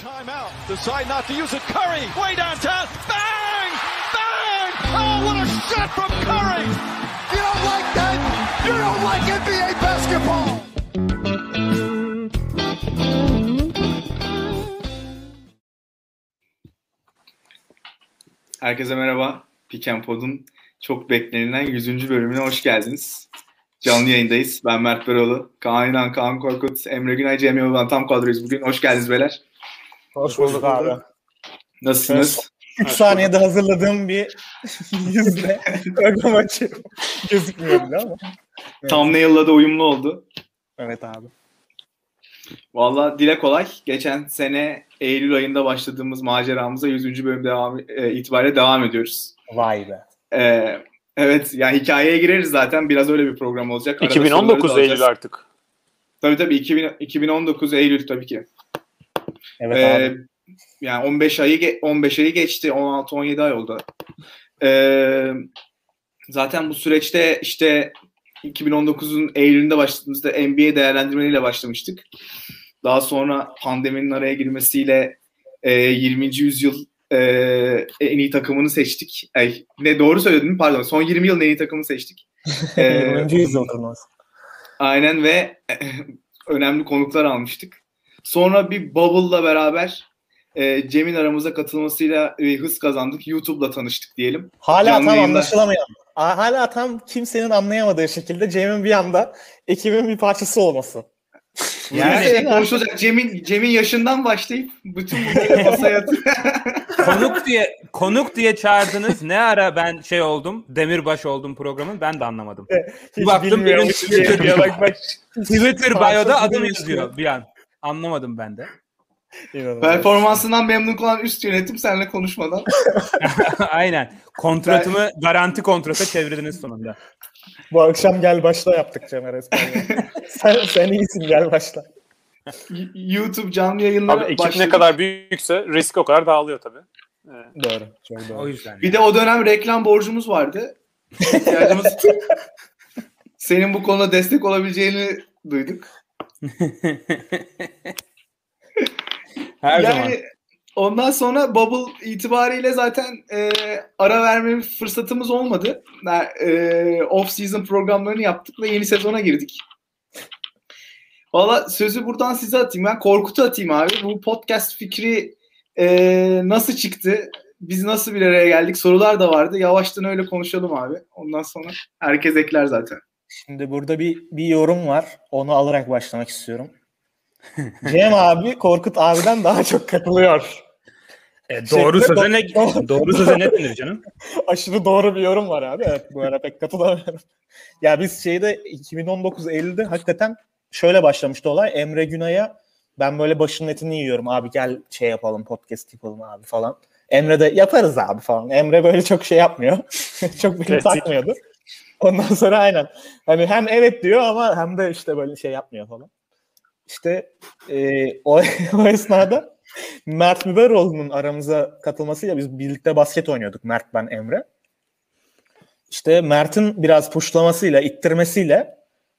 Timeout. Decide not to use it. Curry, way downtown. Bang! Bang! Oh, what a shot from Curry! You don't like that? You don't like NBA basketball! Herkese merhaba. Pick and Pod'un çok beklenilen 100. bölümüne hoş geldiniz. Canlı yayındayız. Ben Mert Beroğlu, Kaan İnan, Kaan Korkut, Emre Günay, Cem Yılmaz'dan tam kadroyuz bugün. Hoş geldiniz beyler. Hoş bulduk abi. Nasılsınız? 3 saniyede hazırladığım bir yüzle program açıyorum. Gözükmüyor bile ama. Evet. Thumbnail'la da uyumlu oldu. Evet abi. Valla dile kolay. Geçen sene Eylül ayında başladığımız maceramıza 100. bölüm devam, e, itibariyle devam ediyoruz. Vay be. E, evet yani hikayeye gireriz zaten. Biraz öyle bir program olacak. Arada 2019 soruları da Eylül artık. Tabii tabii 2000, 2019 Eylül tabii ki. Evet Ee, abi. yani 15 ayı ge- 15 ayı geçti. 16 17 ay oldu. Ee, zaten bu süreçte işte 2019'un Eylül'ünde başladığımızda NBA değerlendirmeleriyle başlamıştık. Daha sonra pandeminin araya girmesiyle e, 20. yüzyıl e, en iyi takımını seçtik. Ay, ne doğru söyledim pardon. Son 20 yılın en iyi takımını seçtik. Ee, 20. yüzyıl turnuvası. Aynen ve önemli konuklar almıştık. Sonra bir Bubble'la beraber e, Cem'in aramıza katılmasıyla e, hız kazandık. YouTube'la tanıştık diyelim. Hala Canlı tam yayında- anlaşılamayan. Hala tam kimsenin anlayamadığı şekilde Cem'in bir anda ekibin bir parçası olması. Yani şey konuşulacak. Cem'in Cem'in yaşından başlayıp bütün bunları masaya konuk diye konuk diye çağırdınız. Ne ara ben şey oldum, demirbaş oldum programın ben de anlamadım. Hiç Baktım benim Twitter. Bak bak. Twitter bio'da adım değişiyor. yazıyor bir an. Anlamadım ben de. İnanılmaz. performansından memnun kalan üst yönetim seninle konuşmadan. Aynen. Kontratımı garanti kontrata çevirdiniz sonunda. Bu akşam gel başla yaptık Cem resmen. sen, sen iyisin gel başla. YouTube canlı yayınlara Abi ekip başladık. ne kadar büyükse risk o kadar dağılıyor tabii. Ee, Doğru. Çok doğru. O yüzden. Bir de o dönem reklam borcumuz vardı. Senin bu konuda destek olabileceğini duyduk. Her yani zaman. ondan sonra Bubble itibariyle zaten e, ara verme fırsatımız olmadı. E, off season programlarını yaptık ve yeni sezona girdik. Valla sözü buradan size atayım. Ben Korkut'u atayım abi. Bu podcast fikri e, nasıl çıktı? Biz nasıl bir araya geldik? Sorular da vardı. Yavaştan öyle konuşalım abi. Ondan sonra herkes ekler zaten. Şimdi burada bir, bir yorum var. Onu alarak başlamak istiyorum. Cem abi Korkut abiden daha çok katılıyor. E, doğru Şekli- söze ne doğru söze ne denir canım? Aşırı doğru bir yorum var abi. Evet bu ara pek katılamıyorum. ya biz şeyde 2019 Eylül'de hakikaten şöyle başlamıştı olay. Emre Günay'a ben böyle başının etini yiyorum. Abi gel şey yapalım podcast yapalım abi falan. Emre de yaparız abi falan. Emre böyle çok şey yapmıyor. çok beni Klasik. takmıyordu. Ondan sonra aynen. Hani hem evet diyor ama hem de işte böyle şey yapmıyor falan. İşte e, o, o esnada Mert Müberoğlu'nun aramıza katılmasıyla biz birlikte basket oynuyorduk Mert ben Emre. İşte Mert'in biraz puşlamasıyla, ittirmesiyle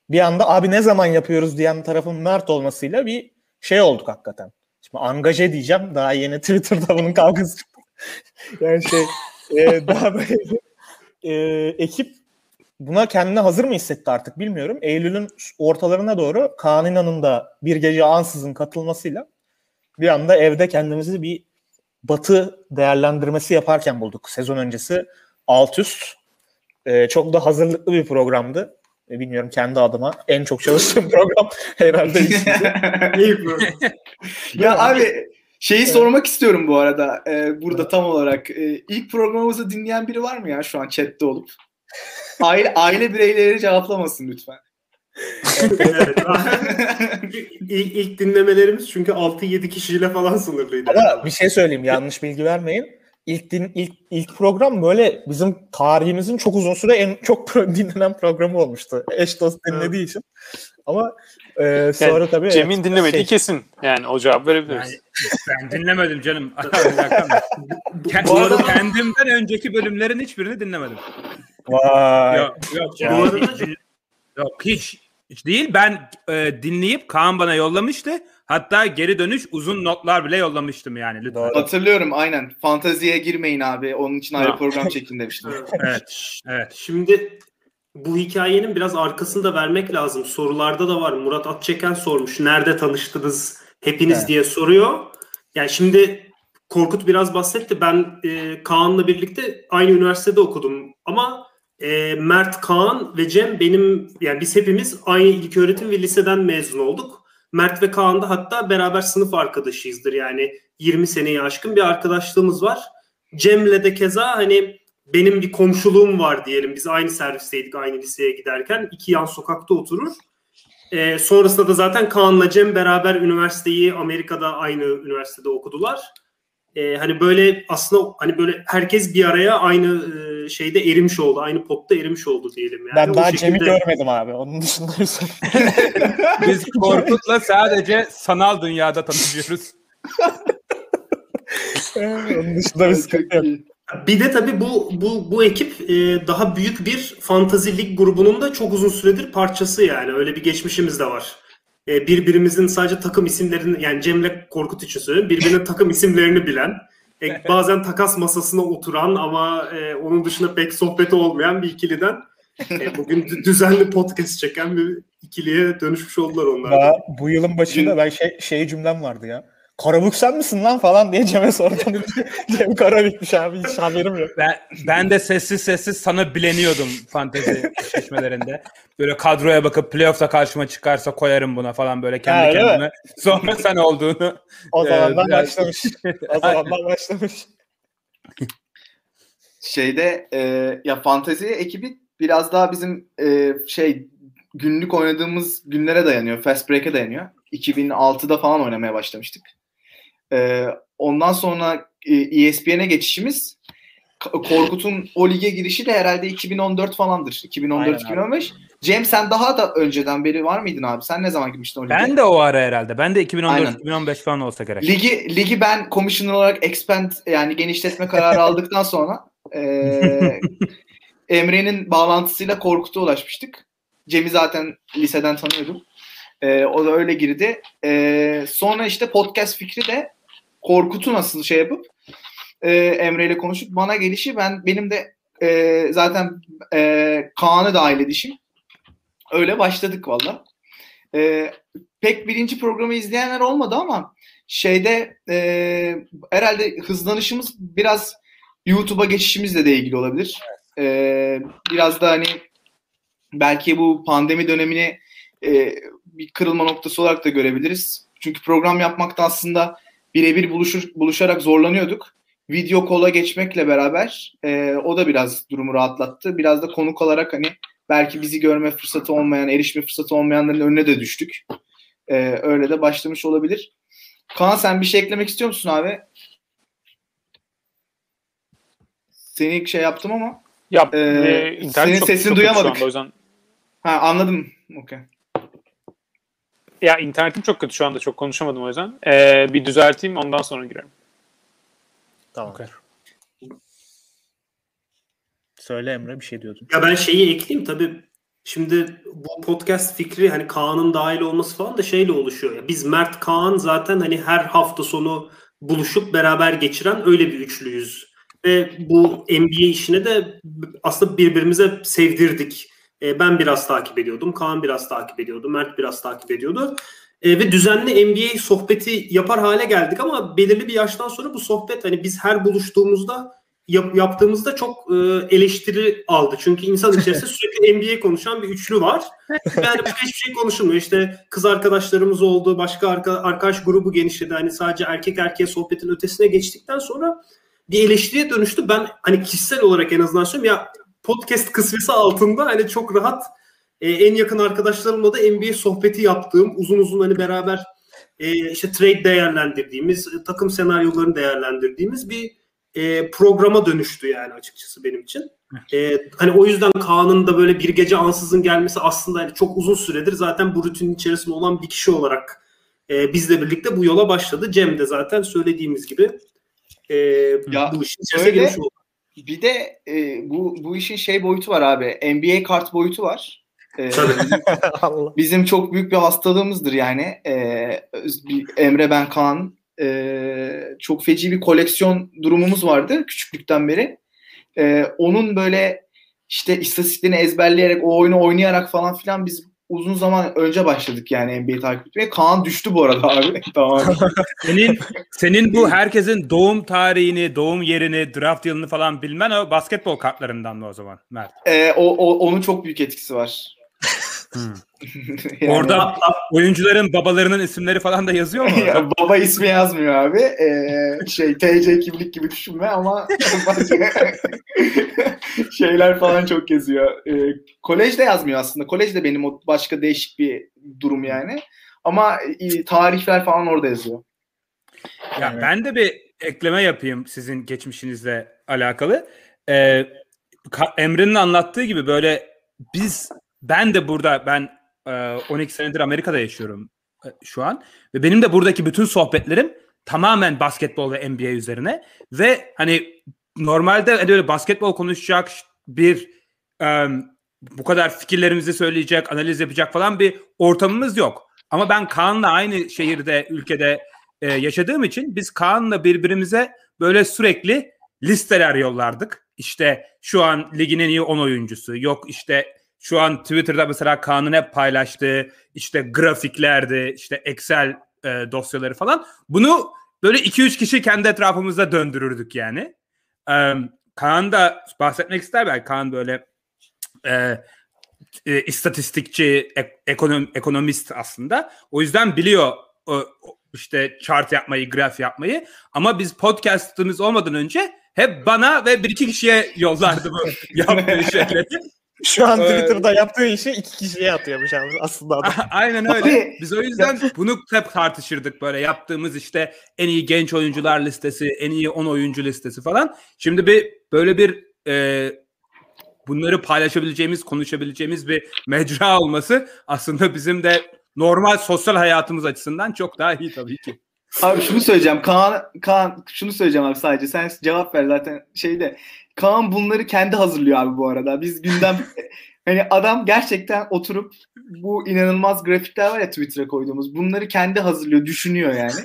bir anda abi ne zaman yapıyoruz diyen tarafın Mert olmasıyla bir şey olduk hakikaten. Şimdi angaje diyeceğim. Daha yeni Twitter'da bunun kavgası çıktı. yani şey e, daha böyle e, ekip buna kendine hazır mı hissetti artık bilmiyorum. Eylül'ün ortalarına doğru Kaan İnan'ın da bir gece ansızın katılmasıyla bir anda evde kendimizi bir batı değerlendirmesi yaparken bulduk. Sezon öncesi alt üst. Ee, çok da hazırlıklı bir programdı. Ee, bilmiyorum kendi adıma en çok çalıştığım program herhalde. ya abi şeyi sormak istiyorum bu arada. Ee, burada tam olarak. Ee, ilk programımızı dinleyen biri var mı ya şu an chatte olup? Aile, aile bireyleri cevaplamasın lütfen. evet. ilk, ilk dinlemelerimiz çünkü 6-7 kişiyle falan sınırlıydı. Ama bir şey söyleyeyim yanlış bilgi vermeyin. İlk din, ilk ilk program böyle bizim tarihimizin çok uzun süre en çok pro- dinlenen programı olmuştu. Eş dost dinlediği için. Ama e, sonra yani tabii Cem'in evet, dinlemediği şey- kesin. Yani o cevap verebiliriz. Ben dinlemedim canım. Bu arada- Kendimden önceki bölümlerin hiçbirini dinlemedim. Vay. Yok yok. Bu ya, arada- hiç, yok hiç, hiç değil. Ben e, dinleyip Kaan bana yollamıştı. Hatta geri dönüş uzun notlar bile yollamıştım yani lütfen. Doğru. Hatırlıyorum aynen. Fanteziye girmeyin abi. Onun için ayrı program çekin demiştim. Evet. Evet. Şimdi bu hikayenin biraz arkasını da vermek lazım. Sorularda da var. Murat Atçeken sormuş. Nerede tanıştınız hepiniz Evet. diye soruyor. Yani şimdi Korkut biraz bahsetti. Ben e, Kaan'la birlikte aynı üniversitede okudum. Ama e, Mert, Kaan ve Cem benim yani biz hepimiz aynı ilköğretim ve liseden mezun olduk. Mert ve Kaan da hatta beraber sınıf arkadaşıyızdır. Yani 20 seneyi aşkın bir arkadaşlığımız var. Cem'le de keza hani benim bir komşuluğum var diyelim. Biz aynı servisteydik aynı liseye giderken. iki yan sokakta oturur. Ee, sonrasında da zaten Kaan'la Cem beraber üniversiteyi Amerika'da aynı üniversitede okudular. Ee, hani böyle aslında hani böyle herkes bir araya aynı e, şeyde erimiş oldu. Aynı potta erimiş oldu diyelim. Yani. Ben O daha şekilde- Cem'i görmedim abi. Onun dışında. Biz Korkut'la sadece sanal dünyada tanışıyoruz. Onun dışında bir sıkıntı yok. Bir de tabii bu bu bu ekip e, daha büyük bir fantasy lig grubunun da çok uzun süredir parçası yani. Öyle bir geçmişimiz de var. E, birbirimizin sadece takım isimlerini yani Cem'le Korkut için söylüyorum. Birbirinin takım isimlerini bilen, e, bazen takas masasına oturan ama e, onun dışında pek sohbeti olmayan bir ikiliden e, bugün dü- düzenli podcast çeken bir ikiliye dönüşmüş oldular onlar. Daha bu yılın başında ben şey, şey cümlem vardı ya. Karabük sen misin lan falan diye Cem'e sordum. Cem Karabük'müş abi hiç haberim yok. Ben, ben de sessiz sessiz sana bileniyordum fantezi eşleşmelerinde. Böyle kadroya bakıp playoff'ta karşıma çıkarsa koyarım buna falan böyle kendi Ha, kendime. Sonra sen olduğunu. O Ee, zamandan biraz- başlamış. O zamandan başlamış. Şeyde e, ya fantezi ekibi biraz daha bizim e, şey günlük oynadığımız günlere dayanıyor. Fast Break'e dayanıyor. 2006'da falan oynamaya başlamıştık. E, ondan sonra e, ESPN'e geçişimiz Korkut'un o lige girişi de herhalde 2014 falandır. 2014-2015. Cem sen daha da önceden beri var mıydın abi? Sen ne zaman girmiştin o lige? Ben de o ara herhalde. Ben de Aynen. 2014-2015 falan olsa gerek. Ligi ligi ben commissioner olarak expand yani genişletme kararı aldıktan sonra eee, Emre'nin bağlantısıyla Korkut'a ulaşmıştık. Cem'i zaten liseden tanıyordum. Eee, o da öyle girdi. Eee, sonra işte podcast fikri de Korkut'u nasıl şey yapıp eee Emre ile konuşup bana gelişi ben benim de eee, zaten eee Kaan'ı dahil edişim. Öyle başladık valla. Eee, pek birinci programı izleyenler olmadı ama şeyde e, herhalde hızlanışımız biraz YouTube'a geçişimizle de ilgili olabilir. E, biraz da hani belki bu pandemi dönemini e, bir kırılma noktası olarak da görebiliriz. Çünkü program yapmakta aslında birebir buluşur, buluşarak zorlanıyorduk. Video kola geçmekle beraber e, o da biraz durumu rahatlattı. Biraz da konuk olarak hani belki bizi görme fırsatı olmayan, erişme fırsatı olmayanların önüne de düştük. E, öyle de başlamış olabilir. Kaan sen bir şey eklemek istiyor musun abi? Seni şey yaptım ama. Ya Ee, e, internet senin sesini duyamadık. anda, o yüzden Ha anladım. Okey. Ya internetim çok kötü şu anda çok konuşamadım o yüzden. Ee, bir düzelteyim ondan sonra girerim. Tamam. Söyle Emre bir şey diyordun. Ya ben şeyi ekleyeyim tabii. Şimdi bu podcast fikri hani Kaan'ın dahil olması falan da şeyle oluşuyor. Ya biz Mert Kaan zaten hani her hafta sonu buluşup beraber geçiren öyle bir üçlüyüz. Ve bu NBA işine de aslında birbirimize sevdirdik. E, ben biraz takip ediyordum. Kaan biraz takip ediyordu. Mert biraz takip ediyordu. E, ve düzenli NBA sohbeti yapar hale geldik ama belirli bir yaştan sonra bu sohbet hani biz her buluştuğumuzda yap, yaptığımızda çok e, eleştiri aldı. Çünkü insan içerisinde sürekli NBA konuşan bir üçlü var. Yani hiçbir şey konuşulmuyor. İşte kız arkadaşlarımız oldu, başka arka, arkadaş grubu genişledi. Hani sadece erkek erkeğe sohbetin ötesine geçtikten sonra bir eleştiriye dönüştü. Ben hani kişisel olarak en azından söylüyorum ya podcast kısmesi altında hani çok rahat e, en yakın arkadaşlarımla da NBA sohbeti yaptığım, uzun uzun hani beraber e, işte trade değerlendirdiğimiz, e, takım senaryolarını değerlendirdiğimiz bir e, programa dönüştü yani açıkçası benim için. E, hani o yüzden Kaan'ın da böyle bir gece ansızın gelmesi aslında hani çok uzun süredir zaten bu rutinin içerisinde olan bir kişi olarak e, bizle birlikte bu yola başladı. Cem de zaten söylediğimiz gibi e, Ya, bu işin içerisine girmiş oldu. Bir de e, bu bu işin şey boyutu var abi. NBA kart boyutu var. Ee, Allah. bizim çok büyük bir hastalığımızdır yani. Ee, Emre Ben Kaan ee, çok feci bir koleksiyon durumumuz vardı küçüklükten beri. Ee, onun böyle işte istatistiklerini ezberleyerek o oyunu oynayarak falan filan biz uzun zaman önce başladık yani NBA takip etmeye. Kaan düştü bu arada abi. tamam. Senin senin bu herkesin doğum tarihini, doğum yerini, draft yılını falan bilmen o basketbol kartlarından mı o zaman Mert? Ee, o, o, onun çok büyük etkisi var. Yani- Orada oyuncuların babalarının isimleri falan da yazıyor mu? Ya, baba ismi yazmıyor abi. Ee, şey TC kimlik gibi düşünme ama şeyler falan çok yazıyor. Ee, kolejde yazmıyor aslında. Kolejde benim o başka değişik bir durum yani. Ama e, tarihler falan orada yazıyor. Ya ben de bir ekleme yapayım sizin geçmişinizle alakalı. Ee, Emre'nin anlattığı gibi böyle biz ben de burada ben 12 senedir Amerika'da yaşıyorum e, şu an ve benim de buradaki bütün sohbetlerim tamamen basketbol ve NBA üzerine ve hani normalde hani öyle basketbol konuşacak bir e, bu kadar fikirlerimizi söyleyecek, analiz yapacak falan bir ortamımız yok. Ama ben Kaan'la aynı şehirde, ülkede e, yaşadığım için biz Kaan'la birbirimize böyle sürekli listeler yollardık. İşte şu an ligin en iyi 10 oyuncusu. Yok işte şu an Twitter'da mesela Kaan'ın hep paylaştığı işte grafiklerdi, işte Excel e, dosyaları falan. Bunu böyle 2-3 kişi kendi etrafımızda döndürürdük yani. E, Kaan da bahsetmek ister belki. Kaan böyle e, e, istatistikçi, ek- ekonom, ekonomist aslında. O yüzden biliyor o, o- işte chart yapmayı, graf yapmayı. Ama biz podcastımız olmadan önce hep bana ve bir iki kişiye yollardı bu yaptığı şeyleri. Şu an Twitter'da yaptığı işi iki kişiye atıyormuş abi aslında adam. Aynen öyle. Biz o yüzden bunu hep tartışırdık böyle yaptığımız işte en iyi genç oyuncular listesi, en iyi 10 oyuncu listesi falan. Şimdi bir böyle bir e, bunları paylaşabileceğimiz, konuşabileceğimiz bir mecra olması aslında bizim de normal sosyal hayatımız açısından çok daha iyi tabii ki. Abi şunu söyleyeceğim. Kaan, Kaan şunu söyleyeceğim abi sadece. Sen cevap ver zaten şeyde. Kaan bunları kendi hazırlıyor abi bu arada. Biz gündem hani adam gerçekten oturup bu inanılmaz grafikler var ya Twitter'a koyduğumuz. Bunları kendi hazırlıyor, düşünüyor yani.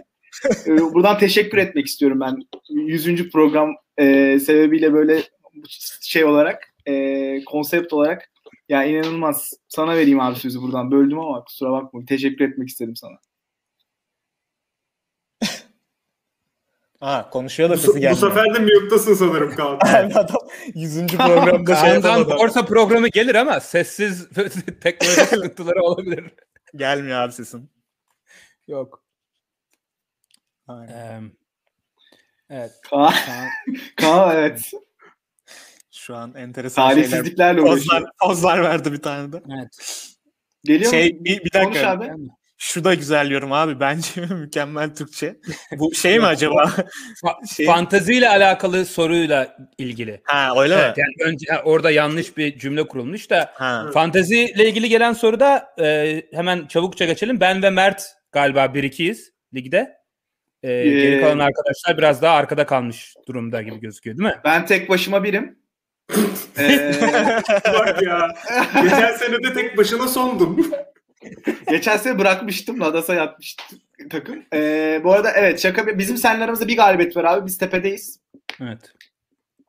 Ee, Buradan teşekkür etmek istiyorum ben. 100. program e, sebebiyle böyle şey olarak e, konsept olarak ya inanılmaz. Sana vereyim abi sözü buradan. Böldüm ama kusura bakma. Teşekkür etmek istedim sana. Ha konuşuyor da Bu, sesi bu gelmiyor. sefer de mute'tasın sanırım Kaan. adam 100. programda şey Kaan'dan yapamadı. borsa programı gelir ama sessiz teknoloji sıkıntıları olabilir. Gelmiyor abi sesin. Yok. Aynen. Eee, evet. Kaan, Kaan- evet. Şu an enteresan şeyler. Talihsizliklerle uğraşıyor. Pozlar, pozlar verdi bir tane de. Evet. Geliyor mu? Şey bir, bir Konuş dakika. abi. Şu da güzel yorum abi. Bence mükemmel Türkçe. Bu şey mi acaba? Fa- Şey- Fanteziyle alakalı soruyla ilgili. Ha öyle mi? Yani önce orada yanlış bir cümle kurulmuş da Ha. fanteziyle ilgili gelen soruda e, hemen çabukça geçelim. Ben ve Mert galiba 1-2'yiz ligde. E, geri Ee, kalan arkadaşlar biraz daha arkada kalmış durumda gibi gözüküyor değil mi? Ben tek başıma birim. Ee, Bak ya. Geçen sene de tek başına sondun. geçen sene bırakmıştım. Ladas'a yatmıştı takım. Ee, bu arada evet şaka bir- bizim seninle aramızda bir galibiyet var abi. Biz tepedeyiz. Evet.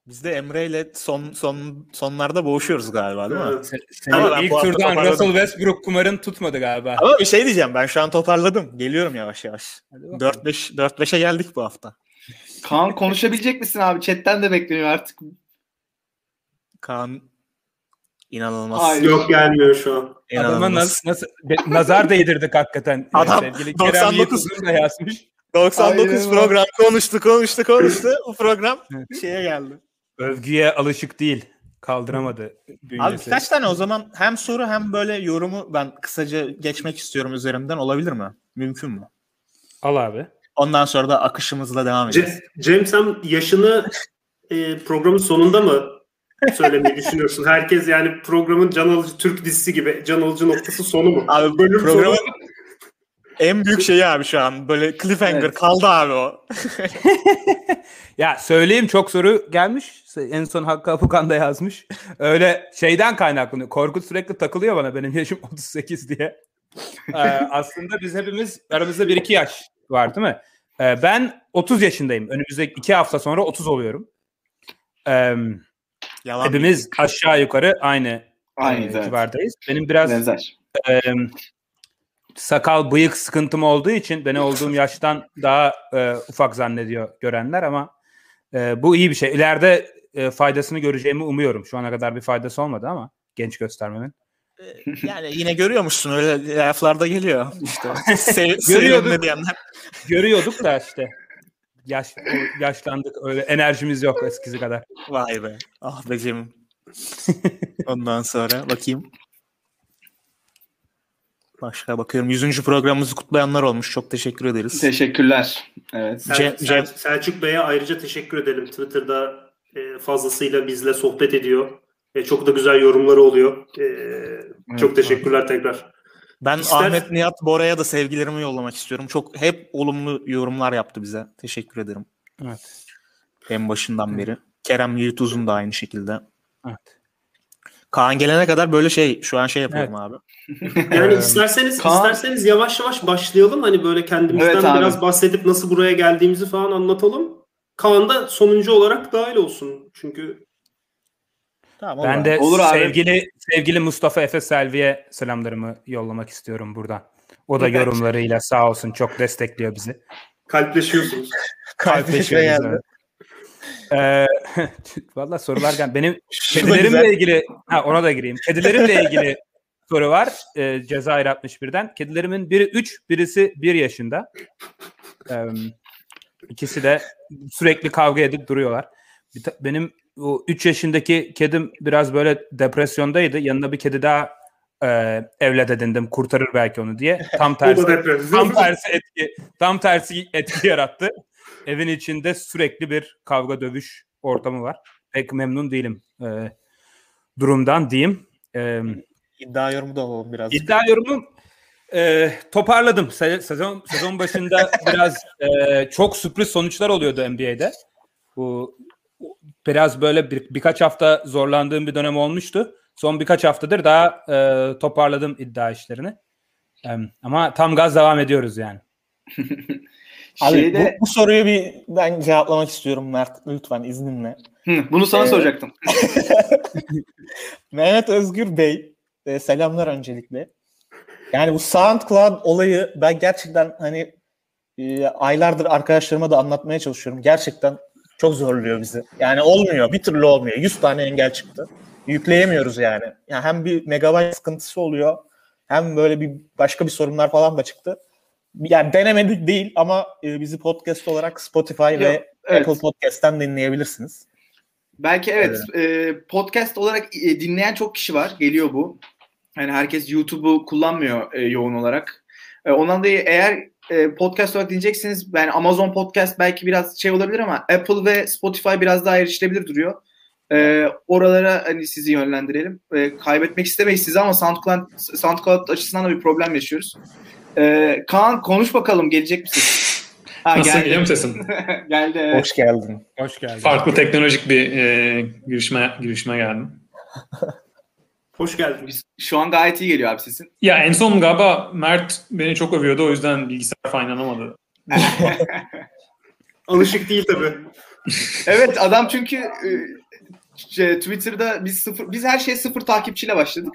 Biz de Emre ile son son sonlarda boğuşuyoruz galiba değil mi? Evet. Se- Ama ilk turdan. Russell Westbrook kumarın tutmadı galiba. Ama bir şey diyeceğim. Ben şu an toparladım. Geliyorum yavaş yavaş. Hadi bakalım. 4-5 4-5'e geldik bu hafta. Kaan konuşabilecek misin abi? Chatten de bekleniyor artık. Kaan inanılmaz. Hayır. Yok gelmiyor şu an. Adama nasıl be- nazar değdirdik hakikaten. Adam Sevgili Kerem 99 Yiğit'in de yazmış. 99 Aynen. program konuştu konuştu konuştu. Bu program şeye geldi. Övgüye alışık değil. Kaldıramadı. Abi bünyesi. birkaç tane o zaman hem soru hem böyle yorumu ben kısaca geçmek istiyorum üzerimden. Olabilir mi? Mümkün mü? Al abi. Ondan sonra da akışımızla devam edeceğiz. Ce- Cem sen yaşını e, programın sonunda mı söylemeyi düşünüyorsun? Herkes yani programın can alıcı Türk dizisi gibi can alıcı noktası sonu mu? Abi Bölüm programın sonu. en büyük şeyi abi şu an. Böyle cliffhanger Evet. kaldı abi o. Ya söyleyeyim çok soru gelmiş. En son Hakkı Apukan da yazmış. Öyle şeyden kaynaklanıyor. Korkut sürekli takılıyor bana benim yaşım 38 diye. Ee, aslında biz hepimiz aramızda 1-2 yaş var değil mi? Ee, ben 30 yaşındayım. Önümüzdeki 2 hafta sonra 30 oluyorum. Ee, Yalan. hepimiz aşağı yukarı aynı Aynı e, evet. Benim biraz Benzer. e, sakal bıyık sıkıntım olduğu için beni olduğum yaştan daha e, ufak zannediyor görenler ama e, bu iyi bir şey. İleride e, faydasını göreceğimi umuyorum. Şu ana kadar bir faydası olmadı ama genç göstermemin. Yani yine görüyormuşsun öyle laflarda geliyor. İşte sev, Görüyorduk. diyenler. Görüyorduk da işte yaş yaşlandık öyle enerjimiz yok eskisi kadar. Vay be. Ah be Cem'im. Ondan sonra bakayım. Başka bakıyorum. 100. programımızı kutlayanlar olmuş. Çok teşekkür ederiz. Teşekkürler. Evet. Sel- Cem- Cem- Selçuk Bey'e ayrıca teşekkür edelim. Twitter'da e, fazlasıyla bizle sohbet ediyor. E, çok da güzel yorumları oluyor. E, çok teşekkürler tekrar. Ben İster- Ahmet Nihat Bora'ya da sevgilerimi yollamak istiyorum. Çok hep olumlu yorumlar yaptı bize. Teşekkür ederim. Evet. En başından beri. Kerem Yiğit Uzun da aynı şekilde. Evet. Kaan gelene kadar böyle şey şu an şey yapıyorum abi. Yani Ee, isterseniz Kaan- isterseniz yavaş yavaş başlayalım. Hani böyle kendimizden Evet abi. biraz bahsedip nasıl buraya geldiğimizi falan anlatalım. Kaan da sonuncu olarak dahil olsun. Çünkü Tamam, Ben olur de. Olur abi. sevgili sevgili Mustafa Efe Selvi'ye selamlarımı yollamak istiyorum buradan. O da Evet. yorumlarıyla sağ olsun çok destekliyor bizi. kalpleşiyorsunuz. Kalpleşme Kalpleşiyoruz, geldi. evet. Ee, Valla sorular gel. Benim kedilerimle ilgili ha ona da gireyim. Kedilerimle ilgili soru var. Ee, Cezayir 61'den. Kedilerimin biri 3, birisi 1 yaşında. Ee, ikisi de sürekli kavga edip duruyorlar. Bir ta- benim o 3 yaşındaki kedim biraz böyle depresyondaydı. Yanına bir kedi daha e, evlat edindim. Kurtarır belki onu diye. Tam tersi tam tersi etki tam tersi etki yarattı. Evin içinde sürekli bir kavga dövüş ortamı var. Pek memnun değilim e, durumdan diyeyim. E, İddia yorumu da alalım biraz. iddia yorumum e, toparladım. Se- Sezon sezon başında biraz e, çok sürpriz sonuçlar oluyordu NBA'de. Bu biraz böyle bir, birkaç hafta zorlandığım bir dönem olmuştu. Son birkaç haftadır daha e, toparladım iddia işlerini. E, ama tam gaz devam ediyoruz yani. Abi Şeyde, bu, bu soruyu bir ben cevaplamak istiyorum Mert lütfen izninle. Hı, bunu sana Ee, soracaktım. Mehmet Özgür Bey e, selamlar öncelikle. Yani bu SoundCloud olayı ben gerçekten hani e, aylardır arkadaşlarıma da anlatmaya çalışıyorum. Gerçekten çok zorluyor bizi. Yani olmuyor. Bir türlü olmuyor. 100 tane engel çıktı. Yükleyemiyoruz yani. yani hem bir megabayt sıkıntısı oluyor hem böyle bir başka bir sorunlar falan da çıktı. Yani denemedik değil ama e, bizi podcast olarak Spotify ve evet. Apple Podcast'ten dinleyebilirsiniz. Belki evet e, podcast olarak e, dinleyen çok kişi var. Geliyor bu. Yani herkes YouTube'u kullanmıyor e, yoğun olarak. E, ondan dolayı eğer e, podcast olarak dinleyeceksiniz yani Amazon Podcast belki biraz şey olabilir ama Apple ve Spotify biraz daha erişilebilir duruyor. E, oralara hani sizi yönlendirelim. E, kaybetmek istemeyiz sizi ama SoundCloud, SoundCloud açısından da bir problem yaşıyoruz. E, Kaan konuş bakalım gelecek misin? Ha, Nasıl geldi. geliyor mu sesim? geldi. evet. Hoş geldin. Hoş geldin. Farklı teknolojik bir e, girişime girişime geldim. Hoş geldiniz. Şu an gayet iyi geliyor abi sesin. Ya en son galiba Mert beni çok övüyordu o yüzden bilgisayar falan inanamadı. Alışık değil tabii. Evet adam çünkü e, şey, Twitter'da biz sıfır biz her şeye sıfır takipçiyle başladık.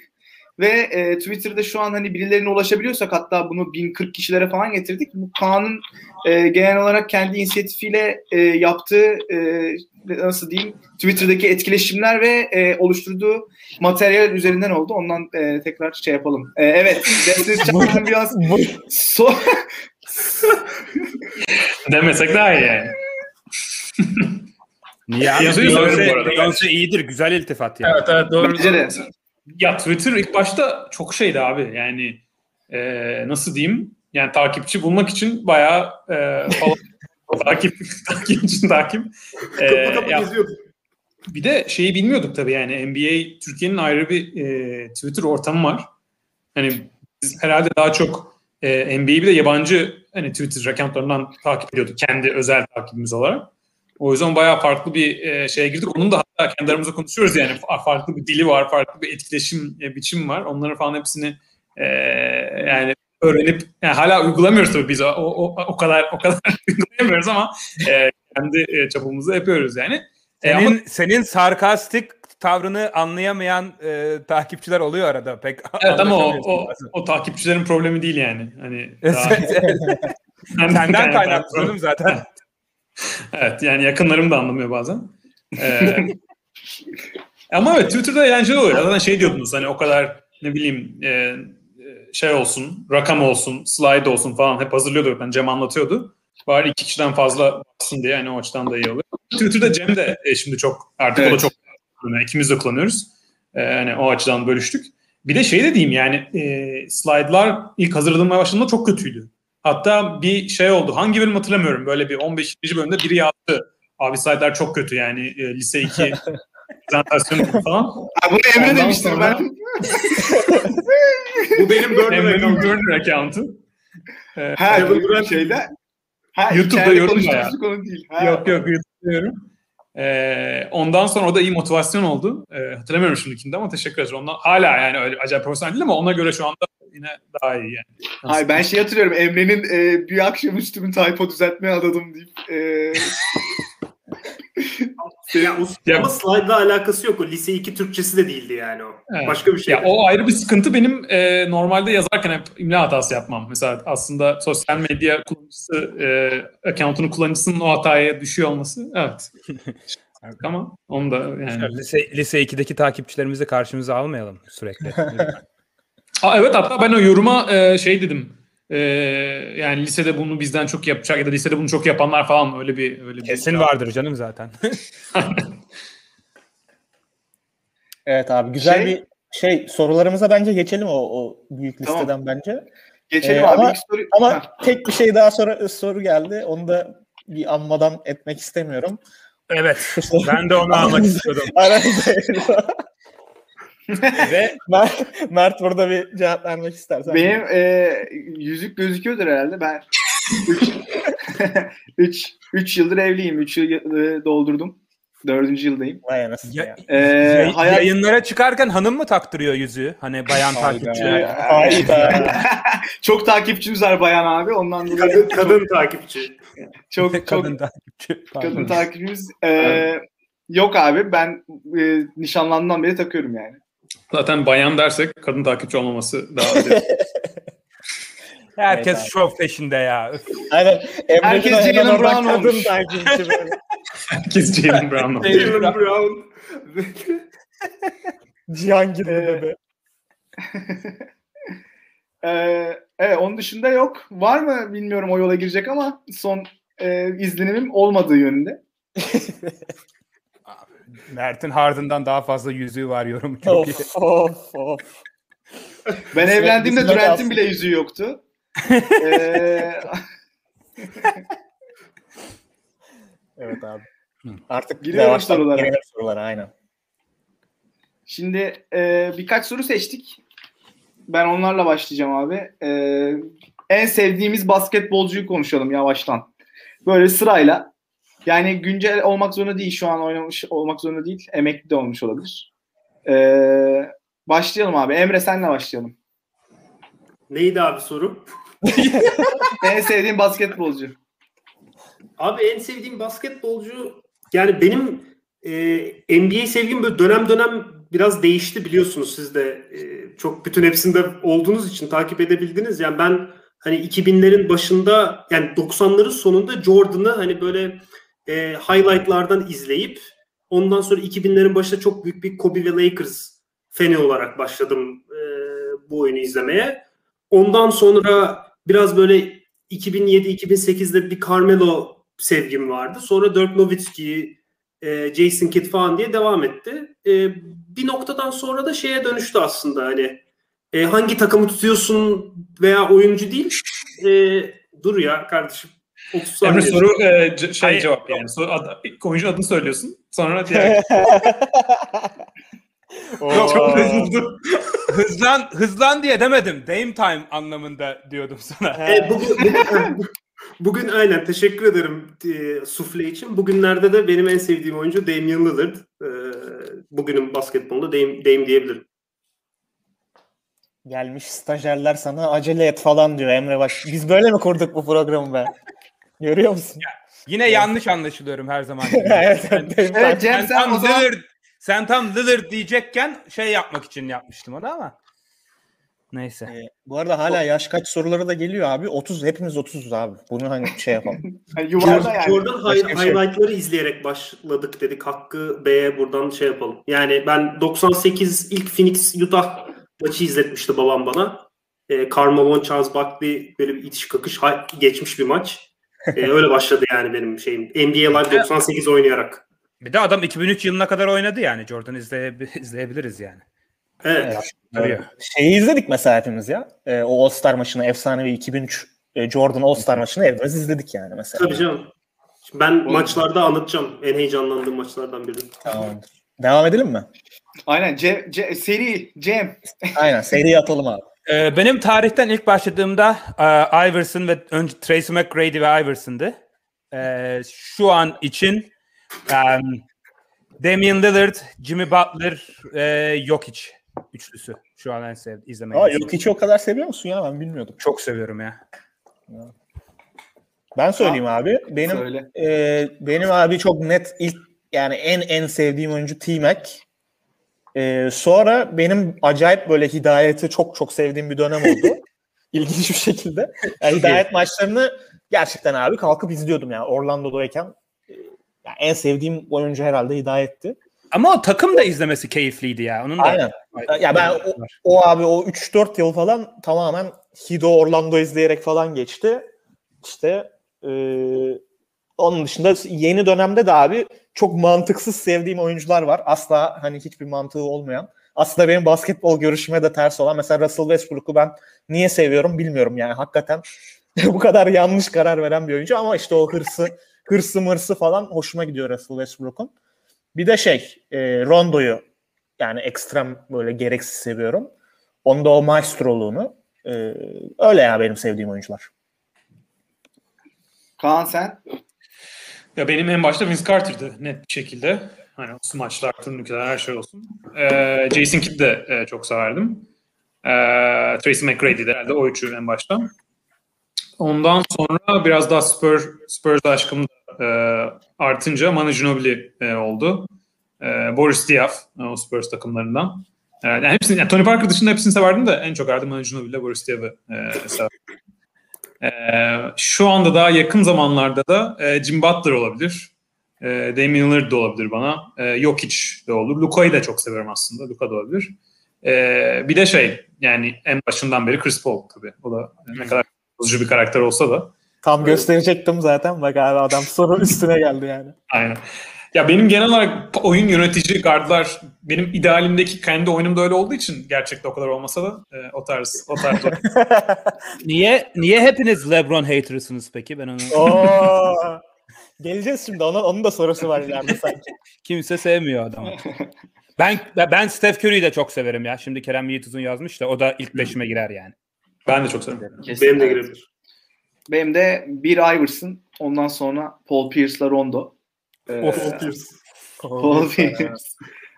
Ve e, Twitter'da şu an hani birilerine ulaşabiliyorsak hatta bunu 1040 kişilere falan getirdik. Bu Kaan'ın e, genel olarak kendi inisiyatifiyle e, yaptığı e, nasıl diyeyim Twitter'daki etkileşimler ve e, oluşturduğu materyal üzerinden oldu. Ondan e, tekrar şey yapalım. E, evet. Destiny's Child'ın biraz so Demesek daha iyi yani. Niye Beyoncé. Beyoncé iyidir. Güzel iltifat yani. Evet evet doğru. Bence de. Ya Twitter ilk başta çok şeydi abi yani e, nasıl diyeyim yani takipçi bulmak için bayağı e, falan takip takip için takip. Kapı kapı ya- geziyorduk. Bir de şeyi bilmiyorduk tabii yani NBA Türkiye'nin ayrı bir e, Twitter ortamı var. Hani biz herhalde daha çok e, NBA'yi bir de yabancı hani Twitter accountlarından takip ediyorduk kendi özel takibimiz olarak. O yüzden bayağı farklı bir e, şeye girdik. Onun da hatta kendi aramızda konuşuyoruz yani farklı bir dili var, farklı bir etkileşim e, biçimi var. Onların falan hepsini e, yani öğrenip yani hala uygulamıyoruz tabii biz o, o, o kadar o kadar uygulayamıyoruz ama e, kendi e, çapımızı yapıyoruz yani. E, senin, ama, senin sarkastik tavrını anlayamayan e, takipçiler oluyor arada pek. Evet ama o, o, o takipçilerin problemi değil yani. Hani daha... Senden kaynaklı zaten. evet yani yakınlarım da anlamıyor bazen. Ee, ama evet Twitter'da eğlenceli oluyor. Zaten şey diyordunuz hani o kadar ne bileyim e, şey olsun, rakam olsun, slide olsun falan hep hazırlıyordu. Yani Cem anlatıyordu. Bari iki kişiden fazla bassın diye yani o açıdan da iyi oluyor. Twitter'da Cem de e, şimdi çok artık evet. o da çok yani ikimiz de kullanıyoruz. E, yani o açıdan bölüştük. Bir de şey de diyeyim yani e, slide'lar ilk hazırlanmaya başladığında çok kötüydü. Hatta bir şey oldu. Hangi bölüm hatırlamıyorum. Böyle bir 15. bölümde biri yazdı. Abi slide'lar çok kötü yani e, lise 2 prezentasyonu falan. Abi bunu Emre Ondan demiştim sonra... ben. Bu benim burner, burner account'u. Ee, ha, bu şeyler. Ha, YouTube'da yorum ya. Değil. Ha. Yok yok YouTube'da yorum. Ee, ondan sonra o da iyi motivasyon oldu. Ee, hatırlamıyorum şimdikinde ama teşekkür ederim. Ondan, hala yani öyle acayip profesyonel değil ama ona göre şu anda yine daha iyi yani. Nasıl? Hayır ben şey hatırlıyorum Emre'nin e, bir akşam üstümü typo düzeltmeye adadım deyip e, ya, ya, ama slide'la alakası yok. O lise 2 Türkçesi de değildi yani o. Evet. Başka bir şey. Ya, o ayrı bir sıkıntı. Benim e, normalde yazarken hep imla hatası yapmam. Mesela aslında sosyal medya kullanıcısı e, account'unun kullanıcısının o hataya düşüyor olması. Evet. ama onu da yani. Lise, lise 2'deki takipçilerimizi karşımıza almayalım sürekli. Aa, evet hatta ben o yoruma e, şey dedim ee, yani lisede bunu bizden çok yapacak ya da lisede bunu çok yapanlar falan öyle bir öyle bir kesin vardır canım zaten. evet abi güzel şey, bir şey sorularımıza bence geçelim o, o büyük listeden tamam. bence. Geçelim ee, abi. Ama, soru... ama tek bir şey daha sonra soru geldi. Onu da bir anmadan etmek istemiyorum. Evet. ben de onu almak istiyordum. Ve Mert, Mert burada bir cevap vermek istersen. Benim e, yüzük gözüküyordur herhalde. Ben 3 3 yıldır evliyim. 3 yıl e, doldurdum. Dördüncü yıldayım. Vay anasını ya. Ee, Yay, hayat... Yayınlara çıkarken hanım mı taktırıyor yüzüğü? Hani bayan takipçi. Hayda. çok takipçimiz var bayan abi. Ondan dolayı kadın, kadın takipçi. Çok çok kadın takipçi. Kadın takipçimiz. Ee, yok abi ben e, nişanlandığımdan beri takıyorum yani. Zaten bayan dersek kadın takipçi olmaması daha Herkes evet, şov peşinde ya. Aynen. Herkes Jalen Brown olmuş. Herkes Jalen Brown olmuş. Jalen Brown. Cihangir bebe. ee, evet onun dışında yok. Var mı bilmiyorum o yola girecek ama son e, izlenimim olmadığı yönünde. Mert'in Harden'dan daha fazla yüzüğü var yorum. Çok of, iyi. of, of. Ben evlendiğimde Durant'in bile yüzüğü yoktu. ee... evet abi. Artık giriyorum sorulara. sorulara aynen. Şimdi e, birkaç soru seçtik. Ben onlarla başlayacağım abi. E, en sevdiğimiz basketbolcuyu konuşalım yavaştan. Böyle sırayla yani güncel olmak zorunda değil. Şu an oynamış olmak zorunda değil. Emekli de olmuş olabilir. Ee, başlayalım abi. Emre senle başlayalım. Neydi abi soru? en sevdiğin basketbolcu. Abi en sevdiğim basketbolcu yani benim e, NBA sevgim böyle dönem dönem biraz değişti biliyorsunuz siz de e, çok bütün hepsinde olduğunuz için takip edebildiniz. Yani ben hani 2000'lerin başında yani 90'ların sonunda Jordan'ı hani böyle e, highlightlardan izleyip ondan sonra 2000'lerin başında çok büyük bir Kobe ve Lakers feni olarak başladım e, bu oyunu izlemeye. Ondan sonra biraz böyle 2007-2008'de bir Carmelo sevgim vardı. Sonra Dirk Nowitzki, e, Jason Kidd falan diye devam etti. E, bir noktadan sonra da şeye dönüştü aslında hani e, hangi takımı tutuyorsun veya oyuncu değil. E, dur ya kardeşim 30 saniye. Emre soru e, c- şey Hayır. cevap yani. Soru, ad, oyuncu adını söylüyorsun. Sonra diğer... Çok hızlı. hızlan, hızlan diye demedim. Dame time anlamında diyordum sana. E, bugün, bugün, bugün aynen teşekkür ederim e, sufle için. Bugünlerde de benim en sevdiğim oyuncu Damian Lillard. E, bugünün basketbolunda Dame, Dame diyebilirim. Gelmiş stajyerler sana acele et falan diyor Emre bak. Biz böyle mi kurduk bu programı be? Görüyor musun? Yine yanlış anlaşılıyorum her zaman. evet, Ben- evet, Evet Cem sen, sen tam o zaman Lillard, sen tam Lillard diyecekken şey yapmak için yapmıştım onu ama. Neyse. Ee, bu arada hala yaş kaç soruları da geliyor abi. 30 hepimiz 30'uz abi. Bunu hani şey yapalım. yuvarda yani. Jordan hay- şey. highlightları izleyerek başladık dedik. Hakkı B'ye buradan şey yapalım. Yani ben 98 ilk Phoenix Utah maçı izletmişti babam bana. E, Karl Malone, Charles Barkley böyle bir itiş kakış hay- geçmiş bir maç. E, öyle başladı yani benim şeyim. NBA Live 98 oynayarak. Bir de adam 2003 yılına kadar oynadı yani. Jordan izleye- izleyebiliriz yani. Evet. Arıyor. Şeyi izledik mesela hepimiz ya. Ee, o All-Star maçını, efsanevi 2003 e, Jordan All-Star maçını hepimiz izledik yani mesela. Tabii canım. Ben maçlarda anlatacağım. En heyecanlandığım maçlardan biri. Tamamdır. Devam edelim mi? Aynen Cem, Cem- seri Cem. Aynen seriye atalım abi. Ee, benim tarihten ilk başladığımda e, Iverson ve önce Tracy McGrady ve Iverson'dı. Ee, şu an için um, Damian Lillard, Jimmy Butler, e, Jokic üçlüsü. Şu an en sevdiğim izlemeyi. Aa, yok hiç o kadar seviyor musun ya? Ben bilmiyordum. Çok seviyorum ya. Ben söyleyeyim abi. Benim Söyle. e, benim abi çok net ilk yani en en sevdiğim oyuncu T-Mac. E, sonra benim acayip böyle hidayeti çok çok sevdiğim bir dönem oldu. İlginç bir şekilde. Yani hidayet maçlarını gerçekten abi kalkıp izliyordum yani Orlando'dayken. E, yani en sevdiğim oyuncu herhalde hidayetti. Ama o takım da izlemesi keyifliydi ya. Onun da Aynen. Ya ben o, o abi o 3-4 yıl falan tamamen Hido Orlando izleyerek falan geçti. İşte e, onun dışında yeni dönemde de abi çok mantıksız sevdiğim oyuncular var. Asla hani hiçbir mantığı olmayan. Aslında benim basketbol görüşüme de ters olan mesela Russell Westbrook'u ben niye seviyorum bilmiyorum yani hakikaten bu kadar yanlış karar veren bir oyuncu ama işte o hırsı hırsı mırsı falan hoşuma gidiyor Russell Westbrook'un. Bir de şey e, Rondo'yu yani ekstrem böyle gereksiz seviyorum. Onda o maestroluğunu. E, öyle ya benim sevdiğim oyuncular. Kaan sen. Ya benim en başta Vince Carter'dı net bir şekilde. Hani smaçlar, turnukeler her şey olsun. Ee, Jason Kidd de e, çok severdim. Ee, Tracy McGrady de herhalde o üçü en başta. Ondan sonra biraz daha Spurs, Spurs aşkım e, artınca Manu Ginobili e, oldu. E, Boris Diaw e, o Spurs takımlarından. E, yani hepsini, yani Tony Parker dışında hepsini severdim de en çok herhalde Manu Ginobili ile Boris Diaw'ı e, severdim. E, şu anda daha yakın zamanlarda da e, Jim Butler olabilir. E, Damian Lillard da olabilir bana. E, Jokic de olur. Luka'yı da çok severim aslında. Luka da olabilir. E, bir de şey yani en başından beri Chris Paul tabii. O da ne kadar bozucu bir karakter olsa da. Tam gösterecektim zaten. Bak abi adam soru üstüne geldi yani. Aynen. Ya benim genel olarak oyun yönetici gardlar benim idealimdeki kendi oyunumda öyle olduğu için gerçekte o kadar olmasa da e, o tarz o tarz. Niye niye hepiniz LeBron hater'ısınız peki? Ben onu Oo. Geleceğiz şimdi. Onun, onun da sorusu var ileride sanki. kimse sevmiyor adamı. ben ben Steph Curry'yi de çok severim ya. Şimdi Kerem Yiğituzun yazmış da o da ilk beşime girer yani. ben de çok seviyorum. Benim de girebilir. Benim de bir Iverson. Ondan sonra Paul Pierce'la Rondo. Ee, Paul Pierce.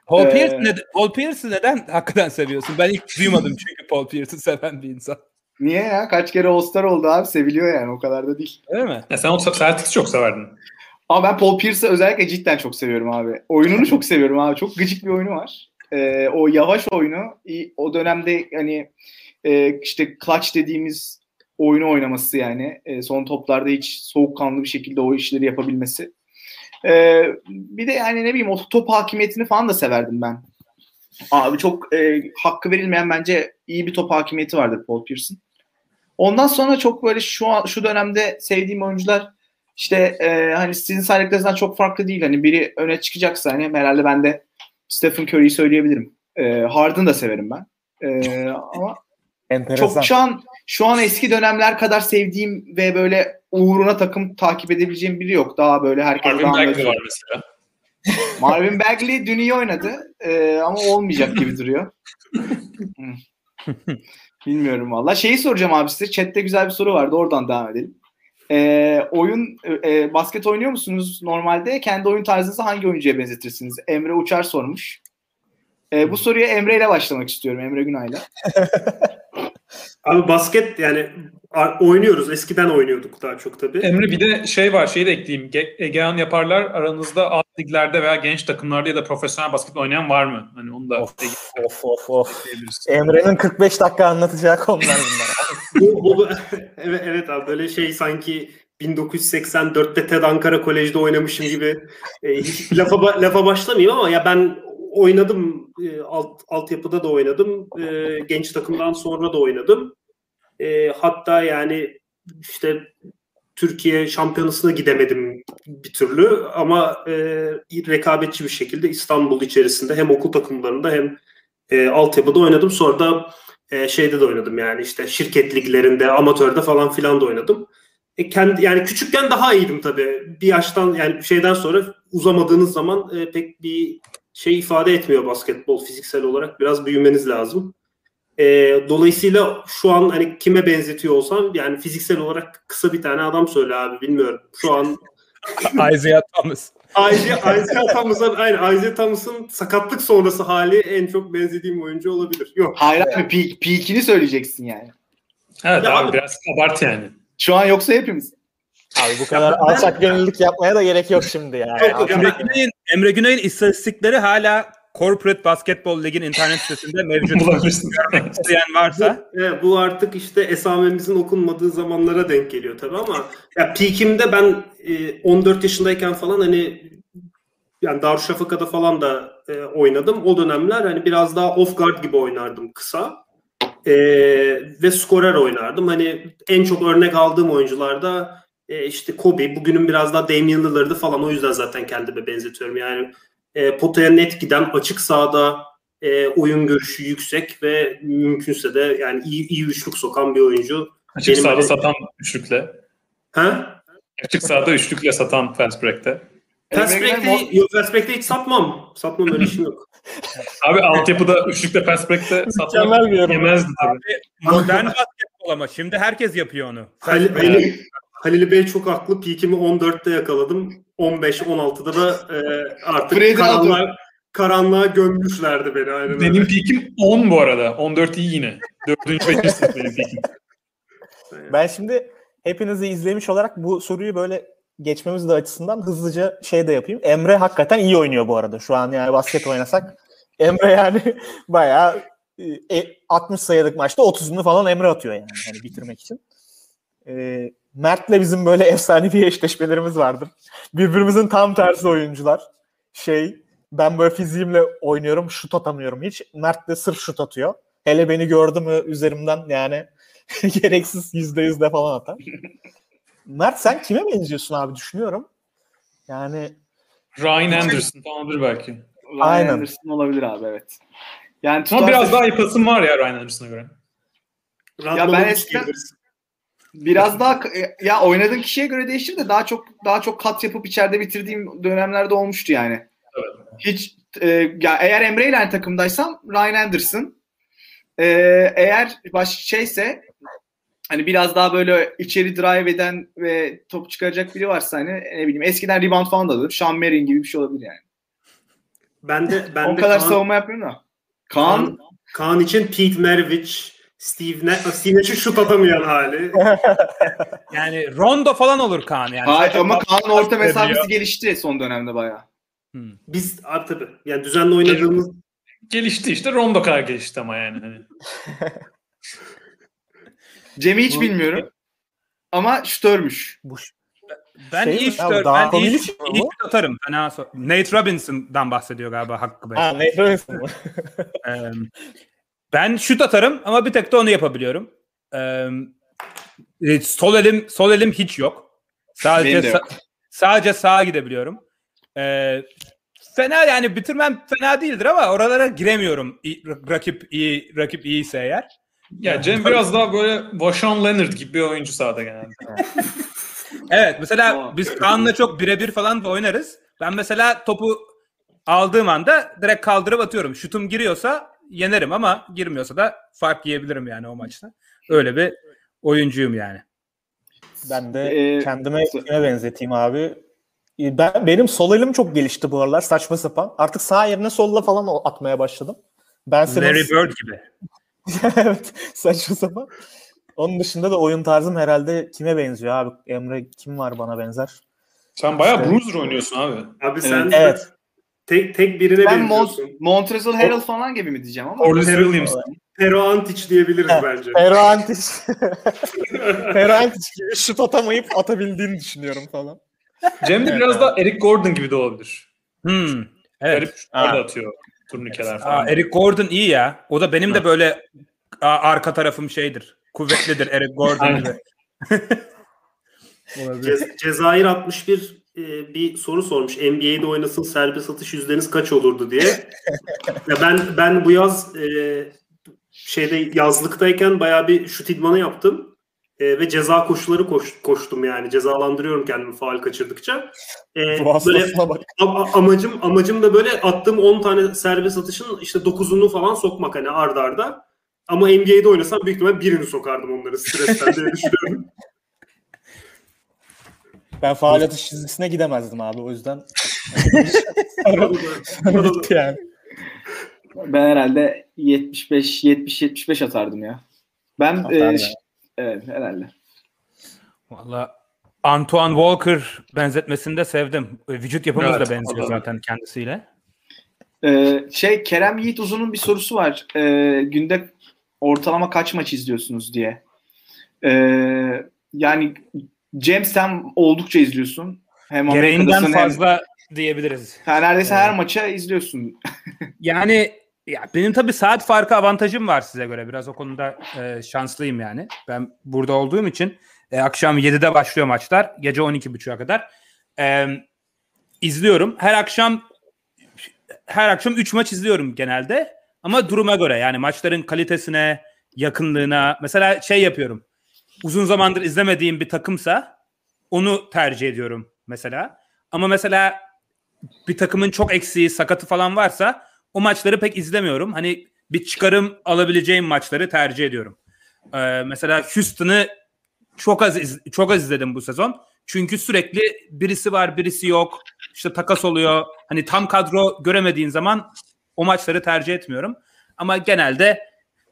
Paul Ee, Pierce ne, Paul Pierce'ı neden hakikaten seviyorsun? Ben ilk duymadım çünkü Paul Pierce'ı seven bir insan. Niye ya? Kaç kere All-Star oldu abi. Seviliyor yani. O kadar da değil. Değil mi? Ya sen o Celtics'i çok severdin. Ama ben Paul Pierce'ı özellikle cidden çok seviyorum abi. Oyununu çok seviyorum abi. Çok gıcık bir oyunu var. Ee, o yavaş oyunu o dönemde hani e, işte clutch dediğimiz oyunu oynaması yani e, son toplarda hiç soğukkanlı bir şekilde o işleri yapabilmesi. Ee, bir de yani ne bileyim o top hakimiyetini falan da severdim ben. Abi çok e, hakkı verilmeyen bence iyi bir top hakimiyeti vardır Paul Pierce'ın. Ondan sonra çok böyle şu an şu dönemde sevdiğim oyuncular işte e, hani sizin saydıklarınızdan çok farklı değil. Hani biri öne çıkacaksa hani herhalde ben de Stephen Curry'i söyleyebilirim. E, Harden da severim ben. E, ama Enteresan. çok şu an şu an eski dönemler kadar sevdiğim ve böyle uğruna takım takip edebileceğim biri yok. Daha böyle herkes Marvin daha Bagley var mesela. Marvin Bagley dün iyi oynadı e, ama olmayacak gibi duruyor. Bilmiyorum valla. Şeyi soracağım abi size. Chat'te güzel bir soru vardı. Oradan devam edelim. E, oyun e, basket oynuyor musunuz normalde? Kendi oyun tarzınızı hangi oyuncuya benzetirsiniz? Emre Uçar sormuş. E, bu soruya Emre ile başlamak istiyorum. Emre Günay'la. Abi basket yani oynuyoruz. Eskiden oynuyorduk daha çok tabii. Emre bir de şey var şeyi de ekleyeyim. Egehan yaparlar aranızda alt liglerde veya genç takımlarda ya da profesyonel basket oynayan var mı? Hani onu da of of of. of. Emre'nin 45 dakika anlatacağı konular bunlar. bu, bu, evet, evet abi böyle şey sanki 1984'te TED Ankara Kolej'de oynamışım gibi e, hiç lafa, lafa başlamayayım ama ya ben oynadım e, alt altyapıda da oynadım e, genç takımdan sonra da oynadım e, hatta yani işte Türkiye şampiyonasına gidemedim bir türlü ama e, rekabetçi bir şekilde İstanbul içerisinde hem okul takımlarında hem e, altyapıda oynadım sonra da e, şeyde de oynadım yani işte şirket liglerinde amatörde falan filan da oynadım. E, kendi yani küçükken daha iyiydim tabii. Bir yaştan yani şeyden sonra uzamadığınız zaman e, pek bir şey ifade etmiyor basketbol fiziksel olarak. Biraz büyümeniz lazım. E, dolayısıyla şu an hani kime benzetiyor olsam yani fiziksel olarak kısa bir tane adam söyle abi bilmiyorum. Şu an Isaiah Thomas. Isaiah, Thomas'ın aynen Isaiah Thomas'ın sakatlık sonrası hali en çok benzediğim oyuncu olabilir. Yok. Hayır abi peak, peak'ini söyleyeceksin yani. Evet ya abi, abi biraz abart yani. Şu an yoksa hepimiz. Abi bu kadar alçak gönüllülük yapmaya da gerek yok şimdi yani. Emre Güney'in, Emre Güney'in istatistikleri hala Corporate Basketball Lig'in internet sitesinde mevcut. Görmek isteyen varsa. Bu, evet, bu artık işte esamemizin okunmadığı zamanlara denk geliyor tabii ama ya peak'imde ben e, 14 yaşındayken falan hani yani Darüşşafaka'da falan da e, oynadım. O dönemler hani biraz daha off guard gibi oynardım kısa. E, ve skorer oynardım. Hani en çok örnek aldığım oyuncularda e, işte Kobe, bugünün biraz daha Damian Lillard'ı falan o yüzden zaten kendime benzetiyorum. Yani e, potaya net giden açık sahada e, oyun görüşü yüksek ve mümkünse de yani iyi, iyi üçlük sokan bir oyuncu. Açık sahada öyle... satan üçlükle. Ha? Açık sahada üçlükle satan fast break'te. Fast break'te, yok, fast break'te hiç satmam. Satmam öyle işim yok. Abi altyapıda üçlükle fast break'te satmak yemezdi tabii. Modern basketbol ama şimdi herkes yapıyor onu. Halil, Halil, Halil Bey çok haklı. Peak'imi 14'te yakaladım. 15-16'da da e, artık karanlığa, karanlığa gömmüşlerdi beni. Aynen benim öyle. peak'im 10 bu arada. 14 iyi yine. 4. 5. sınıf benim peak'im. Ben şimdi hepinizi izlemiş olarak bu soruyu böyle geçmemiz de açısından hızlıca şey de yapayım. Emre hakikaten iyi oynuyor bu arada. Şu an yani basket oynasak Emre yani bayağı e, 60 sayılık maçta 30'unu falan Emre atıyor yani, yani bitirmek için. E, Mert'le bizim böyle efsanevi eşleşmelerimiz vardır. Birbirimizin tam tersi oyuncular. Şey ben böyle fiziğimle oynuyorum şut atamıyorum hiç. Mert de sırf şut atıyor. Hele beni gördü mü üzerimden yani gereksiz yüzde yüzde falan atar. Mert sen kime benziyorsun abi düşünüyorum. Yani Ryan Anderson falandır belki. Ryan Aynen. Anderson olabilir abi evet. Yani Ama biraz daha iyi pasım var ya Ryan Anderson'a göre. Ya ben eskiden, biraz daha e, ya oynadığın kişiye göre değişir de daha çok daha çok kat yapıp içeride bitirdiğim dönemlerde olmuştu yani. Evet. Hiç e, ya eğer Emre ile takımdaysam Ryan Anderson e, eğer baş şeyse hani biraz daha böyle içeri drive eden ve top çıkaracak biri varsa hani ne bileyim eskiden rebound falan da alır. Sean Marion gibi bir şey olabilir yani. Ben de ben o de kadar Kaan, savunma yapmıyorum da. Kaan, Kaan, Kaan için Pete Maravich Steve, ne Steve Nash'in şut atamayan hali. yani Rondo falan olur Kaan yani. Hayır, ama Kaan'ın orta mesafesi gelişti son dönemde bayağı. Hmm. Biz abi tabii yani düzenli oynadığımız gelişti işte Rondo kadar gelişti ama yani. Hani. Cem'i hiç bilmiyorum. Ama şütörmüş. Bu ben şey iyi şütör, ben iyi, iyi şut atarım. Fena so Nate Robinson'dan bahsediyor galiba Hakkı Bey. Ha, Nate Robinson Ben şut atarım ama bir tek de onu yapabiliyorum. Ee, sol elim sol elim hiç yok. Sadece yok. Sa- sadece sağa gidebiliyorum. Ee, fena yani bitirmem fena değildir ama oralara giremiyorum. İ, rakip iyi rakip iyiyse eğer. Ya Cem biraz daha böyle Vashawn Leonard gibi bir oyuncu sahada genelde. evet mesela biz Kaan'la çok birebir falan da oynarız. Ben mesela topu aldığım anda direkt kaldırıp atıyorum. Şutum giriyorsa yenerim ama girmiyorsa da fark yiyebilirim yani o maçta. Öyle bir oyuncuyum yani. Ben de Ee, kendime kime benzeteyim abi. Ben benim sol elim çok gelişti bu aralar saçma sapan. Artık sağ yerine solla falan atmaya başladım. Ben Larry Bird gibi. evet saçma sapan. Onun dışında da oyun tarzım herhalde kime benziyor abi? Emre kim var bana benzer? Sen bayağı İşte- bruiser oynuyorsun abi. Abi sen Evet. Tek tek birine Ben Mont benziyorsun. Montrezl Harrell falan gibi mi diyeceğim ama. Corliss Williams. Pero Antic diyebiliriz Evet. bence. Pero Antic. Pero Antic gibi şut atamayıp atabildiğini düşünüyorum falan. Cem de Evet, biraz abi. daha Eric Gordon gibi de olabilir. Hmm. Evet. Garip şutlar da atıyor. Turnikeler falan. Aa, Eric Gordon iyi ya. O da benim de böyle arka tarafım şeydir. Kuvvetlidir Eric Gordon gibi. Ce- Cezayir 61 e, bir soru sormuş. NBA'de oynasın serbest atış yüzdeniz kaç olurdu diye. ya ben ben bu yaz e, şeyde yazlıktayken bayağı bir şut idmanı yaptım. E, ve ceza koşuları koş, koştum yani. Cezalandırıyorum kendimi faal kaçırdıkça. E, böyle hastasına bak. a- amacım amacım da böyle attığım 10 tane serbest atışın işte 9'unu falan sokmak hani arda arda. Ama NBA'de oynasam büyük ihtimal birini sokardım onları stresten diye düşünüyorum. Ben faal atış çizgisine gidemezdim abi o yüzden. Bitti yani. Ben herhalde 75 70 75 atardım ya. Ben Atardım. e, evet herhalde. Valla Antoine Walker benzetmesini de sevdim. E, Vücut yapımız Evet, da benziyor zaten kendisiyle. Ee, şey Kerem Yiğit Uzun'un bir sorusu var. Ee, günde ortalama kaç maç izliyorsunuz diye. Ee, yani Cem sen oldukça izliyorsun. Hem Gereğinden Amerika'dasın hem fazla diyebiliriz. Ha, neredeyse her maça izliyorsun. Yani ya benim tabii saat farkı avantajım var size göre. Biraz o konuda e, şanslıyım yani. Ben burada olduğum için e, akşam 7'de başlıyor maçlar. Gece 12.30'a kadar. E, izliyorum. Her akşam her akşam 3 maç izliyorum genelde. Ama duruma göre yani maçların kalitesine, yakınlığına. Mesela şey yapıyorum. Uzun zamandır izlemediğim bir takımsa onu tercih ediyorum mesela. Ama mesela bir takımın çok eksiği, sakatı falan varsa o maçları pek izlemiyorum. Hani bir çıkarım alabileceğim maçları tercih ediyorum. Ee, mesela Houston'ı çok az iz- çok az izledim bu sezon. Çünkü sürekli birisi var, birisi yok. İşte takas oluyor. Hani tam kadro göremediğin zaman o maçları tercih etmiyorum. Ama genelde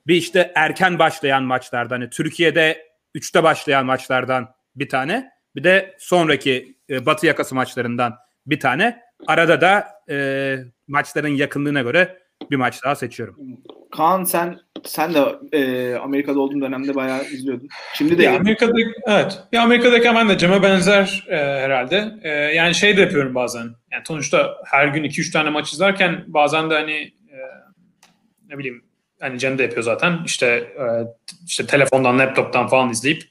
bir işte erken başlayan maçlardan hani Türkiye'de 3'te başlayan maçlardan bir tane. Bir de sonraki e, Batı yakası maçlarından bir tane. Arada da e, maçların yakınlığına göre bir maç daha seçiyorum. Kaan sen sen de e, Amerika'da olduğun dönemde bayağı izliyordun. Şimdi de Ya Amerika'da evet. Ya Amerika'dayken ben de Cem'e benzer e, herhalde. E, yani şey de yapıyorum bazen. Yani sonuçta her gün 2-3 tane maç izlerken bazen de hani e, ne bileyim hani Cem de yapıyor zaten. İşte e, işte telefondan, laptop'tan falan izleyip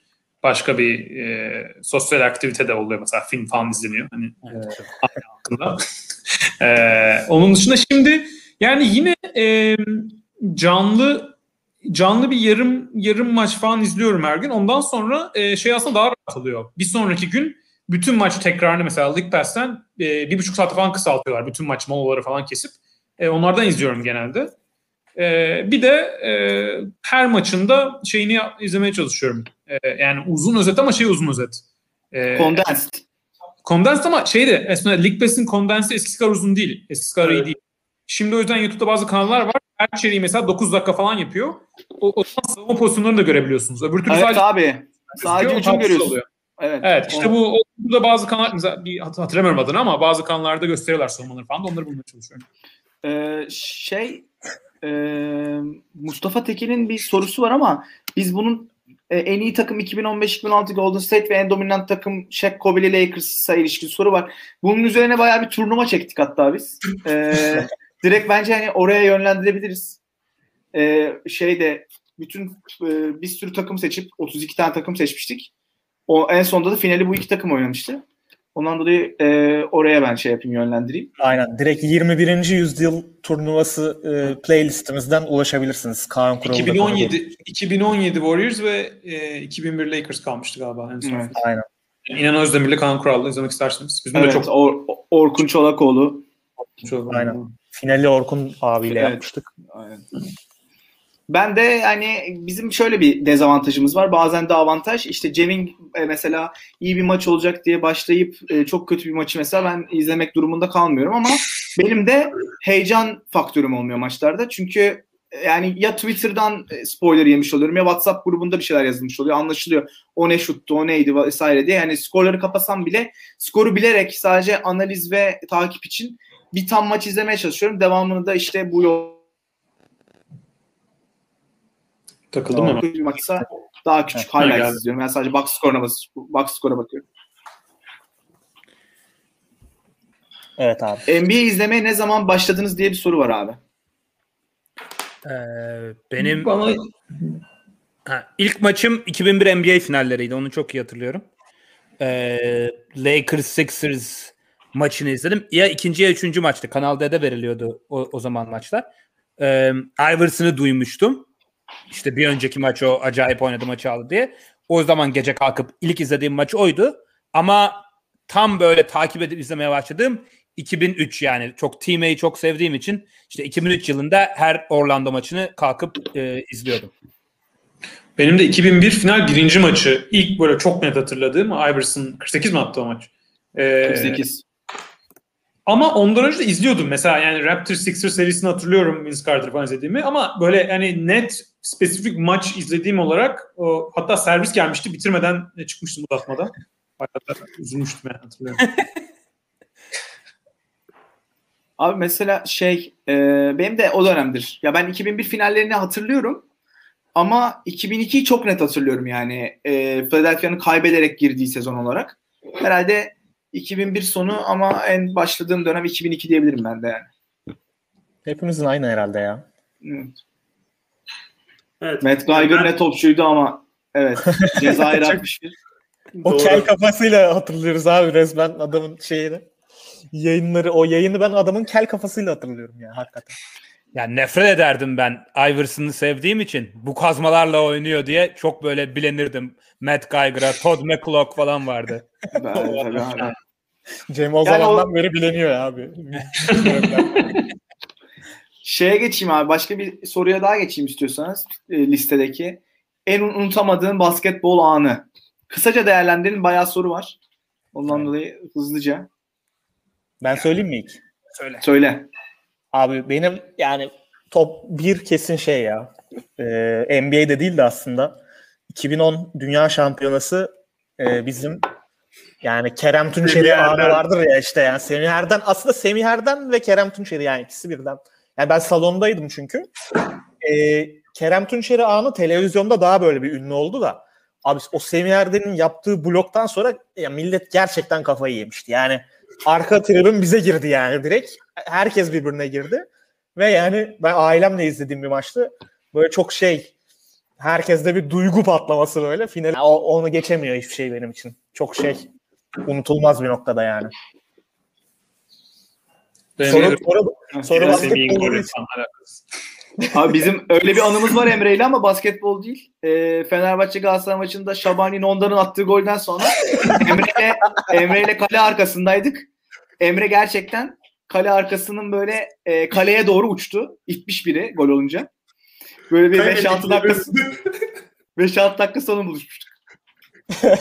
başka bir e, sosyal aktivite de oluyor. Mesela film falan izleniyor. Hani e, hakkında. E, onun dışında şimdi yani yine e, canlı canlı bir yarım yarım maç falan izliyorum her gün. Ondan sonra e, şey aslında daha rahat oluyor. Bir sonraki gün bütün maç tekrarını mesela League Pass'ten e, bir buçuk saate falan kısaltıyorlar. Bütün maç molaları falan kesip. E, onlardan izliyorum genelde. E, bir de e, her maçında şeyini izlemeye çalışıyorum. E, yani uzun özet ama şey uzun özet. E, condensed. Condensed ama şeydi aslında League Pass'in condensed eskisi kadar uzun değil. Eskisi kadar iyi Evet. değil. Şimdi o yüzden YouTube'da bazı kanallar var. Her içeriği mesela 9 dakika falan yapıyor. O, o zaman savunma pozisyonlarını da görebiliyorsunuz. Öbür türlü Evet sadece abi. Sadece hücum görüyorsun. oluyor. Evet. Evet işte O- bu o, burada bazı kanallar mesela bir hat- hatırlamıyorum adını ama bazı kanallarda gösteriyorlar savunmaları falan da onları bulmaya çalışıyorum. Ee, şey e, Mustafa Tekin'in bir sorusu var ama biz bunun e, en iyi takım 2015-2016 Golden State ve en dominant takım Shaq Kobe ile Lakers'a ilişkin soru var. Bunun üzerine bayağı bir turnuva çektik hatta biz. Ee, direkt bence hani oraya yönlendirebiliriz. Ee, şeyde bütün e, bir sürü takım seçip 32 tane takım seçmiştik. O en sonunda da finali bu iki takım oynamıştı. Ondan dolayı e, oraya ben şey yapayım yönlendireyim. Aynen. Direkt 21. yüzyıl turnuvası e, playlistimizden ulaşabilirsiniz. Kaan Kural'da. 2017 2017 Warriors ve e, 2001 Lakers kalmıştı galiba en son. Evet. Aynen. İnan Özdemir'le Kaan Kural'la izlemek isterseniz. Bizim de Evet, çok Or- Orkun Çolakoğlu. Çok Aynen. Finali Orkun abiyle Evet. yapmıştık. Aynen. Ben de yani bizim şöyle bir dezavantajımız var. Bazen de avantaj. İşte Cem'in e, mesela iyi bir maç olacak diye başlayıp e, çok kötü bir maçı mesela ben izlemek durumunda kalmıyorum ama benim de heyecan faktörüm olmuyor maçlarda. Çünkü yani ya Twitter'dan e, spoiler yemiş oluyorum ya WhatsApp grubunda bir şeyler yazılmış oluyor. Anlaşılıyor. O ne şuttu, o neydi vesaire diye. Yani skorları kapasam bile skoru bilerek sadece analiz ve takip için bir tam maç izlemeye çalışıyorum. Devamını da işte bu yol Takıldım ama. bir maçsa daha küçük Ha, highlights geldi. izliyorum. Ben sadece box skoruna bas box skora bakıyorum. Evet abi. NBA izlemeye ne zaman başladınız diye bir soru var abi. Ee, benim Bana ha, ilk maçım 2001 NBA finalleriydi. Onu çok iyi hatırlıyorum. Ee, Lakers Sixers maçını izledim. Ya ikinci ya üçüncü maçtı. Kanal D'de veriliyordu o, o zaman maçlar. Ee, Iverson'ı duymuştum. İşte bir önceki maç o acayip oynadı maçı aldı diye. O zaman gece kalkıp ilk izlediğim maç oydu. Ama tam böyle takip edip izlemeye başladığım 2003 yani çok teammate'i çok sevdiğim için işte 2003 yılında her Orlando maçını kalkıp e, izliyordum. Benim de 2001 final birinci maçı ilk böyle çok net hatırladığım Iverson 48 mi attı o maç? Ee, 48. Ama ondan önce de izliyordum. Mesela yani Raptors Sixers serisini hatırlıyorum Vince Carter falan izlediğimi. Ama böyle yani net spesifik maç izlediğim olarak o, hatta servis gelmişti bitirmeden çıkmıştım uzatmadan. Bayağı da üzülmüştüm yani hatırlıyorum. Abi mesela şey e, benim de o dönemdir. Ya ben 2001 finallerini hatırlıyorum. Ama 2002'yi çok net hatırlıyorum yani. E, Philadelphia'nın kaybederek girdiği sezon olarak. Herhalde 2001 sonu ama en başladığım dönem 2002 diyebilirim ben de yani. Hepimizin aynı herhalde ya. Evet. Evet. Matt Geiger ne topçuydu ama evet. Cezayir 61. O Doğru. kel kafasıyla hatırlıyoruz abi resmen adamın şeyini. Yayınları, o yayını ben adamın kel kafasıyla hatırlıyorum ya hakikaten. Yani nefret ederdim ben Iverson'ı sevdiğim için. Bu kazmalarla oynuyor diye çok böyle bilenirdim. Matt Geiger'a, Todd McClock falan vardı. Ben, tabii abi. Cem o Yani zamandan beri bileniyor ya abi. Şeye geçeyim abi. Başka bir soruya daha geçeyim istiyorsanız e, listedeki. En unutamadığın basketbol anı. Kısaca değerlendirin. Bayağı soru var. Ondan dolayı hızlıca. ben söyleyeyim mi ilk? Söyle. Söyle. Abi benim yani top bir kesin şey ya. Ee, NBA'de değil de aslında 2010 Dünya Şampiyonası e, bizim yani Kerem Tunçeri anı vardır ya işte yani Semih Erden aslında Semih Erden ve Kerem Tunçeri yani ikisi birden. Yani ben salondaydım çünkü. Ee, Kerem Tunçeri anı televizyonda daha böyle bir ünlü oldu da abi o Semih Erden'in yaptığı bloktan sonra ya millet gerçekten kafayı yemişti. Yani arka tribün bize girdi yani direkt. Herkes birbirine girdi. Ve yani ben ailemle izlediğim bir maçtı. Böyle çok şey herkeste bir duygu patlaması böyle. Final onu geçemiyor hiçbir şey benim için. Çok şey unutulmaz bir noktada yani. Soru, soru, soru basketbol. Abi bizim öyle bir anımız var Emre ile ama basketbol değil. E, Fenerbahçe Galatasaray maçında Şabani Nonda'nın attığı golden sonra Emre ile, Emre ile kale arkasındaydık. Emre gerçekten kale arkasının böyle e, kaleye doğru uçtu. İtmiş biri gol olunca. Böyle bir 5-6 dakika 5-6 dakika sonra buluşmuştuk.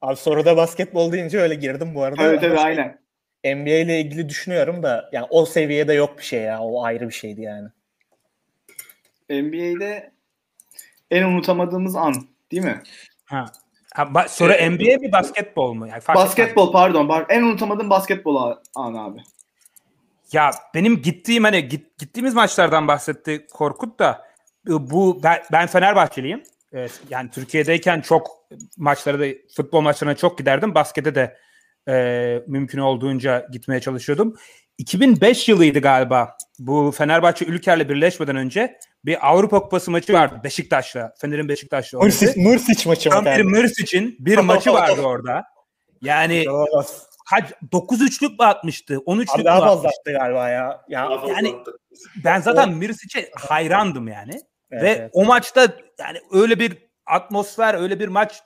Abi soruda basketbol deyince öyle girdim bu arada. Evet evet aynen. NBA ile ilgili düşünüyorum da yani o seviyede yok bir şey ya. O ayrı bir şeydi yani. NBA'de en unutamadığımız an değil mi? Ha. Ha, ba- soru NBA mi basketbol mu? Yani fark Basketbol pardon. Bar- En unutamadığım basketbol a- anı abi. Ya benim gittiğim hani git, gittiğimiz maçlardan bahsetti Korkut da bu ben, ben Fenerbahçeliyim. Ee, yani Türkiye'deyken çok maçlara da futbol maçlarına çok giderdim. Baskete de e, mümkün olduğunca gitmeye çalışıyordum. 2005 yılıydı galiba. Bu Fenerbahçe Ülker'le birleşmeden önce bir Avrupa Kupası maçı vardı Beşiktaş'la. Fener'in Beşiktaş'la. Mırsic, Mırsic maçı mı? Bir? Mırsic'in bir maçı vardı orada. Yani kaç 9 üçlük mü atmıştı? 13 Abi mü daha fazla atmıştı? attı galiba ya. ya yani-. Ben zaten Mirsic'e hayrandım yani. Evet, Ve evet. o maçta yani öyle bir atmosfer, öyle bir maç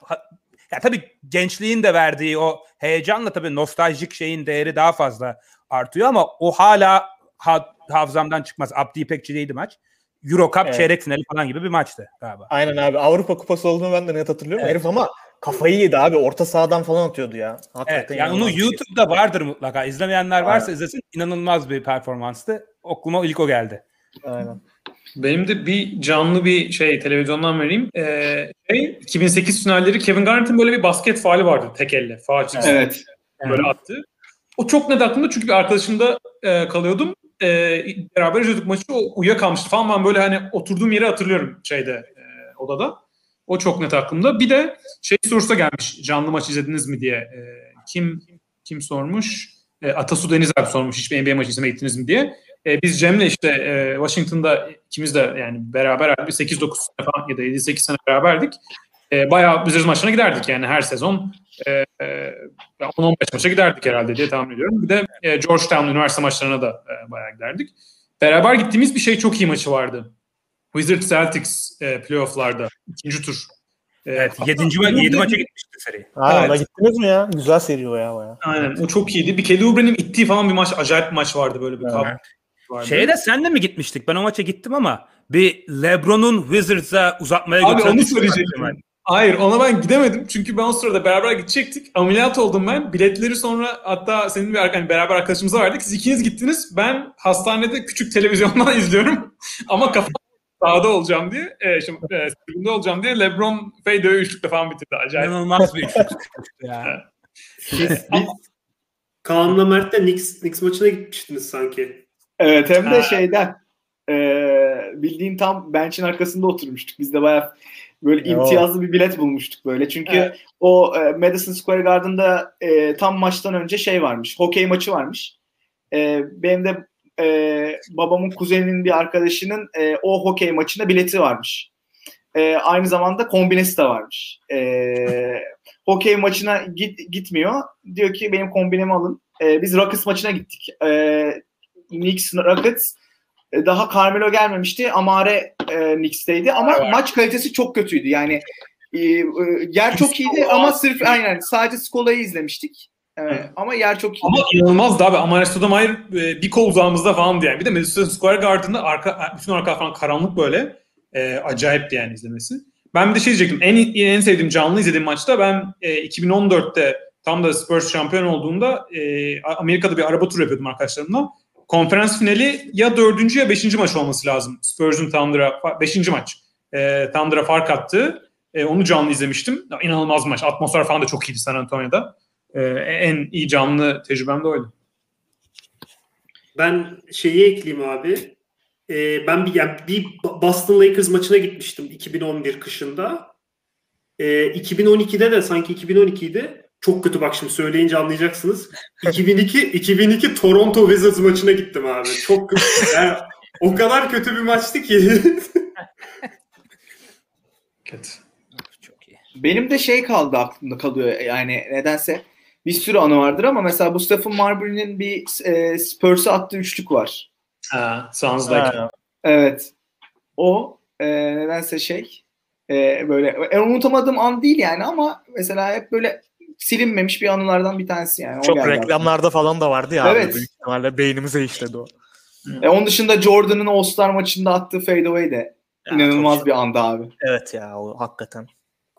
Ya tabii gençliğin de verdiği o heyecanla tabii nostaljik şeyin değeri daha fazla artıyor ama o hala ha, hafızamdan çıkmaz. Abdi İpekçi'deydi maç. Euro Cup Evet. çeyrek finali falan gibi bir maçtı galiba. Aynen abi. Avrupa Kupası olduğunu ben de net hatırlıyorum. Evet. Herif ama kafayı yedi abi. Orta sahadan falan atıyordu ya. Evet, Hakikaten yani onu şey. YouTube'da vardır mutlaka. İzlemeyenler varsa Aynen. izlesin. İnanılmaz bir performanstı. Aklıma ilk o geldi. Aynen. Benim de bir canlı bir şey televizyondan vereyim. Ee, şey, 2008 finalleri Kevin Garnett'in böyle bir basket faali vardı tek elle. Faal Evet. böyle attı. O çok net aklımda çünkü bir arkadaşımda e, kalıyordum. E, beraber izliyorduk maçı. O uyuyakalmıştı falan. Ben böyle hani oturduğum yeri hatırlıyorum şeyde e, odada. O çok net aklımda. Bir de şey sorusu da gelmiş. Canlı maç izlediniz mi diye. E, kim kim sormuş? E, Atasu Deniz abi sormuş. Hiçbir NBA maçı izlemeye gittiniz mi diye. E, biz Cem'le işte e, Washington'da ikimiz de yani beraber bir 8-9 sene falan ya da 7-8 sene beraberdik. E, bayağı Wizards maçlarına giderdik yani her sezon. E, e, 10-15 maça giderdik herhalde diye tahmin ediyorum. Bir de e, Georgetown üniversite maçlarına da e, bayağı giderdik. Beraber gittiğimiz bir şey çok iyi maçı vardı. Wizards Celtics e, playofflarda ikinci tur. E, Evet, 7. ma- yedi maça gitmişti seri. Ha, Evet. gittiniz mi ya? Güzel seri o ya baya. Aynen o çok iyiydi. Bir Kelly Oubre'nin ittiği falan bir maç, acayip bir maç vardı böyle bir Evet. Vardı. Şeye de senle mi gitmiştik? Ben o maça gittim ama bir LeBron'un Wizards'a uzatmaya Abi onu söyleyecektim. var. Hayır ona ben gidemedim çünkü ben o sırada beraber gidecektik. Ameliyat oldum ben. Biletleri sonra hatta senin bir hani beraber arkadaşımıza verdik. Siz ikiniz gittiniz. Ben hastanede küçük televizyondan izliyorum. Ama kafam sahada olacağım diye, e, şimdi, e, tribünde olacağım diye LeBron fadeaway üçlükle falan bitirdi. Acayip. İnanılmaz bir üçlük ya. Kaan'la Mert de Knicks, Knicks maçına gitmiştiniz sanki. Evet hem de Ha. şeyden e, bildiğin tam bench'in arkasında oturmuştuk. Biz de bayağı böyle Yo. imtiyazlı bir bilet bulmuştuk böyle. Çünkü Evet. o e, Madison Square Garden'da e, tam maçtan önce şey varmış. Hokey maçı varmış. E, benim de e, babamın kuzeninin bir arkadaşının e, o hokey maçına bileti varmış. E, aynı zamanda kombinesi de varmış. E, hokey maçına git, gitmiyor. Diyor ki benim kombinemi alın. E, biz Rockets maçına gittik. E, Knicks Rockets e, daha Carmelo gelmemişti. Amare e, Knicks'teydi ama Evet. maç kalitesi çok kötüydü. Yani e, e, yer çok iyiydi ama sırf aynen sadece Skola'yı izlemiştik. Evet, Evet. ama yer çok iyiydi. Ama inanılmazdı abi. Amares Stoudemire e, bir kol uzağımızda falan yani. Bir de Madison Square Garden'da arka, bütün arka falan karanlık böyle. E, acayipti yani izlemesi. Ben bir de şey diyecektim. En, en sevdiğim canlı izlediğim maçta ben e, 2014'te tam da Spurs şampiyon olduğunda e, Amerika'da bir araba turu yapıyordum arkadaşlarımla. Konferans finali ya dördüncü ya beşinci maç olması lazım. Spurs'un Thunder'a, beşinci maç. E, Thunder'a fark attı. E, onu canlı izlemiştim. İnanılmaz maç. Atmosfer falan da çok iyiydi San Antonio'da. E, en iyi canlı tecrübem de oydu. Ben şeyi ekleyeyim abi. Ee, ben bir, yani bir Boston Lakers maçına gitmiştim 2011 kışında. Ee, 2012'de de sanki 2012'ydi. Çok kötü bak şimdi söyleyince anlayacaksınız. 2002 2002 Toronto Wizards maçına gittim abi. Çok kötü. Yani o kadar kötü bir maçtı ki. Kötü. Çok iyi. Benim de şey kaldı aklımda kalıyor yani nedense bir sürü anı vardır ama mesela bu Stephen Marbury'nin bir e, Spurs'a attığı üçlük var. Ha, sounds like. Ha, Evet. O e, nedense şey e, böyle en unutamadığım an değil yani ama mesela hep böyle silinmemiş bir anılardan bir tanesi yani. O Çok reklamlarda falan da vardı ya. abi. Evet. Büyük ihtimalle beynimize işledi o. aklıma. E, onun dışında Jordan'ın All-Star maçında attığı fadeaway de Ya, inanılmaz bir anda abi. Evet ya o hakikaten.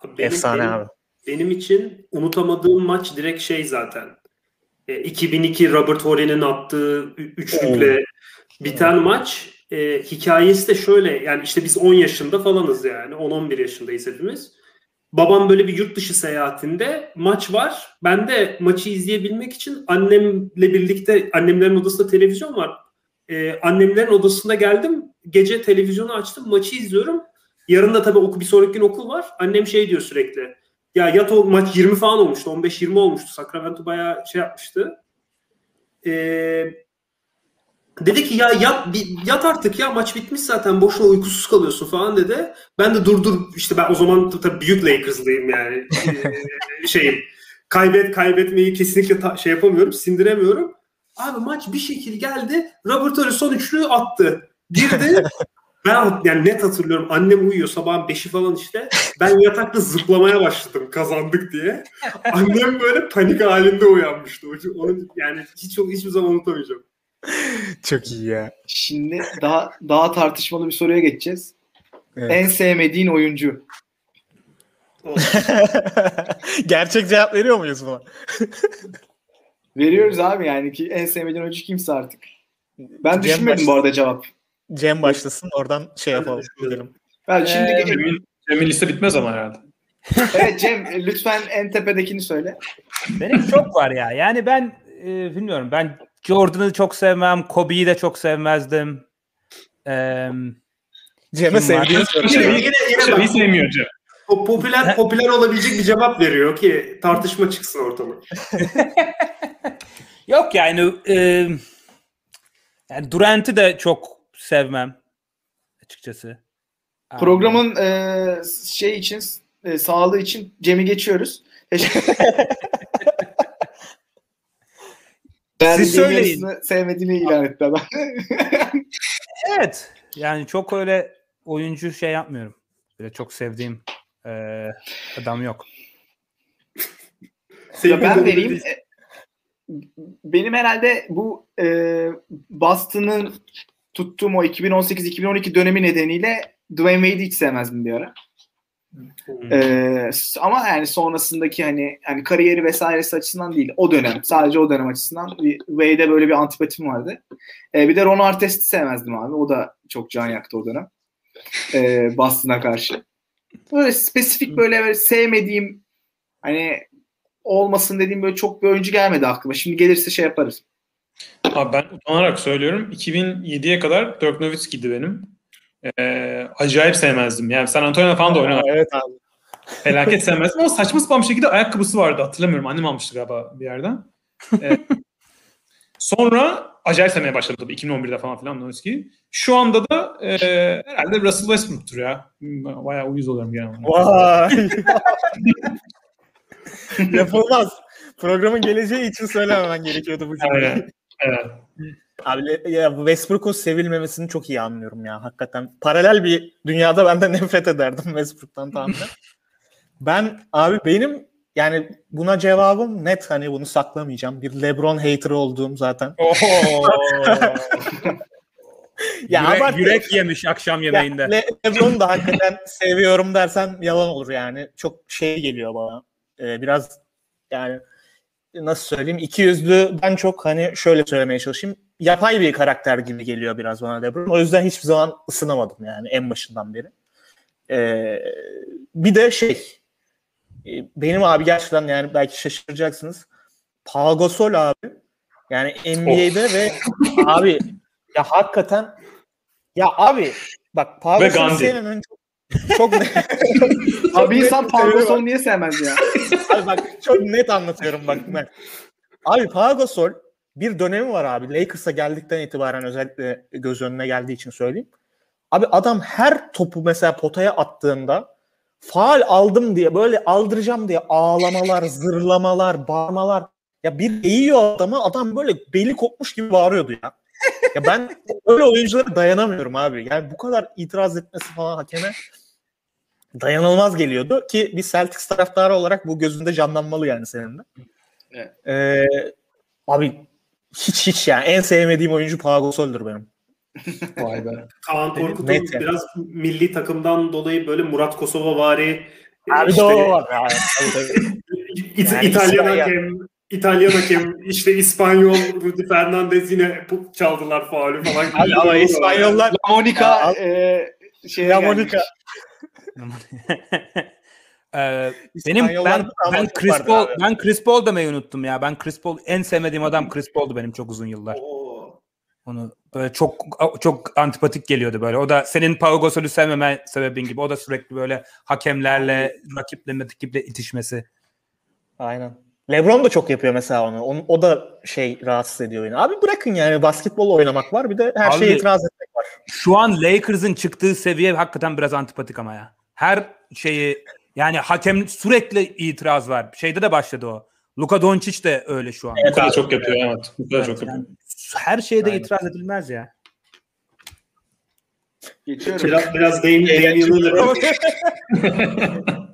Benim- Efsane benim- abi. Benim için unutamadığım maç direkt şey zaten. E, 2002 Robert Horry'nin attığı üçlükle biten maç. E, hikayesi de şöyle yani işte biz 10 yaşında falanız yani 10-11 yaşındayız hepimiz. Babam böyle bir yurt dışı seyahatinde maç var. Ben de maçı izleyebilmek için annemle birlikte annemlerin odasında televizyon var. E, annemlerin odasında geldim. Gece televizyonu açtım. Maçı izliyorum. Yarın da tabii oku, bir sonraki gün okul var. Annem şey diyor sürekli. Ya yat o maç 20 falan olmuştu. 15-20 olmuştu. Sacramento bayağı şey yapmıştı. Ee, dedi ki ya yat, bir- yat artık ya maç bitmiş zaten boşuna uykusuz kalıyorsun falan dedi. Ben de dur dur işte ben o zaman tabii büyük Lakers'lıyım yani. Şeyim kaybet kaybetmeyi kesinlikle ta- şey yapamıyorum, sindiremiyorum. Abi maç bir şekil geldi. Robert Horry son üçlüğü attı. Girdi. Ben yani net hatırlıyorum annem uyuyor sabahın 5'i falan işte. Ben yatakta zıplamaya başladım kazandık diye. Annem böyle panik halinde uyanmıştı. Onu yani hiç hiçbir zaman unutamayacağım. Çok iyi ya. Şimdi daha daha tartışmalı bir soruya geçeceğiz. Evet. En sevmediğin oyuncu. Gerçek cevap veriyor muyuz buna? Veriyoruz abi yani ki en sevmediğin oyuncu kimse artık. Ben Cem düşünmedim başlasın. bu arada cevap. Cem başlasın oradan şey yapalım. Ben şimdi ee, Cem'in, Cem'in liste bitmez ama herhalde. evet Cem lütfen en tepedekini söyle. Benim çok var ya. Yani ben e, bilmiyorum. Ben Jordan'ı çok sevmem. Kobe'yi de çok sevmezdim. Ee, Cem'e sevdiğini yine, yine sevmiyor Cem. O popüler popüler olabilecek bir cevap veriyor ki tartışma çıksın ortama. Yok yani e, yani Durant'i de çok sevmem açıkçası. Programın e, şey için e, sağlığı için Cem'i geçiyoruz. Siz söyleyin. Sevmediğini ilan etti adam. evet. Yani çok öyle oyuncu şey yapmıyorum. Böyle çok sevdiğim e, adam yok. ya ben vereyim. E, benim herhalde bu e, Boston'ın tuttuğum o 2018-2012 dönemi nedeniyle Dwayne Wade'i hiç sevmezdim bir ara. Hmm. Ee, ama yani sonrasındaki hani hani kariyeri vesairesi açısından değil. O dönem. Sadece o dönem açısından Wade'e böyle bir antipatim vardı. Ee, bir de Ron Artest'i sevmezdim abi. O da çok can yaktı o dönem. Ee, Boston'a karşı. Böyle spesifik böyle, böyle sevmediğim hani olmasın dediğim böyle çok bir oyuncu gelmedi aklıma. Şimdi gelirse şey yaparız. Abi ben utanarak söylüyorum. 2007'ye kadar Dirk Nowitzki'di benim. Ee, acayip sevmezdim. Yani San Antonio falan da oynadı. Evet abi. Felaket sevmezdim ama saçma sapan bir şekilde ayakkabısı vardı. Hatırlamıyorum. Annem almıştı galiba bir yerden. Ee, sonra acayip sevmeye başladı tabii 2011'de falan filan Nowitzki. Şu anda da e, herhalde Russell Westbrook'tur ya. Bayağı uyuz oluyorum genel Vay. Yapılmaz. Programın geleceği için söylememen gerekiyordu bu cümleyi. Evet. evet. Abi ya Westbrook'un sevilmemesini çok iyi anlıyorum ya hakikaten. Paralel bir dünyada ben de nefret ederdim Westbrook'tan tamamen. ben abi benim yani buna cevabım net hani bunu saklamayacağım. Bir LeBron hater olduğum zaten. ya yürek, ama yürek yemiş akşam yemeğinde. Ya, LeBron'u da hakikaten seviyorum dersen yalan olur yani. Çok şey geliyor bana. Ee, biraz yani nasıl söyleyeyim iki yüzlü ben çok hani şöyle söylemeye çalışayım yapay bir karakter gibi geliyor biraz bana LeBron. O yüzden hiçbir zaman ısınamadım yani en başından beri. Ee, bir de şey e, benim abi gerçekten yani belki şaşıracaksınız. Paul Gasol abi yani NBA'de of. ve abi ya hakikaten ya abi bak Paul Gasol senin çok çok net. abi insan Paul Gasol niye sevmez ya? abi bak çok net anlatıyorum bak ben. Abi Paul Gasol bir dönemi var abi. Lakers'a geldikten itibaren özellikle göz önüne geldiği için söyleyeyim. Abi adam her topu mesela potaya attığında faal aldım diye böyle aldıracağım diye ağlamalar, zırlamalar, bağırmalar. Ya bir eğiyor adamı adam böyle beli kopmuş gibi bağırıyordu ya. ya ben öyle oyunculara dayanamıyorum abi. Yani bu kadar itiraz etmesi falan hakeme dayanılmaz geliyordu ki bir Celtics taraftarı olarak bu gözünde canlanmalı yani senin de. Evet. Ee, abi hiç hiç yani en sevmediğim oyuncu Pau Gasol'dur benim. Vay be. Kaan Korkut'un biraz milli takımdan dolayı böyle Murat Kosova vari Abi işte, o var. Yani, İt- yani İtalyan hakem, İtalyan hakem, işte İspanyol Rudy Fernandez yine çaldılar faulü falan. Abi, ama İspanyollar La Monica e, şey La Monica. Ee, benim ben ben Chris Paul abi. ben Chris Paul demeyi unuttum ya. Ben Chris Paul en sevmediğim adam Chris Paul'du benim çok uzun yıllar. Oo. Onu böyle çok çok antipatik geliyordu böyle. O da senin Pau Gasol'ü sevmeme sebebin gibi. O da sürekli böyle hakemlerle, rakiple, rakiple itişmesi. Aynen. LeBron da çok yapıyor mesela onu. onu. O da şey rahatsız ediyor beni. Abi bırakın yani basketbol oynamak var bir de her Abi, şeye itiraz etmek var. Şu an Lakers'ın çıktığı seviye hakikaten biraz antipatik ama ya. Her şeyi yani hakem sürekli itiraz var. Şeyde de başladı o. Luka Doncic de öyle şu an. Evet, Luka çok yapıyor evet. Luka evet, çok yapıyor. her şeyde Aynen. itiraz edilmez ya. Geçiyorum. Biraz, biraz Lillard.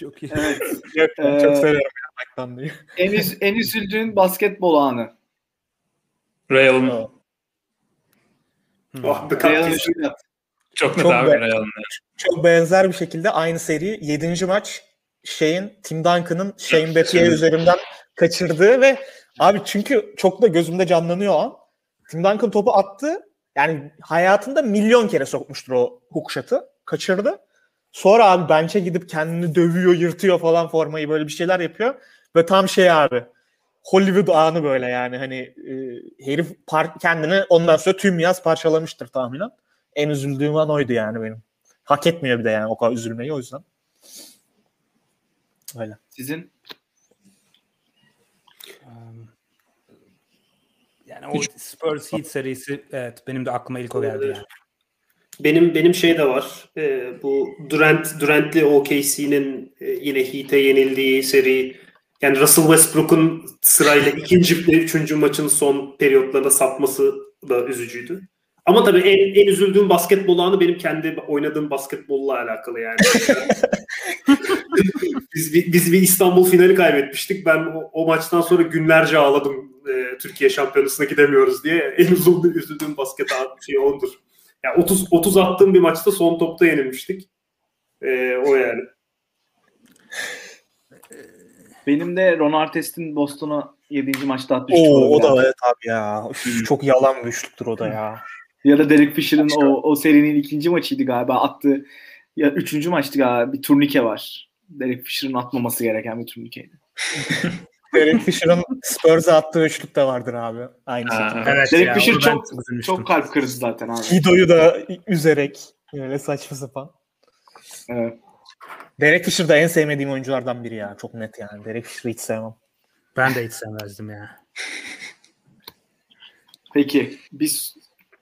Çok iyi. Evet. Çok Ee, Mike Conley'i. En, üz- en üzüldüğün basketbol anı. Real'ın Oh, the Real'ın çok Çok abi be- Real'ın. Çok benzer bir şekilde aynı seri 7. maç şeyin Tim Duncan'ın Shane Battier üzerinden kaçırdığı ve abi çünkü çok da gözümde canlanıyor o an. Tim Duncan topu attı. Yani hayatında milyon kere sokmuştur o hook shot'ı. Kaçırdı. Sonra abi bench'e gidip kendini dövüyor, yırtıyor falan formayı böyle bir şeyler yapıyor. Ve tam şey abi Hollywood anı böyle yani hani e, herif par- kendini ondan sonra tüm yaz parçalamıştır tahminen. En üzüldüğüm an oydu yani benim. Hak etmiyor bir de yani o kadar üzülmeyi o yüzden. Öyle. Sizin Yani o Spurs Heat serisi evet benim de aklıma ilk o geldi yani. Benim benim şey de var. Ee, bu Durant Durant'li OKC'nin e, yine Heat'e yenildiği seri. Yani Russell Westbrook'un sırayla ikinci ve üçüncü maçın son periyotlarında sapması da üzücüydü. Ama tabii en, en üzüldüğüm basketbol anı benim kendi oynadığım basketbolla alakalı yani. biz, bir- biz bir İstanbul finali kaybetmiştik. Ben o, o maçtan sonra günlerce ağladım e, Türkiye şampiyonasına gidemiyoruz diye. En üzüldüğüm, üzüldüğüm basket anı şey ondur. Ya 30 30 attığım bir maçta son topta yenilmiştik. Ee, o yani. benim de Ron Artest'in Boston'a 7. maçta attığı Oo, o da evet abi ya. Üf, çok yalan bir üçlüktür o da ya. Ya da Derek Fisher'ın o, o serinin ikinci maçıydı galiba attığı ya üçüncü maçtı galiba bir turnike var. Derek Fisher'ın atmaması gereken bir turnikeydi. Derek Fisher'ın Spurs'a attığı üçlük de vardır abi. Aynı şekilde. Evet Derek ya, Fisher çok çok kalp kırdı zaten abi. Hido'yu da üzerek böyle saçma sapan. Evet. Derek Fisher da en sevmediğim oyunculardan biri ya. Çok net yani. Derek Fisher'ı hiç sevmem. Ben de hiç sevmezdim ya. Peki biz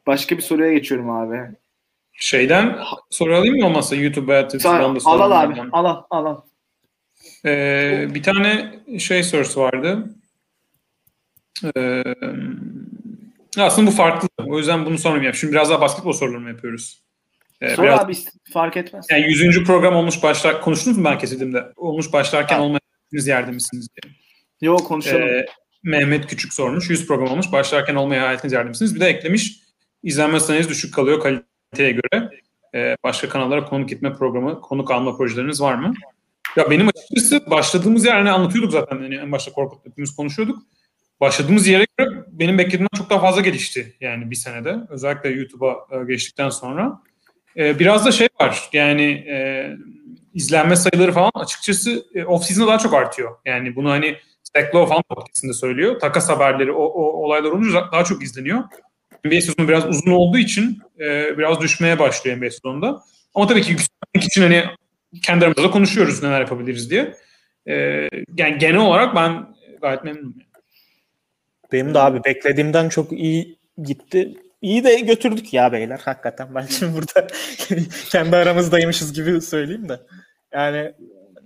başka bir soruya geçiyorum abi. Şeyden soru alayım mı olmazsa YouTube veya Sağ, Twitter'dan da al al sorun abi. Al al al. al. Ee, bir tane şey sorusu vardı. Ee, aslında bu farklı. O yüzden bunu sormayayım. Şimdi biraz daha basketbol sorularını yapıyoruz. Ee, Sor biraz, abi fark etmez. yani 100. program olmuş başlar. Konuştunuz mu ben kesildiğimde? Olmuş başlarken olmadığınız yerde misiniz diye. Yok konuşalım. Ee, Mehmet Küçük sormuş. 100 program olmuş. Başlarken olmaya hayatınız yerde misiniz? Bir de eklemiş. İzlenme sayınız düşük kalıyor kaliteye göre. Ee, başka kanallara konuk gitme programı, konuk alma projeleriniz var mı? Ya benim açıkçası başladığımız yer hani anlatıyorduk zaten. Hani en başta Korkut hepimiz konuşuyorduk. Başladığımız yere göre benim beklediğimden çok daha fazla gelişti yani bir senede. Özellikle YouTube'a e, geçtikten sonra. E, biraz da şey var yani e, izlenme sayıları falan açıkçası e, off-season'da daha çok artıyor. Yani bunu hani Zach Lowe falan podcastinde söylüyor. Takas haberleri, o, o olaylar olunca daha çok izleniyor. NBA sezonu biraz uzun olduğu için e, biraz düşmeye başlıyor NBA sezonunda. Ama tabii ki yükselmek için hani kendi aramızda da konuşuyoruz neler yapabiliriz diye. E, yani genel olarak ben gayet memnunum. Benim de abi beklediğimden çok iyi gitti. İyi de götürdük ya beyler hakikaten. Ben şimdi burada kendi aramızdaymışız gibi söyleyeyim de. Yani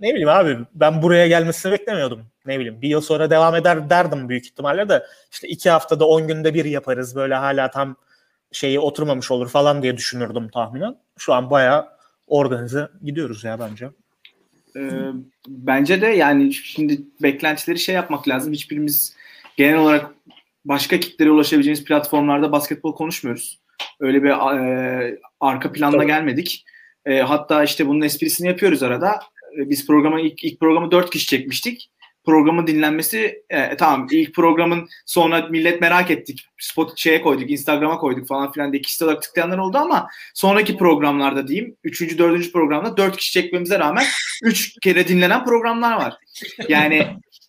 ne bileyim abi ben buraya gelmesini beklemiyordum. Ne bileyim bir yıl sonra devam eder derdim büyük ihtimalle de işte iki haftada on günde bir yaparız böyle hala tam şeyi oturmamış olur falan diye düşünürdüm tahminen. Şu an bayağı organize gidiyoruz ya bence. Ee, bence de yani şimdi beklentileri şey yapmak lazım. Hiçbirimiz genel olarak başka kitlere ulaşabileceğimiz platformlarda basketbol konuşmuyoruz. Öyle bir e, arka planda Tabii. gelmedik. E, hatta işte bunun esprisini yapıyoruz arada. E, biz programı ilk, ilk programı dört kişi çekmiştik. Programın dinlenmesi e, tamam ilk programın sonra millet merak ettik. Spot şeye koyduk, Instagram'a koyduk falan filan diye kişisel olarak tıklayanlar oldu ama sonraki programlarda diyeyim, üçüncü, dördüncü programda dört kişi çekmemize rağmen üç kere dinlenen programlar var. Yani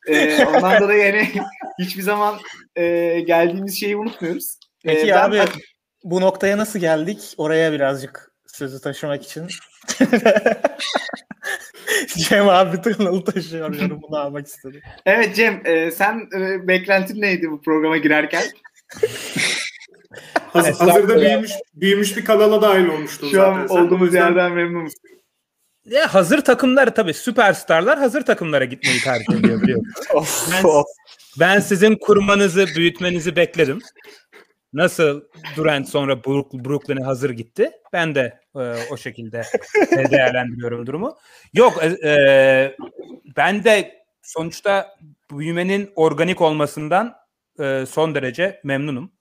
e, ondan dolayı yani hiçbir zaman e, geldiğimiz şeyi unutmuyoruz. Peki E, ben- abi bu noktaya nasıl geldik? Oraya birazcık sözü taşımak için. Cem abi kanalı taşıyor yorumunu almak istedim. Evet Cem, e, sen e, beklentin neydi bu programa girerken? Haz- Estağfurullah. hazırda büyümüş büyümüş bir kanala dahil olmuştun Şu zaten. an Sen olduğumuz yüzden- yerden memnunuz. Ya hazır takımlar tabii süperstarlar hazır takımlara gitmeyi tercih ediyor biliyorsunuz. of, Ben-. Ben sizin kurmanızı, büyütmenizi bekledim. Nasıl Durant sonra Brooklyn'e hazır gitti. Ben de e, o şekilde değerlendiriyorum durumu. Yok e, e, ben de sonuçta büyümenin organik olmasından e, son derece memnunum.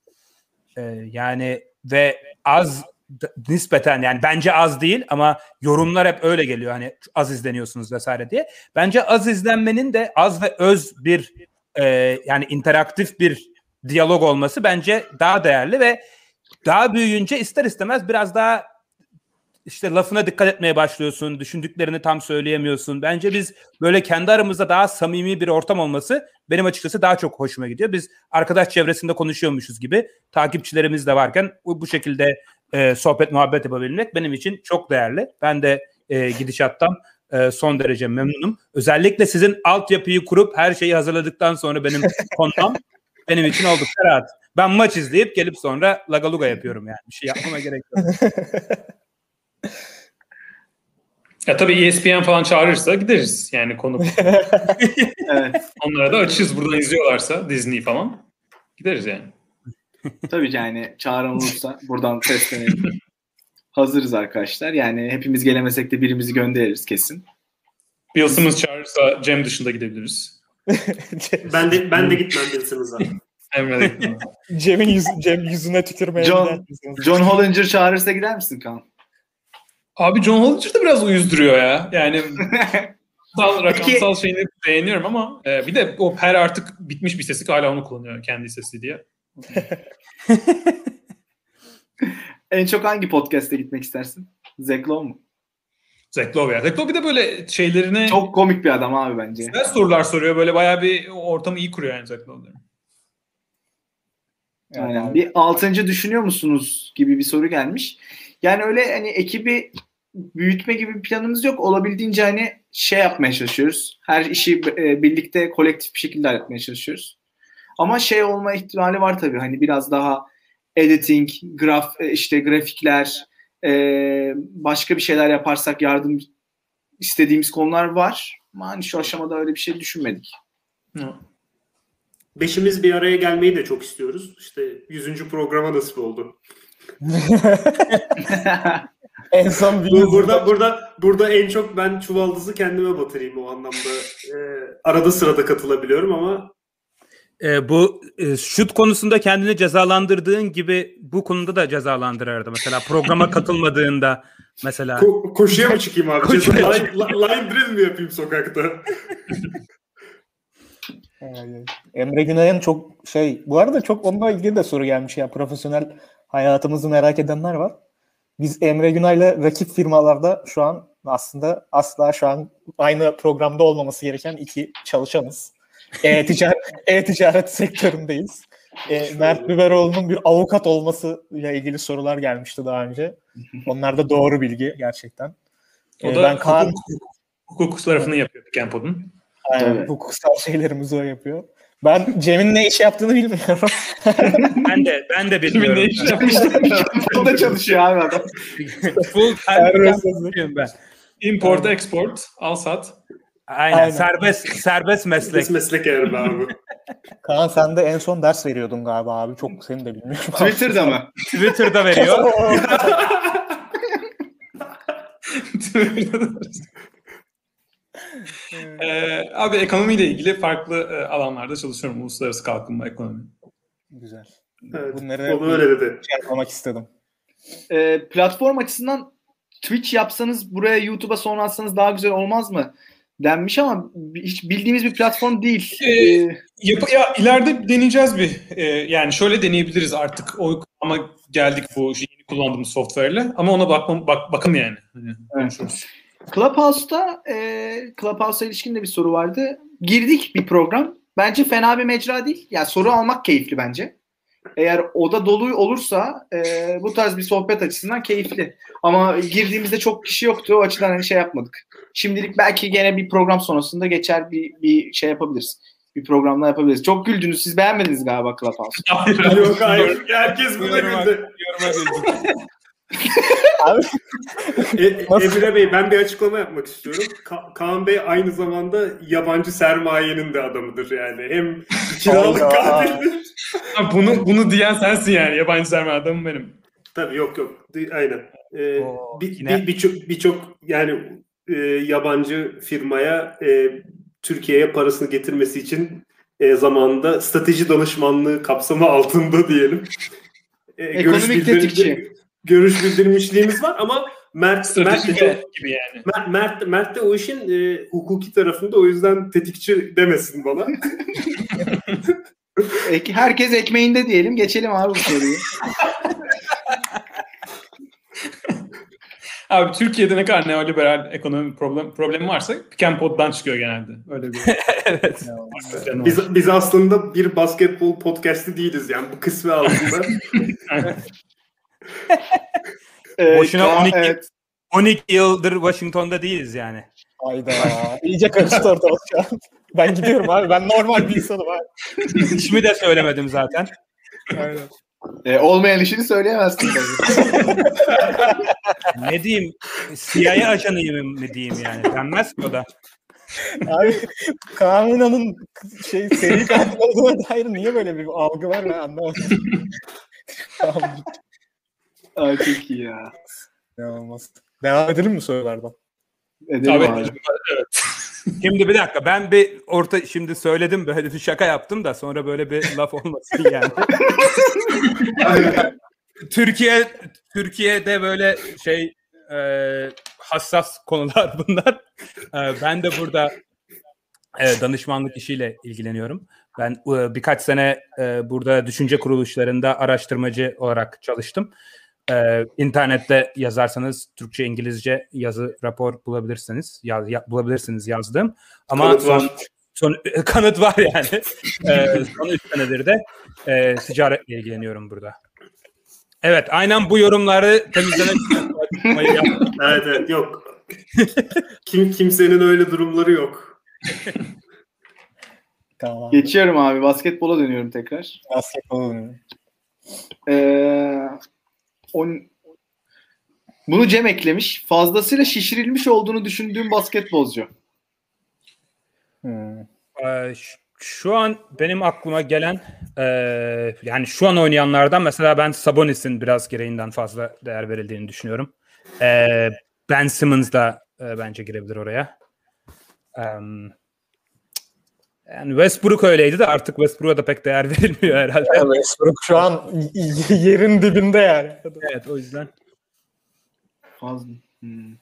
E, yani ve az nispeten yani bence az değil ama yorumlar hep öyle geliyor hani az izleniyorsunuz vesaire diye. Bence az izlenmenin de az ve öz bir e, yani interaktif bir diyalog olması bence daha değerli ve daha büyüyünce ister istemez biraz daha işte lafına dikkat etmeye başlıyorsun. Düşündüklerini tam söyleyemiyorsun. Bence biz böyle kendi aramızda daha samimi bir ortam olması benim açıkçası daha çok hoşuma gidiyor. Biz arkadaş çevresinde konuşuyormuşuz gibi takipçilerimiz de varken bu, şekilde e, sohbet muhabbet yapabilmek benim için çok değerli. Ben de e, gidişattan e, son derece memnunum. Özellikle sizin altyapıyı kurup her şeyi hazırladıktan sonra benim konmam benim için oldukça rahat. Ben maç izleyip gelip sonra lagaluga yapıyorum yani. Bir şey yapmama gerek yok. Ya tabii ESPN falan çağırırsa gideriz yani konu. evet. Onlara da açız buradan izliyorlarsa Disney falan. Gideriz yani. Tabii yani çağıran olursa buradan seslenelim. Hazırız arkadaşlar. Yani hepimiz gelemesek de birimizi göndeririz kesin. Bill Simmons çağırırsa Cem dışında gidebiliriz. ben de ben de gitmem Bill Simmons'a. Emre Cem'in yüz, Cem yüzüne tükürmeye John, John Hollinger çağırırsa gider misin Kaan? Abi John Hollinger de biraz uyuz duruyor ya. Yani rakamsal, rakamsal şeyini beğeniyorum ama e, bir de o her artık bitmiş bir sesi hala onu kullanıyor kendi sesi diye. en çok hangi podcast'e gitmek istersin? Lowe mu? Zach Lowe ya. Zach Lowe bir de böyle şeylerine... Çok komik bir adam abi bence. Güzel sorular soruyor. Böyle bayağı bir ortamı iyi kuruyor yani Zach Lowe'ların. Yani yani bir altıncı düşünüyor musunuz gibi bir soru gelmiş. Yani öyle hani ekibi büyütme gibi bir planımız yok. Olabildiğince hani şey yapmaya çalışıyoruz. Her işi e, birlikte kolektif bir şekilde halletmeye çalışıyoruz. Ama şey olma ihtimali var tabii. Hani biraz daha editing, graf e, işte grafikler, e, başka bir şeyler yaparsak yardım istediğimiz konular var. Ama hani şu aşamada öyle bir şey düşünmedik. Hı. Beşimiz bir araya gelmeyi de çok istiyoruz. İşte yüzüncü programa nasip oldu. en son Bu, burada burada burada en çok ben çuvaldızı kendime batırayım o anlamda. Ee, arada sırada katılabiliyorum ama e, bu e, şut konusunda kendini cezalandırdığın gibi bu konuda da cezalandırırdı. Mesela programa katılmadığında mesela. Ko- koşuya mı çıkayım abi? Koşuya line, line drill mi yapayım sokakta? Emre Günay'ın çok şey bu arada çok onunla ilgili de soru gelmiş ya profesyonel hayatımızı merak edenler var. Biz Emre Günay'la rakip firmalarda şu an aslında asla şu an aynı programda olmaması gereken iki çalışanız. E-ticaret, e-ticaret sektöründeyiz. E, Mert Biberoğlu'nun bir avukat olması ile ilgili sorular gelmişti daha önce. Onlar da doğru bilgi gerçekten. O e, da ben Kaan... hukuk, hukuk tarafını yapıyor Kempod'un. Aynen, evet. hukuksal şeylerimizi o yapıyor. Ben Cem'in ne iş yaptığını bilmiyorum. ben de ben de bilmiyorum. Cem'in ne iş yaptığını da çalışıyor abi adam. Full time ben. Import, export, al sat. Aynen, Aynen. serbest serbest meslek. Serbest meslek herhalde abi. Kaan sen de en son ders veriyordun galiba abi. Çok seni de bilmiyorum. Twitter'da mı? Twitter'da veriyor. ee, abi ekonomiyle ilgili farklı e, alanlarda çalışıyorum. Uluslararası kalkınma ekonomi. Güzel. Evet, Bunları onu öyle dedi. Şey yapmak istedim. Ee, platform açısından Twitch yapsanız buraya YouTube'a sonra atsanız daha güzel olmaz mı? Denmiş ama hiç bildiğimiz bir platform değil. Ee, yap, ya ileride deneyeceğiz bir. E, yani şöyle deneyebiliriz artık. O ama geldik bu yeni kullandığımız software'le. Ama ona bakmam bak bakın yani. Hani evet. Clubhouse'da e, Clubhouse'a ilişkin de bir soru vardı. Girdik bir program. Bence fena bir mecra değil. Yani soru almak keyifli bence. Eğer oda dolu olursa e, bu tarz bir sohbet açısından keyifli. Ama girdiğimizde çok kişi yoktu. O açıdan hani şey yapmadık. Şimdilik belki gene bir program sonrasında geçer bir, bir şey yapabiliriz. Bir programla yapabiliriz. Çok güldünüz. Siz beğenmediniz galiba Clubhouse. Yok hayır. Herkes buna güldü. Abi, e, Emre Bey ben bir açıklama yapmak istiyorum. Ka- Kaan Bey aynı zamanda yabancı sermayenin de adamıdır yani. Hem kiralık katildir. bunu bunu diyen sensin yani yabancı sermaye adamım benim. Tabii yok yok. Aynen. Ee, bir, yine... bir, birçok yani e, yabancı firmaya e, Türkiye'ye parasını getirmesi için e, zamanında strateji danışmanlığı kapsamı altında diyelim. E, görüş tetikçi. Görüş bildirmişliğimiz var ama Mert, Mert de çok, gibi yani. Mert, Mert, Mert de o işin e, hukuki tarafında o yüzden tetikçi demesin bana. Herkes ekmeğinde diyelim. Geçelim abi bu soruyu. Abi Türkiye'de ne kadar neoliberal ekonomi problem problemi varsa Pick çıkıyor genelde. Öyle bir. evet. biz, biz aslında bir basketbol podcast'i değiliz yani bu kısmı altında. Evet, Boşuna 12, evet. 12 yıldır Washington'da değiliz yani. Hayda. İyice karıştı ortalık şu an. Ben gidiyorum abi. Ben normal bir insanım abi. İsmi de söylemedim zaten. Aynen. E, olmayan işini söyleyemezsin ne diyeyim? CIA ajanıyım mı diyeyim yani? Denmez ki o da. Abi Kaan şey seri katil olduğuna dair niye böyle bir algı var ben anlamadım. Ay çok iyi ya. Olmaz. Devam edelim mi sorulardan? Edelim abi. abi. Evet. Şimdi bir dakika ben bir orta şimdi söyledim böyle bir şaka yaptım da sonra böyle bir laf olmasın yani. Türkiye Türkiye'de böyle şey e, hassas konular bunlar. E, ben de burada e, danışmanlık işiyle ilgileniyorum. Ben e, birkaç sene e, burada düşünce kuruluşlarında araştırmacı olarak çalıştım. Ee, internette yazarsanız Türkçe, İngilizce yazı, rapor bulabilirsiniz. Yaz, ya, bulabilirsiniz yazdım. Ama kanıt son, var. Son, kanıt var yani. ee, son 3 senedir de e, ticaretle ilgileniyorum burada. Evet, aynen bu yorumları temizlemek Evet, evet, yok. Kim kimsenin öyle durumları yok. tamam. Geçiyorum abi. Basketbola dönüyorum tekrar. Basketbola dönüyorum. Ee, on... Bunu Cem eklemiş. Fazlasıyla şişirilmiş olduğunu düşündüğüm basketbolcu. Hmm. Ee, şu an benim aklıma gelen e, yani şu an oynayanlardan mesela ben Sabonis'in biraz gereğinden fazla değer verildiğini düşünüyorum. E, ben Simmons da e, bence girebilir oraya. Um, yani Westbrook öyleydi de artık Westbrook'a da pek değer verilmiyor herhalde. Yani Westbrook şu an yerin dibinde yani. Evet o yüzden. Fazla. Hmm.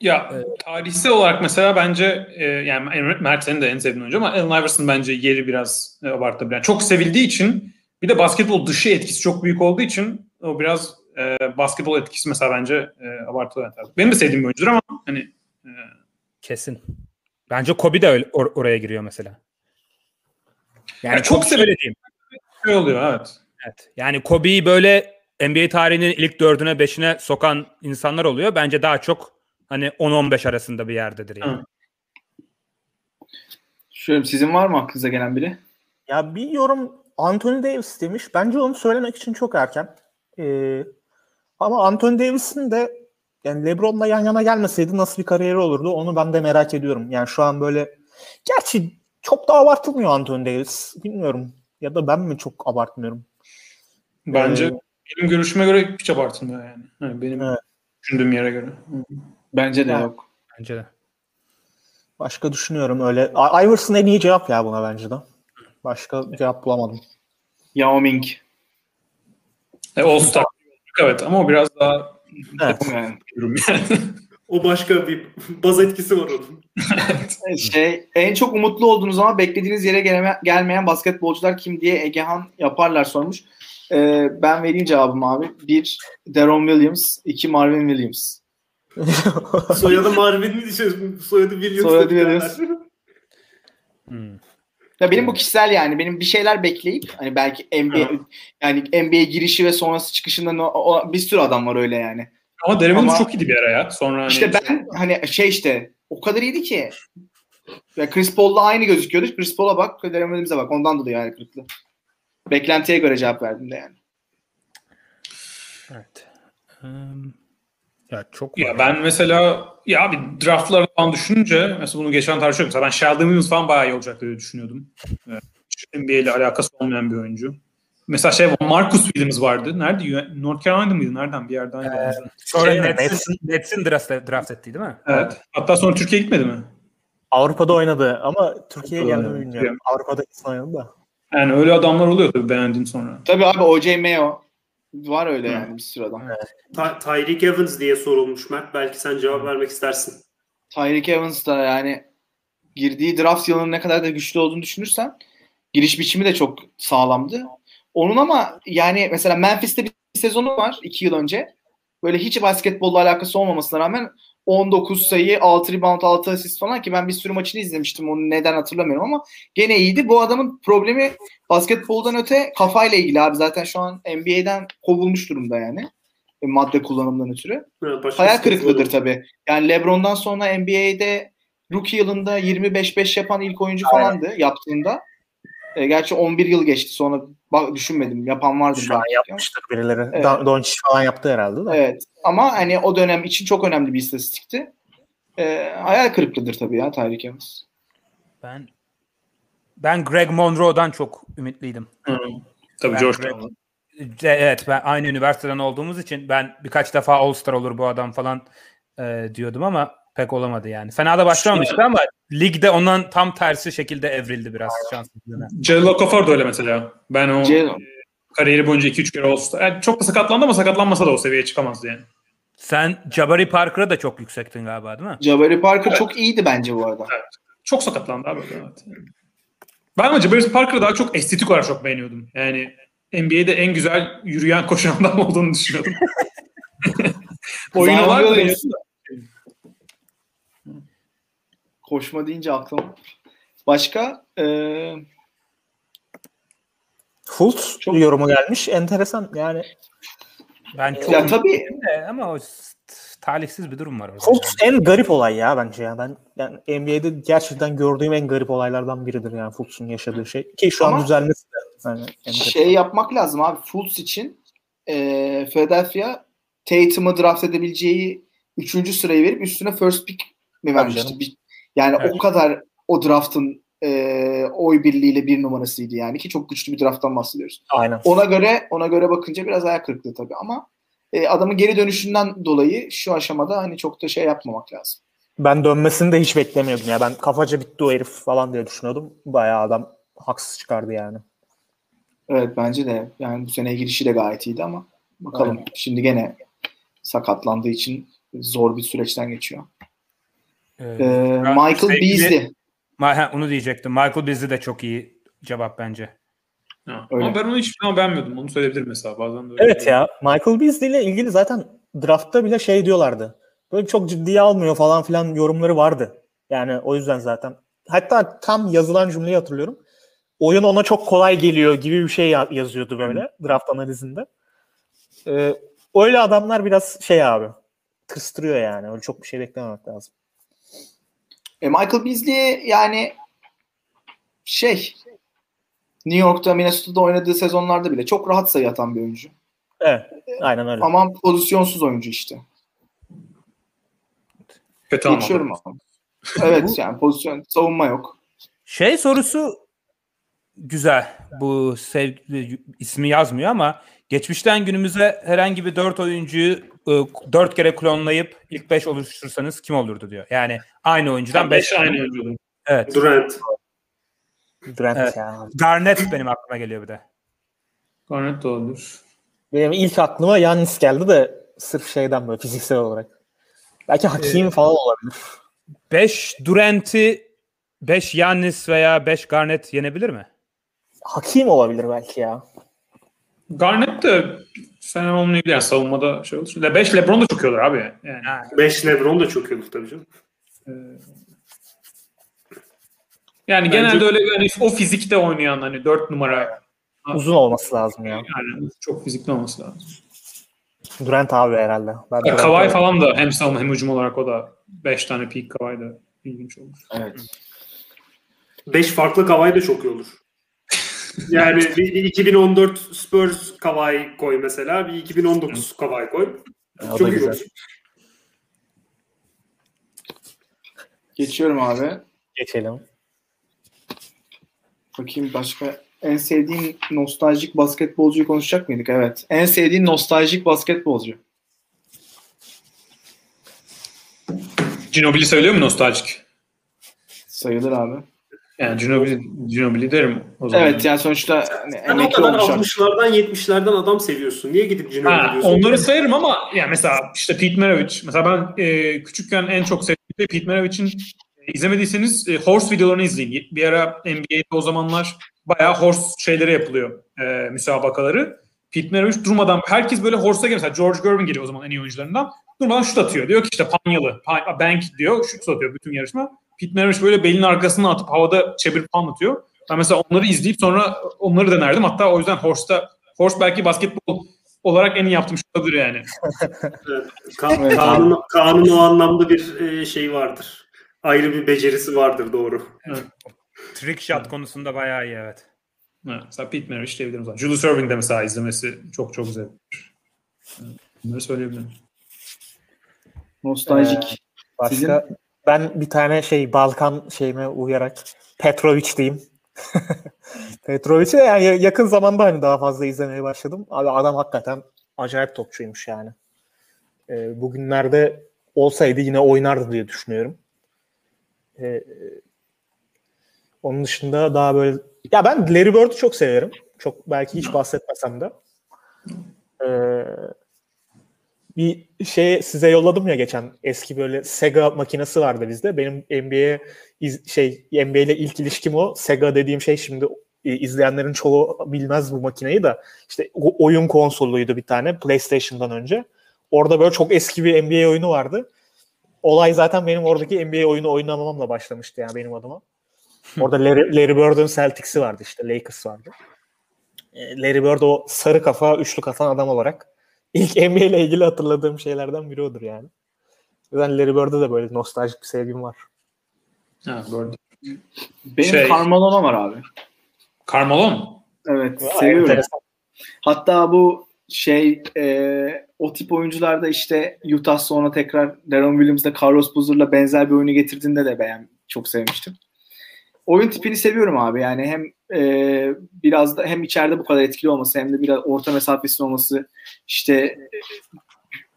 Ya evet. tarihsel olarak mesela bence e, yani Mert senin de en sevdiğin oyuncu ama Allen Iverson bence yeri biraz e, abartabilir. Yani çok sevildiği için bir de basketbol dışı etkisi çok büyük olduğu için o biraz e, basketbol etkisi mesela bence e, abartılı. Benim de sevdiğim bir oyuncudur ama hani e, kesin. Bence Kobe de öyle, or- oraya giriyor mesela. Yani, yani çok sevildiğim. Şey oluyor evet. Evet. Yani Kobe'yi böyle NBA tarihinin ilk dördüne beşine sokan insanlar oluyor. Bence daha çok hani 10-15 arasında bir yerdedir yani. Şöyle sizin var mı aklınıza gelen biri? Ya bir yorum Anthony Davis demiş. Bence onu söylemek için çok erken. Ee, ama Anthony Davis'in de yani LeBron'la yan yana gelmeseydi nasıl bir kariyeri olurdu onu ben de merak ediyorum. Yani şu an böyle gerçi çok da abartılmıyor Anthony Davis. Bilmiyorum. Ya da ben mi çok abartmıyorum? Bence ee, benim görüşüme göre hiç abartılmıyor yani. yani benim evet. düşündüğüm yere göre. Bence de yok. Bence de. Başka düşünüyorum öyle. Iverson en iyi cevap ya buna bence de. Başka cevap bulamadım. Yao Ming. E, All Star. Evet ama o biraz daha evet. yani. O başka bir baz etkisi var onun. şey en çok umutlu olduğunuz ama beklediğiniz yere geleme, gelmeyen basketbolcular kim diye Egehan yaparlar sormuş. Ee, ben vereyim cevabımı abi. Bir Deron Williams, iki Marvin Williams. soyadı Marvin, şey, soyadı Williams. Soyadı Williams. hmm. Ya benim bu kişisel yani benim bir şeyler bekleyip hani belki NBA yani NBA girişi ve sonrası çıkışında o, o, bir sürü adam var öyle yani. Ama Williams çok iyiydi bir ara ya. Sonra hani... İşte ben hani şey işte o kadar iyiydi ki. Ya Chris Paul'la aynı gözüküyordu. Chris Paul'a bak, Williams'e bak. Ondan dolayı yani kırıklı. Beklentiye göre cevap verdim de yani. Evet. Um, Ya çok Ya ben mesela ya bir draftları falan düşününce mesela bunu geçen tartışıyordum. Mesela ben Sheldon Williams falan bayağı iyi olacak diye düşünüyordum. Evet. NBA ile alakası olmayan bir oyuncu. Mesela şey Marcus Williams vardı. Nerede? North Carolina mıydı? Nereden bir yerden? Ee, sonra Şey, Nets'in, Nets'in draft, draft ettiği değil mi? Evet. Hatta sonra Türkiye'ye gitmedi mi? Avrupa'da oynadı ama Türkiye'ye geldi mi bilmiyorum. Avrupa'da kesin oynadı da. Yani öyle adamlar oluyor tabii beğendiğin sonra. Tabii abi O.J. Mayo var öyle yani bir sürü adam. Ty- Tyreek Evans diye sorulmuş Mert. Belki sen cevap vermek istersin. Tyreek Evans da yani girdiği draft yılının ne kadar da güçlü olduğunu düşünürsen giriş biçimi de çok sağlamdı. Onun ama yani mesela Memphis'te bir sezonu var iki yıl önce. Böyle hiç basketbolla alakası olmamasına rağmen 19 sayı, 6 rebound, 6 asist falan ki ben bir sürü maçını izlemiştim. Onu neden hatırlamıyorum ama gene iyiydi. Bu adamın problemi basketboldan öte kafayla ilgili abi. Zaten şu an NBA'den kovulmuş durumda yani. E, Madde kullanımından ötürü. Evet, Hayal kırıklığıdır tabii. Yani LeBron'dan sonra NBA'de rookie yılında 25-5 yapan ilk oyuncu falandı yaptığında. E, gerçi 11 yıl geçti sonra bak, düşünmedim. Yapan vardır. Şu an yapmıştır birileri. Evet. Doncic falan yaptı herhalde de. Evet. Ama hani o dönem için çok önemli bir istatistikti. E, hayal kırıklığıdır tabii ya Tyreek Evans. Ben ben Greg Monroe'dan çok ümitliydim. Tabii Ben Greg-. E, Evet ben aynı üniversiteden olduğumuz için ben birkaç defa All-Star olur bu adam falan e, diyordum ama pek olamadı yani. Fena da başlamamıştı ama ligde ondan tam tersi şekilde evrildi biraz şanssızlığına. Jalil Okafor da öyle mesela. Ben o Jalen. kariyeri boyunca 2-3 kere All-Star. Yani çok da sakatlandı ama sakatlanmasa da o seviyeye çıkamazdı yani. Sen Jabari Parker'a da çok yüksektin galiba değil mi? Jabari Parker çok iyiydi bence bu arada. Çok sakatlandı abi. Evet. Ben ama Jabari Parker'ı daha çok estetik olarak çok beğeniyordum. Yani NBA'de en güzel yürüyen koşan adam olduğunu düşünüyordum. Oyunu var da Williams. Koşma deyince aklıma. Başka? E, Fultz Çok- yorumu gelmiş. Enteresan yani. Ben çok ya tabii de ama o talihsiz bir durum var orada. Fultz en garip olay ya bence ya. Ben yani NBA'de gerçekten gördüğüm en garip olaylardan biridir yani Fultz'un yaşadığı şey. Ki şu Ama- an düzelmesi de. Yani şey yapmak lazım abi. Fultz için e, Philadelphia Tatum'u draft edebileceği 3. sırayı verip üstüne first pick mi vermişti? Bir- yani Evet. o kadar o draftın e, oy birliğiyle bir numarasıydı yani ki çok güçlü bir drafttan bahsediyoruz. Aynen. Ona göre ona göre bakınca biraz ayak kırıklığı tabii ama e, adamın geri dönüşünden dolayı şu aşamada hani çok da şey yapmamak lazım. Ben dönmesini de hiç beklemiyordum ya. Ben kafaca bitti o herif falan diye düşünüyordum. Bayağı adam haksız çıkardı yani. Evet bence de yani bu sene girişi de gayet iyiydi ama bakalım şimdi gene sakatlandığı için zor bir süreçten geçiyor. Ee, Ee, Michael sevgili- Beasley. Ma- ha, onu diyecektim. Michael Beasley de çok iyi cevap bence. Ha. Öyle. Ama ben onu hiç falan beğenmiyordum. Onu söyleyebilirim mesela bazen de öyle. Evet ya. Michael Beasley ile ilgili zaten draftta bile şey diyorlardı. Böyle çok ciddiye almıyor falan filan yorumları vardı. Yani o yüzden zaten. Hatta tam yazılan cümleyi hatırlıyorum. Oyun ona çok kolay geliyor gibi bir şey ya- yazıyordu böyle draft analizinde. Ee, öyle adamlar biraz şey abi. Kıstırıyor yani. Öyle çok bir şey beklememek lazım. E, Michael Beasley yani şey New York'ta Minnesota'da oynadığı sezonlarda bile çok rahat sayı atan bir oyuncu. Evet. Aynen öyle. Ama pozisyonsuz oyuncu işte. Kötü. Geçiyorum ama. Evet yani pozisyon savunma yok. Şey sorusu güzel. Bu sevgili ismi yazmıyor ama geçmişten günümüze herhangi bir dört oyuncuyu e, dört kere klonlayıp ilk beş oluşturursanız kim olurdu diyor. Yani aynı oyuncudan Ben beş. beş aynı oyuncu. Evet. Durant. Durant Evet. ya. Garnett benim aklıma geliyor bir de. Garnett de olur. Benim ilk aklıma Yannis geldi de sırf şeyden böyle fiziksel olarak. Belki Hakim falan olabilir. 5 Durant'i 5 Yannis veya 5 Garnett yenebilir mi? Hakim olabilir belki ya. Garnett de fena olmayabilir. Yani savunmada şey olur. Le 5 LeBron da çok iyi olur abi. Yani. 5 LeBron da çok iyi olur tabii canım. Yani genelde öyle yani o fizikte oynayan hani 4 numara Uzun olması lazım ya. yani çok fizikli olması lazım. Durant abi herhalde. Ben Ya abi. falan da hem savunma hem hücum olarak o da 5 tane peak Kawhi da ilginç olur. Evet. 5 farklı Kawhi da çok iyi olur. Yani bir, 2014 Spurs Kawhi koy mesela. Bir 2019 Kawhi koy. O Çok iyi güzel. Geçiyorum abi. Geçelim. Bakayım başka en sevdiğin nostaljik basketbolcuyu konuşacak mıydık? Evet. En sevdiğin nostaljik basketbolcu. Ginobili söylüyor mu nostaljik? Sayılır abi. Yani Ginobili, Ginobili derim o zaman. Evet yani sonuçta hani Sen o emekli kadar olmuş artık. 60'lardan 70'lerden adam seviyorsun. Niye gidip Ginobili Ha, diyorsun? onları sayarım ama yani mesela işte Pete Maravich. Mesela ben e, küçükken en çok sevdiğim şey Pete Maravich'in e, izlemediyseniz e, horse videolarını izleyin. Bir ara NBA'de o zamanlar bayağı horse şeyleri yapılıyor. E, müsabakaları. Pete Maravich durmadan herkes böyle horse'a geliyor. Mesela George Gervin geliyor o zaman en iyi oyuncularından. Durmadan şut atıyor. Diyor ki işte panyalı, pan- bank diyor. Şut atıyor bütün yarışma. Pete Maravich böyle belin arkasına atıp havada çevir pan atıyor. Ben mesela onları izleyip sonra onları denerdim. Hatta o yüzden horse'ta horse belki basketbol olarak en iyi yaptığım şey olabilir yani. Evet. Kaan'ın, Kaan'ın o anlamda bir e, şey vardır. Ayrı bir becerisi vardır doğru. Trick shot konusunda bayağı iyi evet. Evet, mesela Pete Maravich diyebilirim zaten. Julius Erving de mesela izlemesi çok çok güzel. Bunları söyleyebilirim. Nostaljik. Başka Sizin? Ben bir tane şey Balkan şeyime uyarak Petrovic diyeyim. Petrovic'i yani ya- yakın zamanda hani daha fazla izlemeye başladım. Abi adam hakikaten acayip topçuymuş yani. Ee, bugünlerde olsaydı yine oynardı diye düşünüyorum. Ee, onun dışında daha böyle ya ben Larry Bird'ü çok severim. Çok belki hiç bahsetmesem de. Ee, bir şey size yolladım ya geçen eski böyle Sega makinesi vardı bizde. Benim NBA iz, şey NBA ile ilk ilişkim o. Sega dediğim şey şimdi e, izleyenlerin çoğu bilmez bu makineyi de. İşte oyun konsoluydu bir tane PlayStation'dan önce. Orada böyle çok eski bir NBA oyunu vardı. Olay zaten benim oradaki NBA oyunu oynamamamla başlamıştı yani benim adıma. Orada Larry, Larry Bird'ün Celtics'i vardı işte Lakers vardı. E, Larry Bird o sarı kafa, üçlü kafan adam olarak ilk NBA ile ilgili hatırladığım şeylerden biri odur yani. Yüzden Larry Bird'e de böyle nostaljik bir sevgim var. Ha, gördüm. Benim Şey- Carmelo'na var abi. Carmelo Evet Vay, seviyorum. enteresan. Hatta bu şey e, o tip oyuncularda işte Utah sonra tekrar Deron Williams'da Carlos Boozer'la benzer bir oyunu getirdiğinde de beğen çok sevmiştim. Oyun tipini seviyorum abi yani hem e, biraz da hem içeride bu kadar etkili olması hem de biraz orta mesafesi olması işte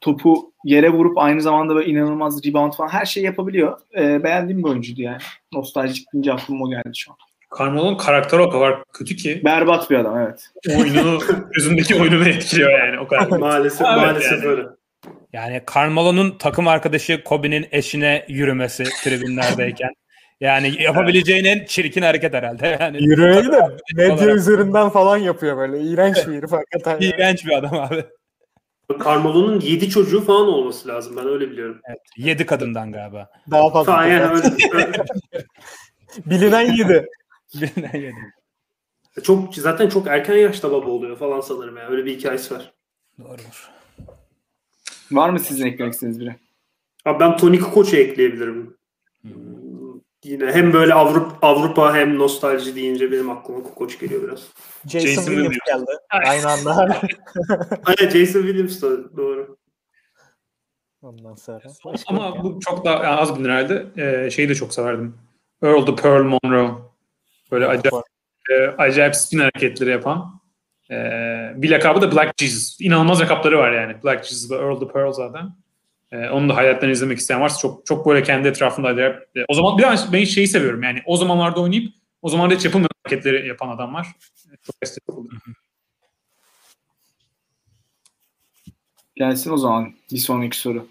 topu yere vurup aynı zamanda böyle inanılmaz rebound falan her şeyi yapabiliyor. E, beğendiğim bir oyuncuydu yani. Nostaljik deyince aklıma o geldi şu an. Carmelo'nun karakteri o kadar kötü ki Berbat bir adam evet. oyununu, gözündeki oyununu etkiliyor yani o kadar. Maalesef Evet, maalesef yani. öyle. Yani Carmelo'nun takım arkadaşı Kobe'nin eşine yürümesi tribünlerdeyken. Yani yapabileceğin en çirkin hareket herhalde. Yani Yürümeyi de medya olarak- üzerinden falan yapıyor böyle. İğrenç bir herif hakikaten. İğrenç bir adam abi. Carmelo'nun 7 çocuğu falan olması lazım. Ben öyle biliyorum. Evet, yedi kadından galiba. Daha fazla. Falan yani öyle. Bilinen yedi. Birinden yedi. çok zaten çok erken yaşta baba oluyor falan sanırım ya. Öyle bir hikayesi var. Doğrudur. Var mı sizin eklemek istediğiniz biri? Abi ben Toni Kukoç'u ekleyebilirim. Yine hem böyle Avrupa, Avrupa hem nostalji deyince benim aklıma Kukoç geliyor biraz. Jason, Jason Williams geldi. Aynı anda. Aynen Jason Williams da doğru. Ondan sonra. Başka Ama yok ya. bu çok daha yani az bilinir herhalde. Ee, şeyi de çok severdim. Earl the Pearl Monroe. Böyle acayip, e, acayip spin hareketleri yapan. E, bir lakabı da Black Jesus. İnanılmaz lakapları var yani. Black Jesus ve Earl the Pearl zaten. E, onun da hayatlarını izlemek isteyen varsa çok çok böyle kendi etrafında acayip. E, o zaman bir de ben şeyi seviyorum yani. O zamanlarda oynayıp o zaman hiç yapılmayan hareketleri yapan adam var. Çok estetik oluyor. Gelsin o zaman bir sonraki soru.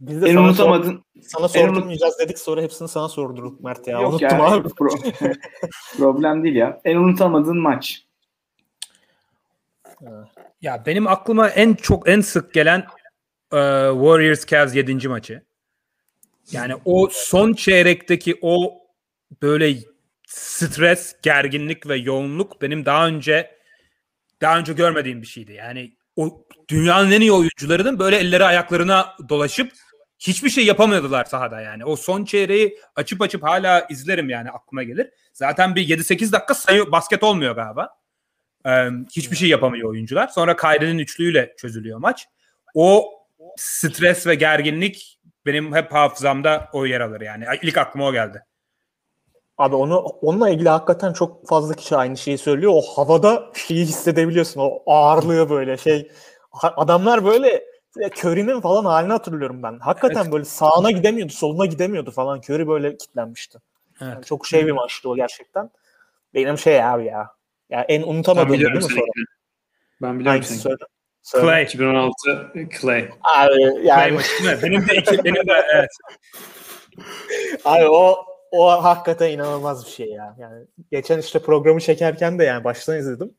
Biz de En sana, sor, unutamadın sana en unut- sordurmayacağız dedik sonra hepsini sana sordurduk Mert ya. Yok Unuttum ya, abi. pro- problem değil ya. En unutamadığın maç. Ya benim aklıma en çok en sık gelen e, Warriors Cavs 7. maçı. Yani o son çeyrekteki o böyle stres, gerginlik ve yoğunluk benim daha önce daha önce görmediğim bir şeydi. Yani o dünyanın en iyi oyuncularının böyle elleri ayaklarına dolaşıp hiçbir şey yapamıyordular sahada yani. O son çeyreği açıp açıp hala izlerim yani aklıma gelir. Zaten bir 7-8 dakika sayı basket olmuyor galiba. Ee, hiçbir şey yapamıyor oyuncular. Sonra Kyrie'nin üçlüğüyle çözülüyor maç. O stres ve gerginlik benim hep hafızamda o yer alır yani. İlk aklıma o geldi. Abi onu onunla ilgili hakikaten çok fazla kişi aynı şeyi söylüyor. O havada şeyi hissedebiliyorsun. O ağırlığı böyle şey. Adamlar böyle Curry'nin falan halini hatırlıyorum ben. Hakikaten evet. böyle sağına gidemiyordu, soluna gidemiyordu falan. Curry böyle kilitlenmişti. Evet. Yani çok şey bir maçtı o gerçekten. Benim şey abi ya. Ya en unutamadığım değil mi sonra? Ben biliyorum seni. Söyle. Clay. 2016 Clay. Abi yani. Clay Benim de iki, benim de evet. Abi o o hakikaten inanılmaz bir şey ya. Yani geçen işte programı çekerken de yani baştan izledim.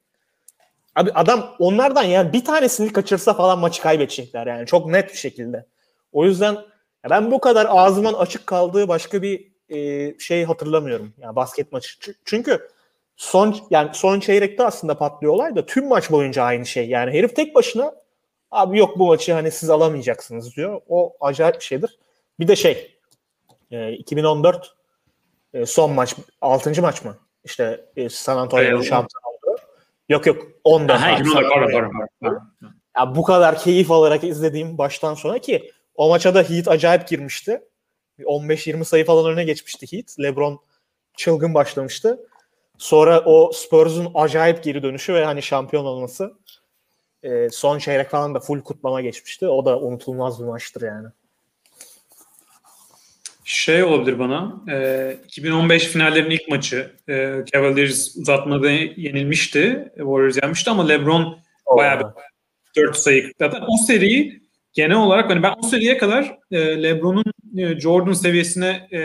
Abi adam onlardan yani bir tanesini kaçırsa falan maçı kaybedecekler yani çok net bir şekilde. O yüzden ben bu kadar ağzımın açık kaldığı başka bir e, şey hatırlamıyorum. Yani basket maçı. Çünkü son yani son çeyrekte aslında patlıyor olay da tüm maç boyunca aynı şey. Yani herif tek başına abi yok bu maçı hani siz alamayacaksınız diyor. O acayip bir şeydir. Bir de şey e, 2014 e, son maç 6. maç mı? İşte e, San Antonio şampiyon oldu. Yok yok 14. Aha. Ya bu kadar keyif alarak izlediğim baştan sona ki o maça da Heat acayip girmişti. 15-20 sayı falan öne geçmişti Heat. LeBron çılgın başlamıştı. Sonra o Spurs'un acayip geri dönüşü ve hani şampiyon olması e, son çeyrek falan da full kutlama geçmişti. O da unutulmaz bir maçtır yani. Şey olabilir bana. E, 2015 finallerin ilk maçı. E, Cavaliers uzatmada yenilmişti. Warriors yenmişti ama LeBron oh. bayağı bir 4 sayı. Zaten o seriyi genel olarak hani ben o seriye kadar e, LeBron'un e, Jordan seviyesine e,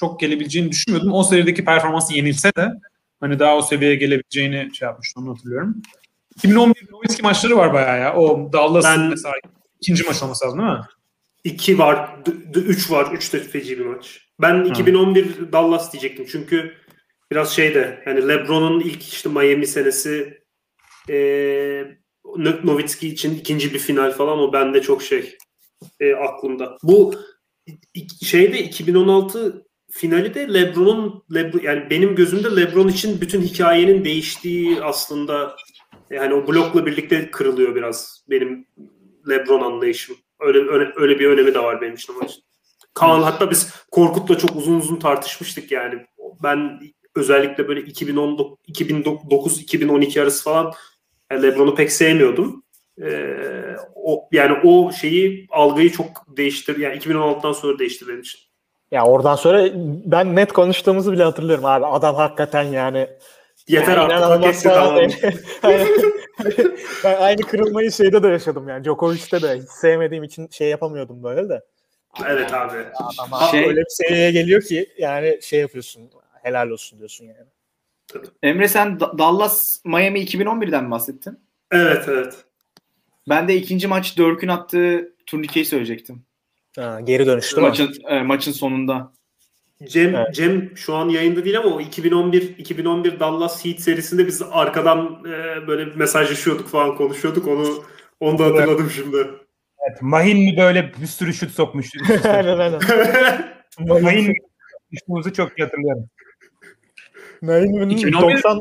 çok gelebileceğini düşünmüyordum. O serideki performansı yenilse de hani daha o seviyeye gelebileceğini şey yapmıştım onu hatırlıyorum. 2011 Nowitzki maçları var bayağı ya. O Dallas'ın ben... mesela ikinci maç olması lazım değil mi? 2 var, 3 var. 3 de feci bir maç. Ben 2011 Hı. Dallas diyecektim. Çünkü biraz şeyde yani LeBron'un ilk işte Miami senesi e, Nowitzki için ikinci bir final falan o bende çok şey e, aklımda. Bu şeyde 2016 finali de LeBron'un Lebron, yani benim gözümde LeBron için bütün hikayenin değiştiği aslında yani o blokla birlikte kırılıyor biraz benim LeBron anlayışım. Öyle öyle, öyle bir önemi de var benim için maçın. Kaan hatta biz Korkut'la çok uzun uzun tartışmıştık yani. Ben özellikle böyle 2009-2012 arası falan LeBron'u pek sevmiyordum. Ee, o yani o şeyi algıyı çok değiştir yani 2016'dan sonra değişti benim için. Ya oradan sonra ben net konuştuğumuzu bile hatırlıyorum abi. Adam hakikaten yani Yeter yani artık ben aynı kırılmayı şeyde de yaşadım yani. Djokovic'te de hiç sevmediğim için şey yapamıyordum böyle de. Evet abi. Adam şey, öyle bir seviyeye geliyor ki yani şey yapıyorsun. Helal olsun diyorsun yani. Emre sen Dallas Miami 2011'den bahsettin. Evet evet. Ben de ikinci maç Dörk'ün attığı turnikeyi söyleyecektim. Ha, geri dönüştü maçın, e, maçın sonunda. Cem evet. Cem şu an yayında değil ama o 2011 2011 Dallas Heat serisinde biz arkadan e, böyle mesajlaşıyorduk falan konuşuyorduk. Onu onu da hatırladım evet. şimdi. Evet, Mahin mi böyle bir sürü şut sokmuş. aynen aynen. Mahin şutumuzu çok iyi hatırlıyorum. Mahin'in 90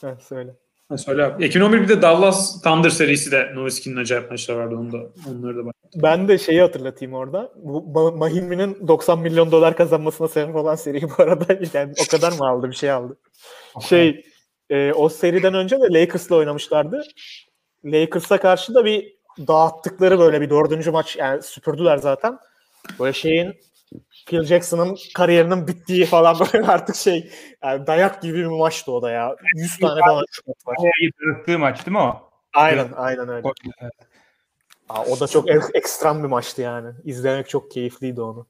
ha, söyle. Ha, söyle abi. 2011 bir de Dallas Thunder serisi de Nowitzki'nin acayip maçları vardı. Onu da, onları da bak. Ben de şeyi hatırlatayım orada. Bu Mahimmi'nin 90 milyon dolar kazanmasına sebep olan seri bu arada. Yani o kadar mı aldı? Bir şey aldı. Şey e, o seriden önce de Lakers'la oynamışlardı. Lakers'a karşı da bir dağıttıkları böyle bir dördüncü maç yani süpürdüler zaten. Böyle şeyin Phil Jackson'ın kariyerinin bittiği falan böyle artık şey yani dayak gibi bir maçtı o da ya. 100 tane falan şut var. Yıprattığı maç değil mi o? Aynen aynen öyle. Aa, o da çok ekstrem bir maçtı yani. İzlemek çok keyifliydi onu.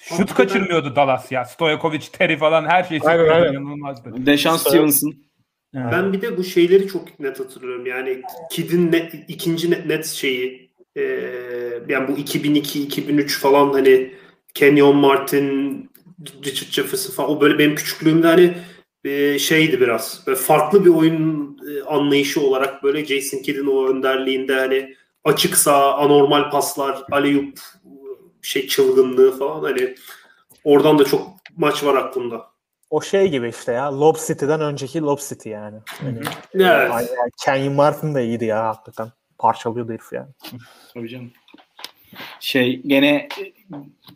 Şut kaçırmıyordu Dallas ya. Stojakovic, Terry falan her şey aynen, aynen. inanılmazdı. Deşan Stevenson. Ben bir de bu şeyleri çok net hatırlıyorum. Yani Kid'in net, ikinci net, net şeyi e, yani bu 2002-2003 falan hani Kenyon Martin, Richard Jefferson falan o böyle benim küçüklüğümde hani e, şeydi biraz. Böyle farklı bir oyun e, anlayışı olarak böyle Jason Kidd'in o önderliğinde hani açık sağ, anormal paslar, aleyup şey çılgınlığı falan hani oradan da çok maç var aklımda. O şey gibi işte ya Lob City'den önceki Lob City yani. yani evet. Kenyon Martin de iyiydi ya hakikaten. Parçalıyordu herif yani. Tabii canım. Şey gene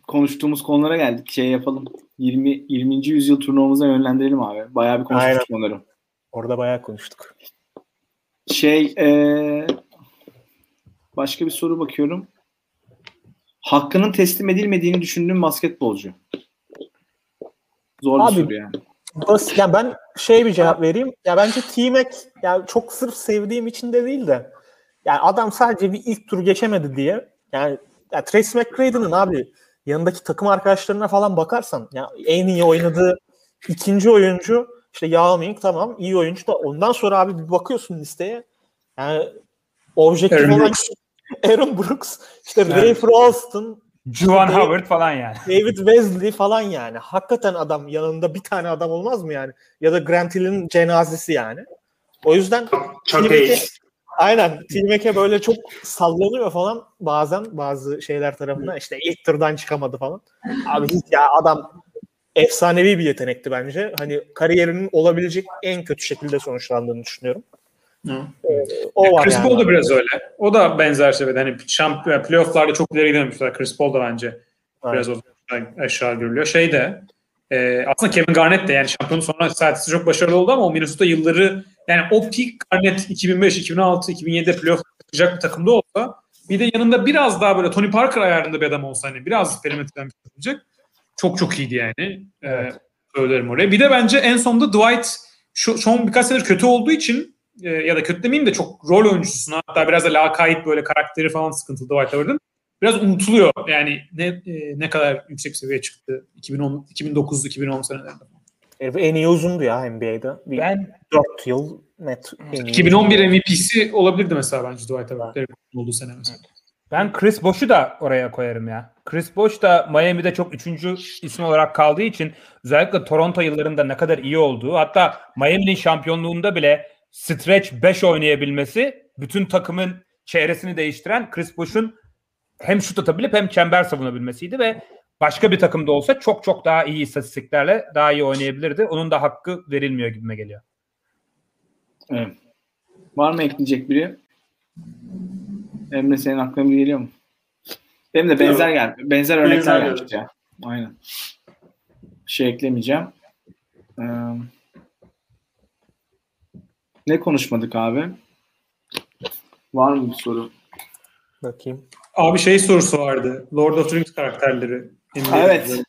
konuştuğumuz konulara geldik. Şey yapalım. 20 20. yüzyıl turnuvamıza yönlendirelim abi. Bayağı bir konuştuk onları. Orada bayağı konuştuk. Şey ee, başka bir soru bakıyorum. Hakkının teslim edilmediğini düşündüğüm basketbolcu. Zor Abi, bir soru yani. Basit. Yani ben şey bir cevap vereyim. Ya bence T-Mac yani çok sırf sevdiğim için de değil de yani adam sadece bir ilk tur geçemedi diye yani ya Trace McGrady'nin abi yanındaki takım arkadaşlarına falan bakarsan ya en iyi oynadığı ikinci oyuncu işte Yao Ming tamam iyi oyuncu da ondan sonra abi bir bakıyorsun listeye yani objektif Aaron olan Brooks. Aaron Brooks işte Ray Frosten Juwan David- Howard falan yani. David Wesley falan yani. Hakikaten adam yanında bir tane adam olmaz mı yani? Ya da Grant Hill'in cenazesi yani. O yüzden Hayes. Eke- aynen Team Eke böyle çok sallanıyor falan bazen bazı şeyler tarafından işte ilk turdan çıkamadı falan. Abi hiç ya adam efsanevi bir yetenekti bence. Hani kariyerinin olabilecek en kötü şekilde sonuçlandığını düşünüyorum. Hı. O var Chris yani. Paul da biraz öyle. O da benzer seviyede. Hani şampiyon, playofflarda çok ileri gidememişler. Chris Paul da bence biraz o aşağı görülüyor. Şey de e, aslında Kevin Garnett de yani şampiyonu sonra Celtics'te çok başarılı oldu ama o Minnesota yılları yani o peak Garnett 2005, 2006, 2007'de playoff yapacak bir takımda olsa bir de yanında biraz daha böyle Tony Parker ayarında bir adam olsa hani biraz perimetreden bir şey yapacak. Çok çok iyiydi yani. E, söylerim oraya. Bir de bence en sonunda Dwight şu son birkaç senedir kötü olduğu için e, ya da kötü demeyeyim de çok rol oyuncusuna hatta biraz da lakayt böyle karakteri falan sıkıntılı Dwight Howard'ın biraz unutuluyor. Yani ne e, ne kadar yüksek seviyeye çıktı 2010 2009 2010 senelerinde. Herif en iyi uzundu ya NBA'de. Bir Ben 4 yıl net en iyi 2011 MVP'si olabilirdi mesela bence Dwight Howard. Olduğu sene mesela. Ben Chris Bosh'u da oraya koyarım ya. Chris Bosh da Miami'de çok üçüncü isim olarak kaldığı için özellikle Toronto yıllarında ne kadar iyi olduğu hatta Miami'nin şampiyonluğunda bile stretch 5 oynayabilmesi bütün takımın çevresini değiştiren Chris Bosh'un hem şut atabilip hem çember savunabilmesiydi ve başka bir takımda olsa çok çok daha iyi istatistiklerle daha iyi oynayabilirdi. Onun da hakkı verilmiyor gibime geliyor. Evet. Var mı ekleyecek biri? Emre senin aklına biri geliyor mu? Benim de benzer geldi. Benzer örnekler gelmişti ya. Aynen. Bir şey eklemeyeceğim. Ee, ne konuşmadık abi? Var mı bir soru? Bakayım. Abi şey sorusu vardı. Lord of the Rings karakterleri. Evet.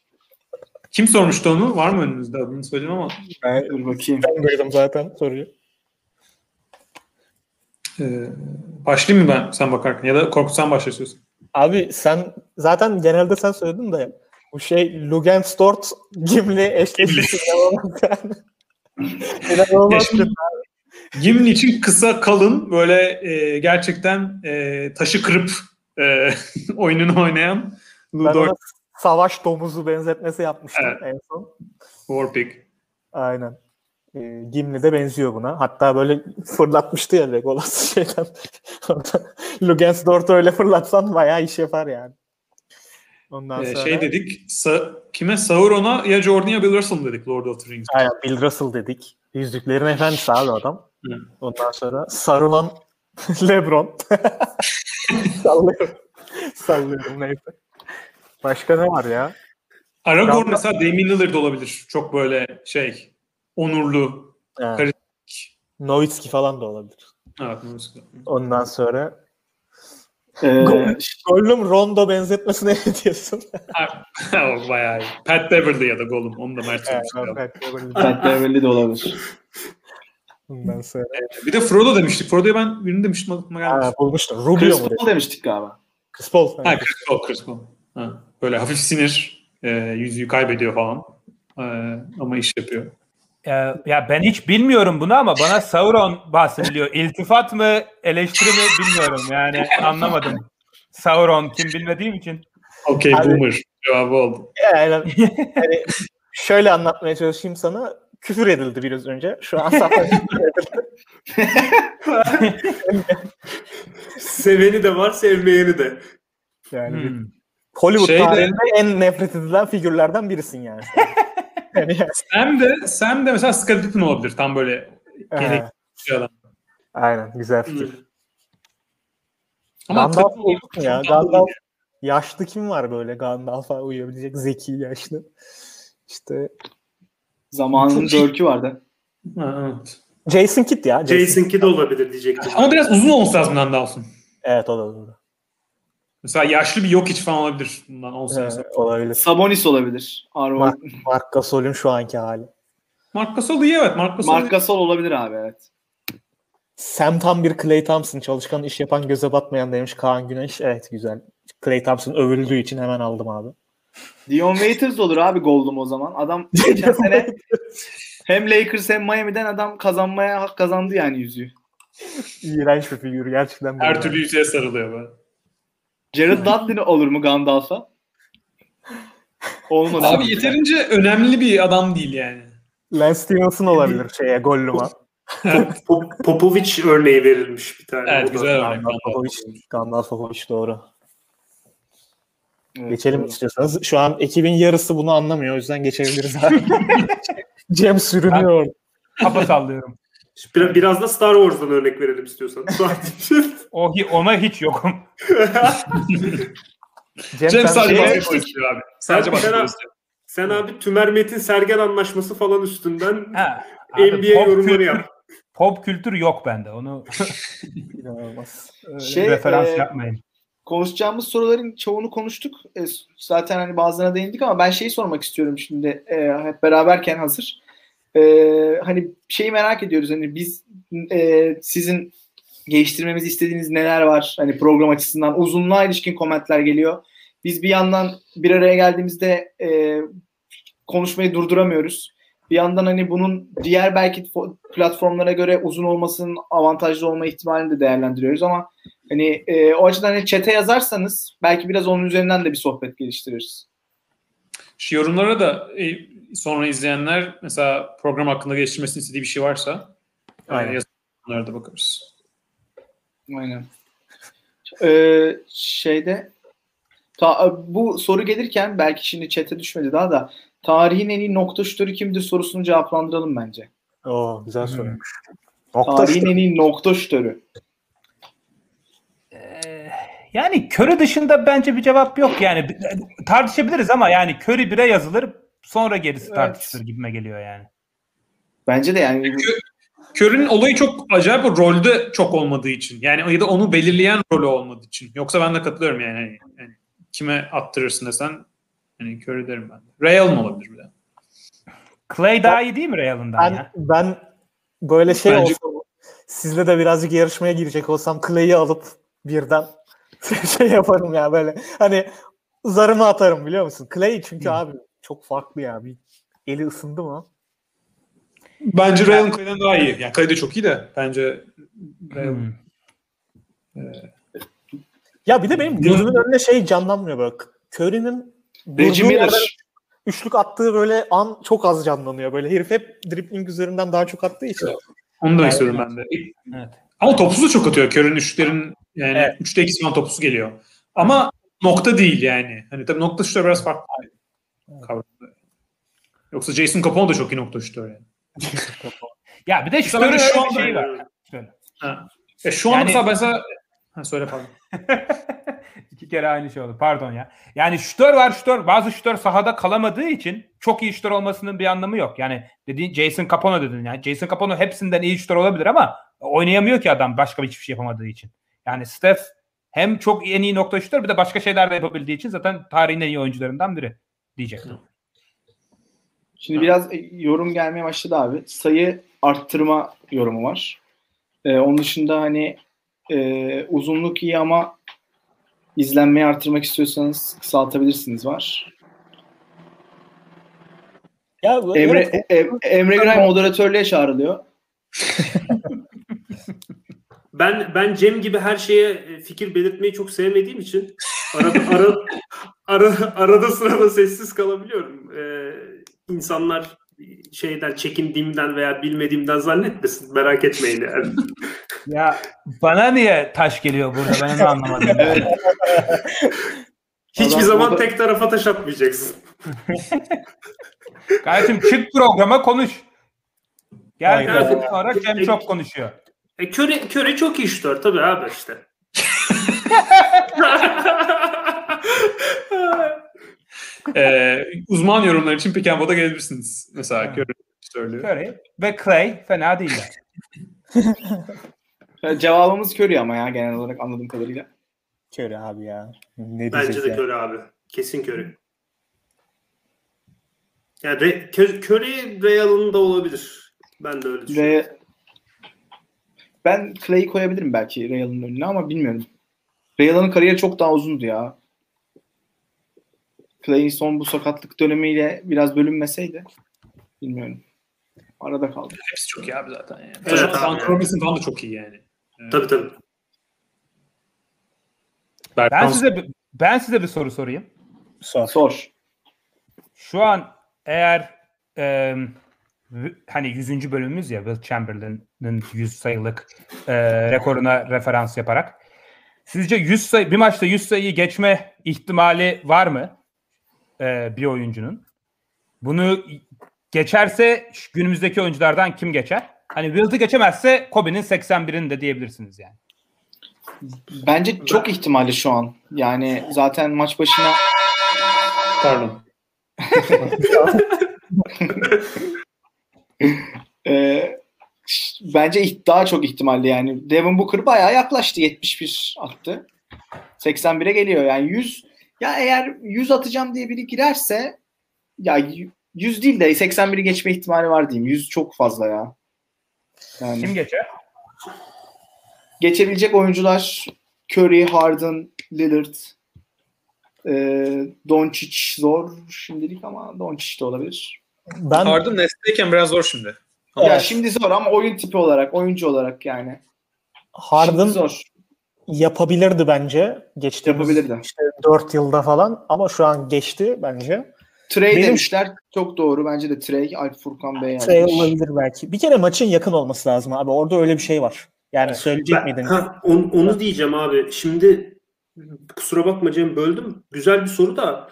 Kim sormuştu onu? Var mı önünüzde adını söyleyeyim ama. Ben, Dur bakayım. ben duydum zaten soruyu. Ee, başlayayım mı ben sen bakarken? Ya da Korkut sen başlıyorsun. Abi sen zaten genelde sen söyledin de bu şey Lugenstort Gimli eşleşmesi inanılmaz yani. İnanılmaz Ya şimdi- kötü. Gimli için kısa kalın böyle e, gerçekten e, taşı kırıp e, oyununu oynayan Ludor savaş domuzu benzetmesi yapmıştım Evet. en son. Warpig. Aynen. Ee, Gimli de benziyor buna. Hatta böyle fırlatmıştı ya Legolas şeyden. Lugenstort öyle fırlatsan bayağı iş yapar yani. Ondan Ee, sonra şey dedik. Sa- kime? Sauron'a ya Jordan ya Bill Russell dedik Lord of the Rings. Aynen Bill Russell dedik. Yüzüklerin efendisi abi adam. Ondan sonra Saruman Lebron. Sallıyorum. Sallıyorum neyse. Başka ne var ya? Aragorn mesela Damian Lillard olabilir. Çok böyle şey onurlu. Ha. Karizmatik. Nowitzki falan da olabilir. Evet. Ondan sonra Ee, Gollum Rondo benzetmesine ne diyorsun? o bayağı iyi. Pat Beverly ya da Gollum. Onu da Mert Evet, evet, evet. Pat Beverly de olabilir. Ondan sonra Bir de Frodo demiştik. Frodo'ya ben birini demiştim aklıma gelmiş. ha, bulmuştum. Rubio Chris mu? Paul demiştik galiba. Chris Paul. Ha Chris Paul, Chris Paul. Ha, böyle hafif sinir. E, yüzüğü kaybediyor falan. E, ama iş yapıyor. Ee, ya ben hiç bilmiyorum bunu ama bana Sauron bahsediliyor. İltifat mı, eleştiri mi bilmiyorum. Yani anlamadım. Sauron kim bilmediğim için. Okey boomer cevabı oldu. Yani, yani şöyle anlatmaya çalışayım sana. Küfür edildi biraz önce. Şu an küfür edildi. Seveni de var, sevmeyeni de. Yani Hmm. Hollywood Şey de- tarihinde en nefret edilen figürlerden birisin yani. yani, Sam de, Sam de mesela Scottie Pippen olabilir. Tam böyle adam. aynen güzel fikir. Ama Gandalf olduk mu ya? Gandalf yaşlı kim var böyle Gandalf'a uyabilecek zeki yaşlı? İşte Zamanının dörkü vardı. Ha, evet. Jason Kidd ya. Jason, Jason Kidd olabilir diyecektim. Ama biraz uzun olması lazım Gandalf'ın. Evet o da doğru. Mesela yaşlı bir yok hiç falan olabilir. Bundan 10 sene sonra. Evet, olabilir. Sabonis olabilir. Arvo. Mark, Mark Gasol'ün şu anki hali. Mark Gasol iyi evet. Mark Gasol Mark Gasol olabilir abi evet. Sam tam bir Clay Thompson. Çalışkan iş yapan göze batmayan demiş Kaan Güneş. Evet güzel. Clay Thompson övüldüğü için hemen aldım abi. Dion Waiters olur abi Gold'um o zaman. Adam geçen sene hem Lakers hem Miami'den adam kazanmaya hak kazandı yani yüzüğü. İğrenç bir figür gerçekten. her türlü yüzeye sarılıyor böyle. Jared Dudley olur mu Gandalf'a? Olmaz. Abi yeterince önemli bir adam değil yani. Lance Stevenson olabilir şeye Gollum'a. Pop- Popovic örneği verilmiş bir tane. Evet güzel örnek. Gandalf Popovic, Gandalf Popovic doğru. Evet, Geçelim doğru. istiyorsanız. Şu an ekibin yarısı bunu anlamıyor. O yüzden geçebiliriz abi. Cem sürünüyor. Kafa sallıyorum. Bir- biraz da Star Wars'dan örnek verelim istiyorsan. O, hi- ona hiç yokum. Cem, Cem sadece şey- istiyor abi. Sadece Sen- basketbol sen- abi Tümer Metin Sergen anlaşması falan üstünden Ha, abi, NBA yorumları yap. Pop kültür yok bende. Onu Şey, referans e, yapmayın. Konuşacağımız soruların çoğunu konuştuk. E, zaten hani bazılarına değindik ama ben şeyi sormak istiyorum şimdi e, hep beraberken hazır. E, hani şeyi merak ediyoruz hani biz e, sizin geliştirmemizi istediğiniz neler var? Hani program açısından uzunluğa ilişkin komentler geliyor. Biz bir yandan bir araya geldiğimizde e, konuşmayı durduramıyoruz. Bir yandan hani bunun diğer belki fo- platformlara göre uzun olmasının avantajlı olma ihtimalini de değerlendiriyoruz ama Hani e, o açıdan hani chat'e yazarsanız belki biraz onun üzerinden de bir sohbet geliştiririz. Şu yorumlara da e, sonra izleyenler mesela program hakkında geliştirmesini istediği bir şey varsa Aynen. Aynen. onlara da bakarız. Aynen. Ee, şeyde ta, bu soru gelirken belki şimdi chat'e düşmedi daha da tarihin en iyi nokta şutörü kimdir sorusunu cevaplandıralım bence. Oo, güzel Hmm. soruymuş. Nokta Tarihin en iyi nokta şutörü. Ee, yani Curry dışında bence bir cevap yok yani. Tartışabiliriz ama yani Curry bire yazılır sonra gerisi Evet. tartışılır gibime geliyor yani. Bence de yani Kör'ün olayı çok acayip o rolde çok olmadığı için. Yani ya da onu belirleyen rolü olmadığı için. Yoksa ben de katılıyorum yani. Hani, yani kime attırırsın desen hani Curry derim ben de. Real mı olabilir bir de? Clay daha iyi değil mi Real'ından Ben, ya? ben böyle şey Bence- olsam sizle de birazcık yarışmaya girecek olsam Clay'i alıp birden şey yaparım ya böyle hani zarımı atarım biliyor musun? Clay çünkü abi çok farklı ya. Bir eli ısındı mı? Bence Real'ın Clay'den daha iyi. Yani Clay de çok iyi de bence Real. Hmm. Ya bir de benim gözümün önüne şey canlanmıyor böyle. Curry'nin Reggie Miller. üçlük attığı böyle an çok az canlanıyor. Böyle herif hep dribbling üzerinden daha çok attığı için. Onu da istiyorum ben de. Evet. Ama topsuz da çok atıyor. Curry'nin üçlerin yani Evet. üçte ikisi falan topsuz geliyor. Ama nokta değil yani. Hani tabii nokta şutör biraz farklı bir kavram. Yoksa Jason Capone da çok iyi nokta şutör yani. Ya bir de şöyle şu şu an- bir şey var. Şöyle. Ha. E şu an Yani- mesela mesela ha, söyle pardon. İki kere aynı şey oldu. Pardon ya. Yani şutör var şutör. Bazı şutör sahada kalamadığı için çok iyi şutör olmasının bir anlamı yok. Yani dediğin Jason Capone dedin. Yani Jason Capone hepsinden iyi şutör olabilir ama oynayamıyor ki adam başka hiçbir şey yapamadığı için. Yani Steph hem çok en iyi nokta şutör bir de başka şeyler de yapabildiği için zaten tarihin en iyi oyuncularından biri diyecektim. Şimdi biraz yorum gelmeye başladı abi. Sayı arttırma yorumu var. Ee, onun dışında hani e, uzunluk iyi ama izlenmeyi arttırmak istiyorsanız kısaltabilirsiniz var. Ya bu- Emre evet, e- Emre Güray moderatörlüğe çağrılıyor. Ben ben Cem gibi her şeye e, fikir belirtmeyi çok sevmediğim için arada ara, ara, arada sırada sessiz kalabiliyorum. Ee, insanlar şeyden çekindiğimden veya bilmediğimden zannetmesin. Merak etmeyin yani. Ya bana niye taş geliyor burada ben onu anlamadım. Hiçbir Adam zaman orada- tek tarafa taş atmayacaksın. Kardeşim çık programa konuş. Gel gelsin sonra Cem çok konuşuyor. E, köre, köre çok iyi şutör tabii abi işte. Ee, uzman yorumlar için and gelebilirsiniz. Mesela Curry söylüyor. Curry ve Clay fena değiller. Cevabımız Curry ama ya genel olarak anladığım kadarıyla. Curry abi ya. Ne Bence de ya? Curry abi. Kesin Curry. Yani Re- Curry Real'ın da olabilir. Ben de öyle düşünüyorum. Ve ben Clay'i koyabilirim belki Real'ın önüne ama bilmiyorum. Real'ın kariyeri çok daha uzundu ya. Clay'in son bu sakatlık dönemiyle biraz bölünmeseydi bilmiyorum. Arada kaldı. Hepsi çok iyi abi zaten yani. Evet Evet, abi. Robinson falan da çok iyi yani. Tabii tabii. Ben Bertrand size ben size bir soru sorayım. Sor. Sor. Şu an eğer e, hani 100. bölümümüz ya Will Chamberlain'ın 100 sayılık e, rekoruna referans yaparak sizce 100 sayı bir maçta 100 sayıyı geçme ihtimali var mı e, bir oyuncunun? Bunu geçerse günümüzdeki oyunculardan kim geçer? Hani Wilt'ı geçemezse Kobe'nin 81'ini de diyebilirsiniz yani. Bence çok ihtimali şu an. Yani zaten maç başına Pardon. e, bence daha çok ihtimalli yani. Devin Booker bayağı yaklaştı. 71 attı. 81'e geliyor yani 100 ya eğer 100 atacağım diye biri girerse ya 100 değil de 81'i geçme ihtimali var diyeyim. 100 çok fazla ya. Yani Kim geçer? geçebilecek oyuncular Curry, Harden, Lillard, e, Doncic zor şimdilik ama Doncic de olabilir. Ben Harden Nest'teyken biraz zor şimdi. Ya Evet. şimdi zor ama oyun tipi olarak, oyuncu olarak yani. Harden Şimdi zor. Yapabilirdi bence. Geçtiğimiz Yapabilirdi. işte 4 yılda falan ama şu an geçti bence. Trey Benim- demişler. Çok doğru. Bence de Trey, Alp Furkan Bey Trey olabilir belki. Bir kere maçın yakın olması lazım abi. Orada öyle bir şey var. Yani söyleyecek Ben- miydin? ha, on- onu diyeceğim abi. Şimdi kusura bakma Cem böldüm. Güzel bir soru da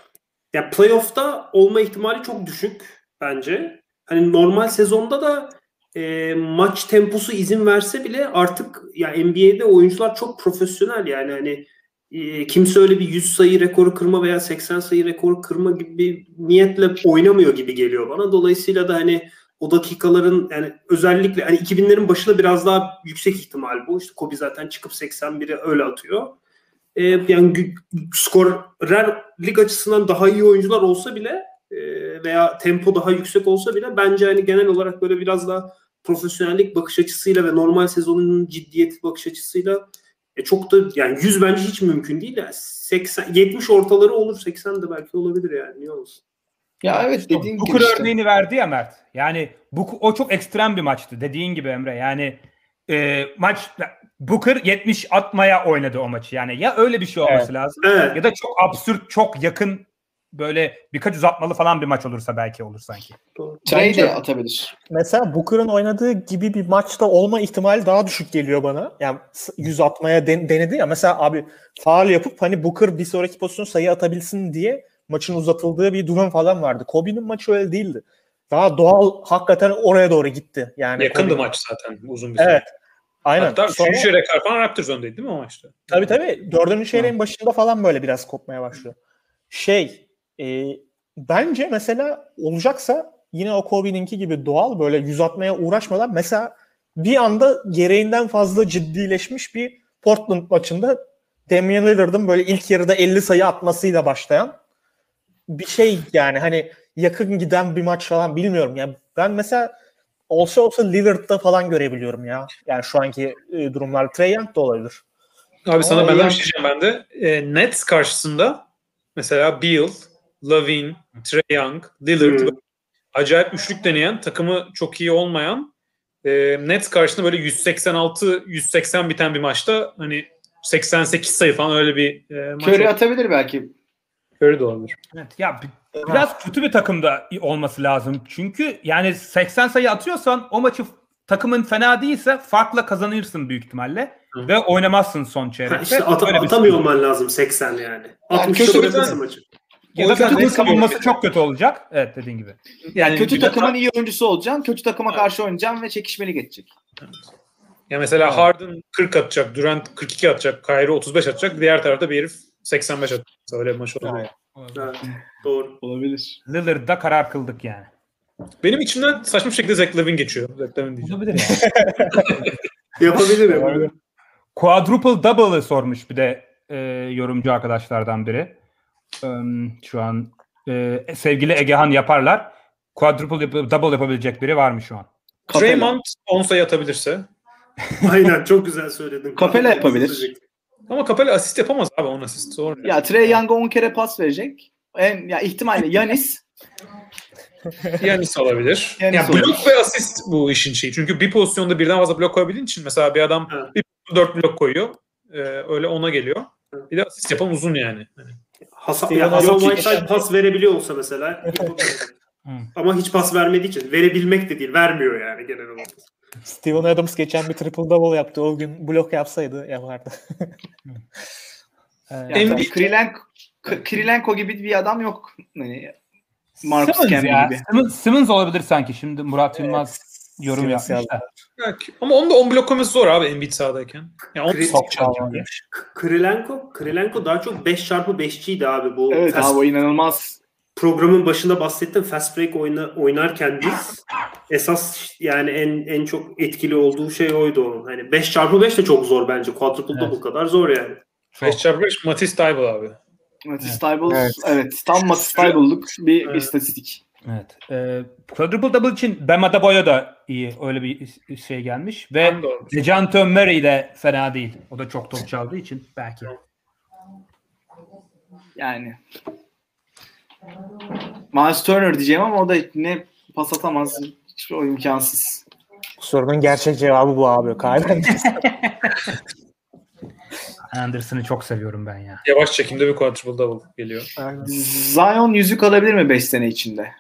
ya playoff'ta olma ihtimali çok düşük bence. Hani normal sezonda da e, maç temposu izin verse bile artık ya NBA'de oyuncular çok profesyonel yani hani e, kimse öyle bir 100 sayı rekoru kırma veya 80 sayı rekoru kırma gibi bir niyetle oynamıyor gibi geliyor bana. Dolayısıyla da hani o dakikaların yani özellikle hani 2000'lerin başında biraz daha yüksek ihtimal bu. İşte Kobe zaten çıkıp 81'e öyle atıyor. Ee, yani skorer lig açısından daha iyi oyuncular olsa bile e, veya tempo daha yüksek olsa bile bence hani genel olarak böyle biraz daha profesyonellik bakış açısıyla ve normal sezonun ciddiyeti bakış açısıyla e, çok da yani 100 bence hiç mümkün değil. Yani 80 70 ortaları olur 80 de belki olabilir yani niye olsun. Ya evet dediğin gibi Booker işte. örneğini verdi ya Mert. Yani bu o çok ekstrem bir maçtı dediğin gibi Emre. Yani e, maç Booker 70 atmaya oynadı o maçı. Yani ya öyle bir şey olması Evet. lazım Evet. ya da çok absürt, çok yakın böyle birkaç uzatmalı falan bir maç olursa belki olur sanki. Trey de atabilir. Mesela Booker'ın oynadığı gibi bir maçta olma ihtimali daha düşük geliyor bana. Yani 100 atmaya den- denedi ya. Mesela abi faal yapıp hani Booker bir sonraki pozisyon sayı atabilsin diye maçın uzatıldığı bir durum falan vardı. Kobe'nin maçı öyle değildi. Daha doğal hakikaten oraya doğru gitti. Yani Yakındı Kobe- maç zaten uzun bir süre. Evet. Aynen. Hatta Sonra- üçüncü çeyrek falan Raptors öndeydi değil mi o maçta? Tabii tabii. Dördüncü çeyreğin başında falan böyle biraz kopmaya başlıyor. Şey, e, bence mesela olacaksa yine o Kobe'ninki gibi doğal böyle yüz atmaya uğraşmadan mesela bir anda gereğinden fazla ciddileşmiş bir Portland maçında Damian Lillard'ın böyle ilk yarıda 50 sayı atmasıyla başlayan bir şey yani hani yakın giden bir maç falan bilmiyorum. Yani ben mesela olsa olsa Lillard'da falan görebiliyorum ya. Yani şu anki e, durumlar. Trey Young da olabilir. Abi sana Ama benden ya- bir şey ben de. E, Nets karşısında mesela Beal, Lavin, Trey Young, Lillard Hmm. acayip üçlük deneyen, takımı çok iyi olmayan e, Nets karşısında böyle 186-180 biten bir maçta hani 88 sayı falan öyle bir e, maç Curry atabilir belki. Curry de olabilir. Evet, ya bi- biraz kötü bir takımda olması lazım. Çünkü yani 80 sayı atıyorsan o maçı takımın fena değilse farkla kazanırsın büyük ihtimalle Hı. ve oynamazsın son çeyrekte. işte at- atamıyor olman lazım 80 yani. Yani 60 kötü bırakırsın bir- maçı. Ya da Nets savunması çok kötü olacak. Evet dediğin gibi. Yani kötü takımın iyi oyuncusu olacaksın. Kötü takıma karşı oynayacaksın ve çekişmeli geçecek. Ya mesela Harden 40 atacak, Durant 42 atacak, Kyrie 35 atacak. Diğer tarafta bir herif 85 atıyor. Öyle bir maç olabilir. Evet, doğru. Olabilir. Lillard'da karar kıldık yani. Benim içimden saçma bir şekilde Zach Lavin geçiyor. Zach Lavin diyeceğim. Olabilir yani. Yapabilir yapabilir. Quadruple double'ı sormuş bir de e, yorumcu arkadaşlardan biri. Şu an e, sevgili Egehan yaparlar. Quadruple yap- double yapabilecek biri var mı şu an? Draymond 10 sayı atabilirse. Aynen çok güzel söyledin. Capella yapabilir. Ama Capella asist yapamaz abi 10 asist. Zor. Ya Trey Young'a 10 kere pas verecek. En ya ihtimalle Yanis Yanis olabilir. Yanis yani olabilir. blok ve asist bu işin şeyi. Çünkü bir pozisyonda birden fazla blok koyabildiğin için mesela bir adam Evet. bir dört blok koyuyor. Ee, öyle ona geliyor. Bir de asist yapan uzun yani. Hani Hasan, Steven ya Hasan Adams Whiteside pas verebiliyor olsa mesela. Ama hiç pas vermediği için verebilmek de değil vermiyor yani genel olarak. Steven Adams geçen bir triple double yaptı. O gün blok yapsaydı yapardı. yani Embiid- Krilenko, Krilenko gibi bir adam yok. Hani Marcus Simmons ya. gibi. Simmons, Simmons olabilir sanki. Şimdi Murat Yılmaz yorum Simmons yapmış da. belki. Ama onu da 10 blok koyması zor abi Embiid sahadayken. Yani çok çalışıyor. Krilenko, Krilenko daha çok 5 çarpı 5'çiydi abi bu. Evet fast- abi o inanılmaz. programın başında bahsettim fast break oyna, oynarken biz esas yani en en çok etkili olduğu şey oydu onun. Hani 5 çarpı 5 de çok zor bence. Quadruple double kadar zor yani. 5 çarpı 5 Matisse Tybal abi. Matisse Thybulle, Evet. evet. Tam Matisse Thybulle'luk bir Evet. istatistik. Evet. E, quadruple double için Bam Adebayo da iyi. Öyle bir şey gelmiş. Ve Ben de olmuş. Dejounte Murray de fena değil. O da çok top çaldığı için belki. Yani. Miles Turner diyeceğim ama o da ne pas atamaz. Hiç o imkansız. Sorunun gerçek cevabı bu abi. Kyle Anderson. Anderson'ı çok seviyorum ben ya. Yavaş çekimde bir quadruple double geliyor. Aynen. Zion yüzük alabilir mi 5 sene içinde?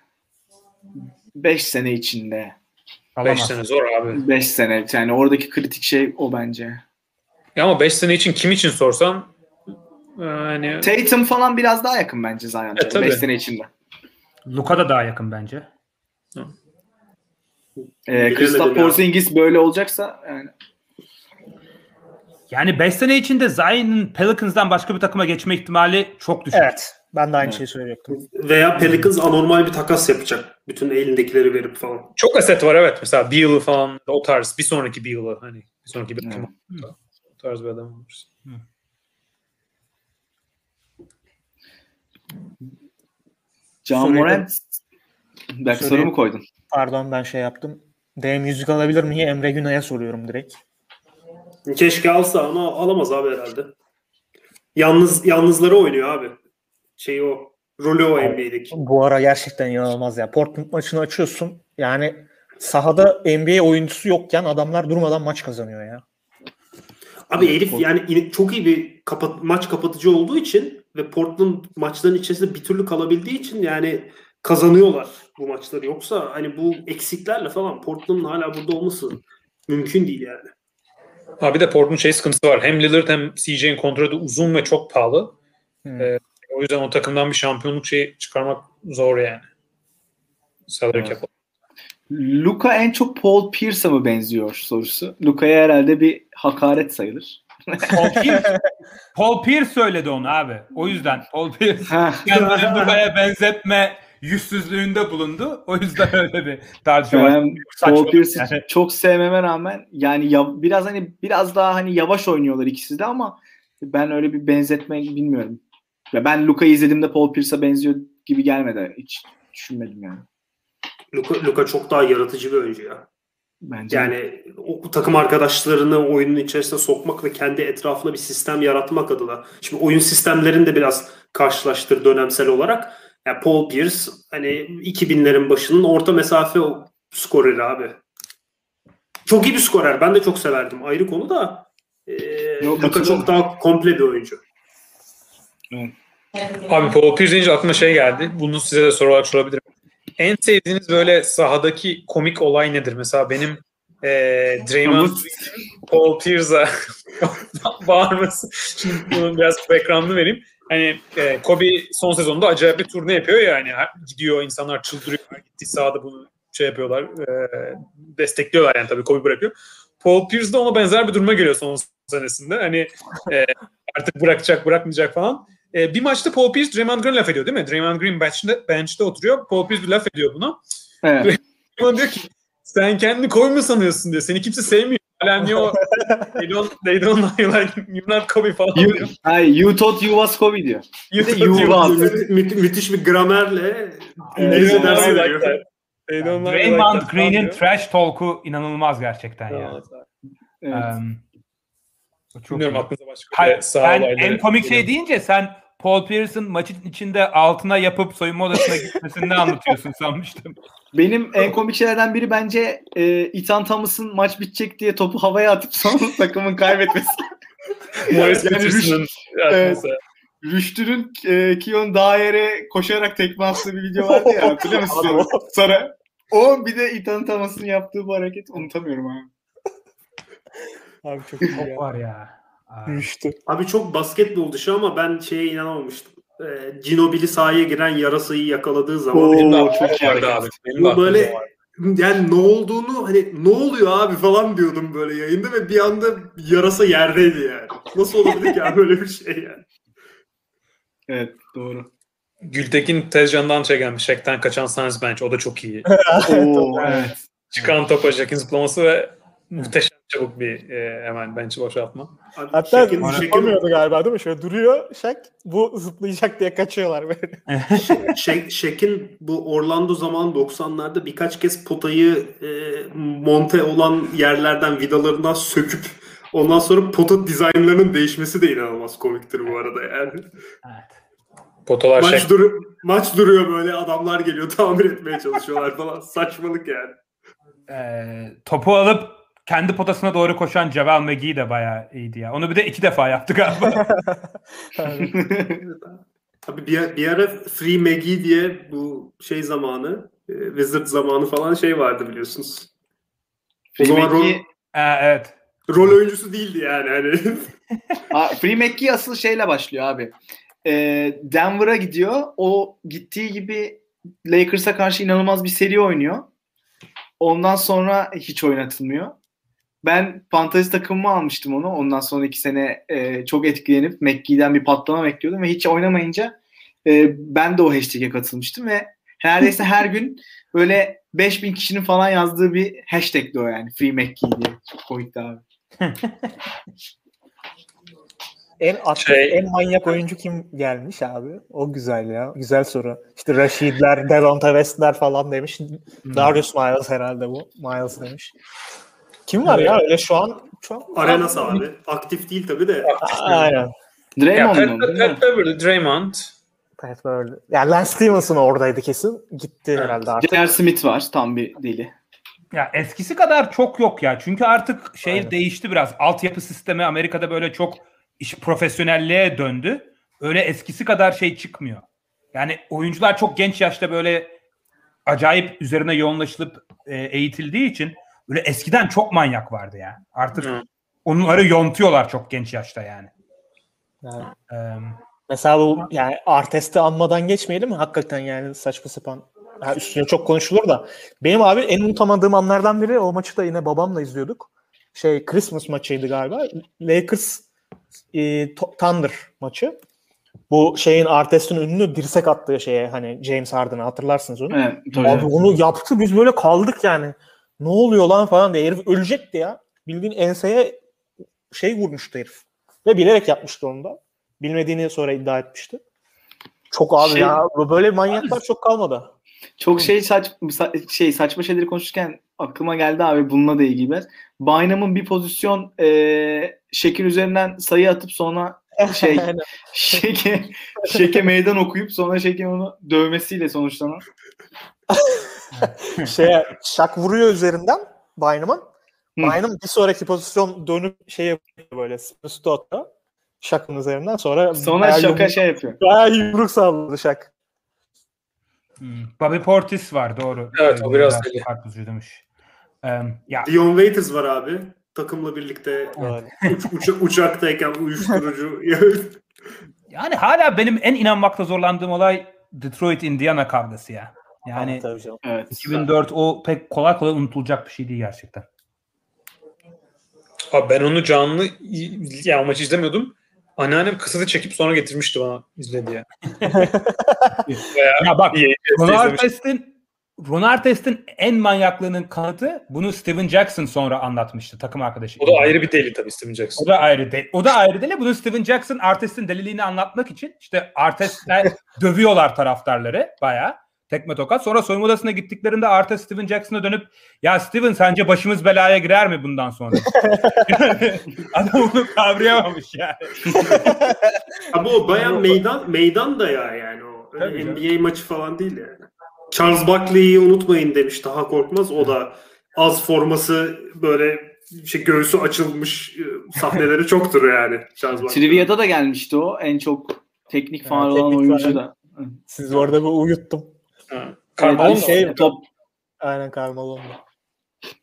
5 sene içinde. 5 Alamaz. sene zor abi. 5 sene. Yani oradaki kritik şey o bence. Ya ama 5 sene için kim için sorsan yani Tatum falan biraz daha yakın bence Zion'a. E, tabii. 5 sene içinde. Luka da daha yakın bence. Ee, Kristaps. Porzingis böyle olacaksa yani Yani 5 sene içinde Zion'ın Pelicans'dan başka bir takıma geçme ihtimali çok düşük. evet. Ben de aynı şeyi söyleyecektim. Veya Pelicans anormal bir takas yapacak. Bütün elindekileri verip falan. çok aset var evet. Mesela bir yılı falan o tarz. Bir sonraki bir yılı hani bir sonraki bir Evet. o tarz bir adam olursa. John Soruyu- Morant belki Soruyu- soru mu koydun? Pardon ben şey yaptım. DM yüzük alabilir mi? Emre Günay'a soruyorum direkt. Keşke alsa ama alamaz abi herhalde. Yalnız yalnızları oynuyor abi. Şey o. Rolü o NBA'deki. Bu ara gerçekten inanılmaz ya. Portland maçını açıyorsun. Yani sahada NBA oyuncusu yokken adamlar durmadan maç kazanıyor ya. Abi Elif yani in- çok iyi bir kapat maç kapatıcı olduğu için ve Portland maçların içerisinde bir türlü kalabildiği için yani kazanıyorlar bu maçları. Yoksa hani bu eksiklerle falan Portland'ın hala burada olması mümkün değil yani. Abi de Port'un şey sıkıntısı var. Hem Lillard hem CJ'in kontratı uzun ve çok pahalı. Hmm. Ee, o yüzden o takımdan bir şampiyonluk şeyi çıkarmak zor yani. Salary Evet. cap. Luka en çok Paul Pierce'a mı benziyor sorusu. Luka'ya herhalde bir hakaret sayılır. Paul Pierce, Paul Pierce söyledi onu abi. O yüzden Paul Pierce kendini Luka'ya benzetme yüzsüzlüğünde bulundu. O yüzden öyle bir tartışma. Ben Paul Pierce'i yani. çok sevmeme rağmen yani ya, biraz hani biraz daha hani yavaş oynuyorlar ikisi de ama ben öyle bir benzetme bilmiyorum. Ya ben Luka'yı izlediğimde Paul Pierce'a benziyor gibi gelmedi. Hiç düşünmedim yani. Luka, Luka çok daha yaratıcı bir oyuncu ya. Bence. Yani o takım arkadaşlarını oyunun içerisine sokmak ve kendi etrafına bir sistem yaratmak adına. Şimdi oyun sistemlerini de biraz karşılaştır dönemsel olarak. Yani Paul Pierce hani 2000'lerin başının orta mesafe skoreri abi. Çok iyi bir skorer. Ben de çok severdim. Ayrı konu da. Ee, Yok, Luka çok daha komple bir oyuncu. Abi Paul Pierce deyince aklıma şey geldi. Bunu size de soru olarak sorabilirim. En sevdiğiniz böyle sahadaki komik olay nedir? Mesela benim e, Draymond Paul Pierce'a bağırması. Şimdi bunun biraz background'ını vereyim. Hani e, Kobe son sezonda acayip bir turne yapıyor ya hani gidiyor insanlar çıldırıyor. Gittiği sahada bunu şey yapıyorlar. E, destekliyorlar yani tabii Kobe bırakıyor. Paul Pierce de ona benzer bir duruma geliyor son senesinde. Hani e, artık bırakacak bırakmayacak falan. E, bir maçta Paul Pierce Draymond Green laf ediyor değil mi? Draymond Green bench'te, bench'te oturuyor. Paul Pierce bir laf ediyor buna. Evet. Draymond diyor ki sen kendini koy mu sanıyorsun diyor. Seni kimse sevmiyor. Hala niye o they don't, they don't know you like you're not Kobe falan You, diyor. ay, you thought you was Kobe diyor. You thought you you was. was- Mü- mü- müthiş bir gramerle They İngilizce don't ders know you veriyor. like like Draymond Green'in trash talk'u inanılmaz gerçekten ya. Evet. Evet. Um, çok Bilmiyorum aklınıza başka Hayır, bir sağ ben olayları en komik şey deyince sen Paul Pierce'ın maçın içinde altına yapıp soyunma odasına gitmesini ne anlatıyorsun sanmıştım. Benim en komik şeylerden biri bence e, Ethan Thomas'ın maç bitecek diye topu havaya atıp sonra takımın kaybetmesi. Morris Yani Peterson'ın. Rüştü'nün e, Kion Dair'e koşarak tekme attığı bir video vardı ya hatırlıyor musun? Sonra o bir de Ethan Thomas'ın yaptığı bu hareketi unutamıyorum abi. Abi çok iyi Çok ya. var ya. Aa, Rüştü. Abi çok basketbol dışı ama ben şeye inanamamıştım. Ee, Ginobili sahaya giren yarasayı yakaladığı zaman Oo, Benim de çok vardı Bu böyle yani ne olduğunu hani ne oluyor abi falan diyordum böyle yayında ve bir anda yarasa yerdeydi yani. Nasıl olabilir ki abi böyle bir şey yani. Evet doğru. Gültekin Tezcan'dan çeken Şek'ten kaçan Suns Bench. O da çok iyi. Oo, evet. Çıkan topa Jack'in zıplaması ve muhteşem çabuk bir e, hemen bench'i boşaltma. Abi Hatta Şek'in- zıplamıyordu galiba değil mi? Şöyle duruyor Şak. Bu zıplayacak diye kaçıyorlar böyle. Şek, Şek'in bu Orlando zaman 90'larda birkaç kez potayı e, monte olan yerlerden vidalarından söküp ondan sonra pota dizaynlarının değişmesi de inanılmaz komiktir bu arada yani. evet. Potalar Maç, Şek. duru maç duruyor böyle adamlar geliyor tamir etmeye çalışıyorlar falan saçmalık yani. Ee, topu alıp kendi potasına doğru koşan Javel McGee de bayağı iyiydi ya. Onu bir de iki defa yaptı galiba. Tabii bir, bir ara Free Maggie diye bu şey zamanı e, Wizard zamanı falan şey vardı biliyorsunuz. O zaman rol, Free Ee, evet. rol oyuncusu değildi yani hani. Free McGee asıl şeyle başlıyor abi. Ee, Denver'a gidiyor. O gittiği gibi Lakers'a karşı inanılmaz bir seri oynuyor. Ondan sonra hiç oynatılmıyor. Ben fantasy takımımı almıştım onu. Ondan sonra iki sene e, çok etkilenip McGee'den bir patlama bekliyordum ve hiç oynamayınca e, ben de o hashtag'e katılmıştım ve neredeyse her gün böyle 5000 kişinin falan yazdığı bir hashtag'di o yani. Free McGee diye. Çok komikti abi. En aktif, Şey- en manyak oyuncu kim gelmiş abi? O güzel ya. Güzel soru. İşte Rashid'ler, Devonta West'ler falan demiş. Darius Miles herhalde bu. Miles demiş. Kim var ya öyle şu an? An Arenas abi. Aktif değil tabii de. Aynen. Ya, Draymond mu? Pat? Pat Beverly, Draymond. Pat böyle. Yani Lance Stevenson oradaydı kesin. Gitti Evet. herhalde artık. J.R. Smith var. Tam bir deli. Ya eskisi kadar çok yok ya. Çünkü artık şey Aynen. değişti biraz. Altyapı sistemi Amerika'da böyle çok iş profesyonelliğe döndü. Öyle eskisi kadar şey çıkmıyor. Yani oyuncular çok genç yaşta böyle acayip üzerine yoğunlaşılıp e, eğitildiği için böyle eskiden çok manyak vardı ya. Artık Hı. onları yontuyorlar çok genç yaşta yani. Yani Ee, Mesela bu yani Artest'i anmadan geçmeyelim mi? Hakikaten yani saçma sapan. Ha, üstüne çok konuşulur da. Benim abi en unutamadığım anlardan biri o maçı da yine babamla izliyorduk. Şey Christmas maçıydı galiba. Lakers e, Thunder maçı. Bu şeyin Artest'in ünlü dirsek attığı şeye hani James Harden'a hatırlarsınız onu. Evet, tabii. Abi onu yaptı biz böyle kaldık yani. Ne oluyor lan falan diye. Herif ölecekti ya. Bildiğin enseye şey vurmuştu herif. Ve bilerek yapmıştı onu da. Bilmediğini sonra iddia etmişti. Çok abi Şey- ya. Böyle manyaklar çok kalmadı. Çok şey saç sa- şey saçma şeyleri konuşurken aklıma geldi abi bununla da ilgili biraz. Bynum'un bir pozisyon e, şekil üzerinden sayı atıp sonra şey şeke şeke meydan okuyup sonra şekin onu dövmesiyle sonuçlanan. Şeye, şak vuruyor üzerinden Bynum'un. Bynum bir sonraki pozisyon dönüp şey yapıyor böyle. Atıyor. Şakın üzerinden sonra Sonra şaka yumruk, şey yapıyor. bayağı yumruk salladı şak. hmm, Bobby Portis var doğru. Evet, o biraz Ee, deli. karpuzcu demiş. Ee, ya Dion Waiters var abi. Takımla birlikte Böyle. uç- uça- uçaktayken uyuşturucu. Yani hala benim en inanmakta zorlandığım olay Detroit Indiana kavgası ya. Yani Tabii canım. Evet. 2004 o pek kolay kolay unutulacak bir şey değil gerçekten. Abi ben onu canlı ya o maçı izlemiyordum. Anneannem kaseti çekip sonra getirmişti bana izle diye. Ya bak İyi, Ron izlemiş. Artest'in Ron Artest'in en manyaklığının kanıtı bunu Steven Jackson sonra anlatmıştı takım arkadaşı. O da ayrı bir deli tabii Steven Jackson. O da ayrı değil. O da ayrı değil. Bunu Steven Jackson Artest'in deliliğini anlatmak için işte Artest'ler dövüyorlar taraftarları bayağı. Tekme tokat. Sonra soyunma odasına gittiklerinde Artest Steven Jackson'a dönüp ya Steven sence başımız belaya girer mi bundan sonra? Yani Adam onu kavrayamamış yani. Ama o baya meydan meydan da ya yani o. Öyle canım. NBA maçı falan değil yani. Charles Barkley'i unutmayın demiş daha korkmaz. O da az forması böyle şey göğsü açılmış e, sahneleri çoktur yani Charles Barkley. Trivia'da da gelmişti o. En çok teknik faal olan teknik oyuncu da. Siz orada bir uyuttum. Evet, Carmelo şey- mu? top Aynen Carmelo'nda.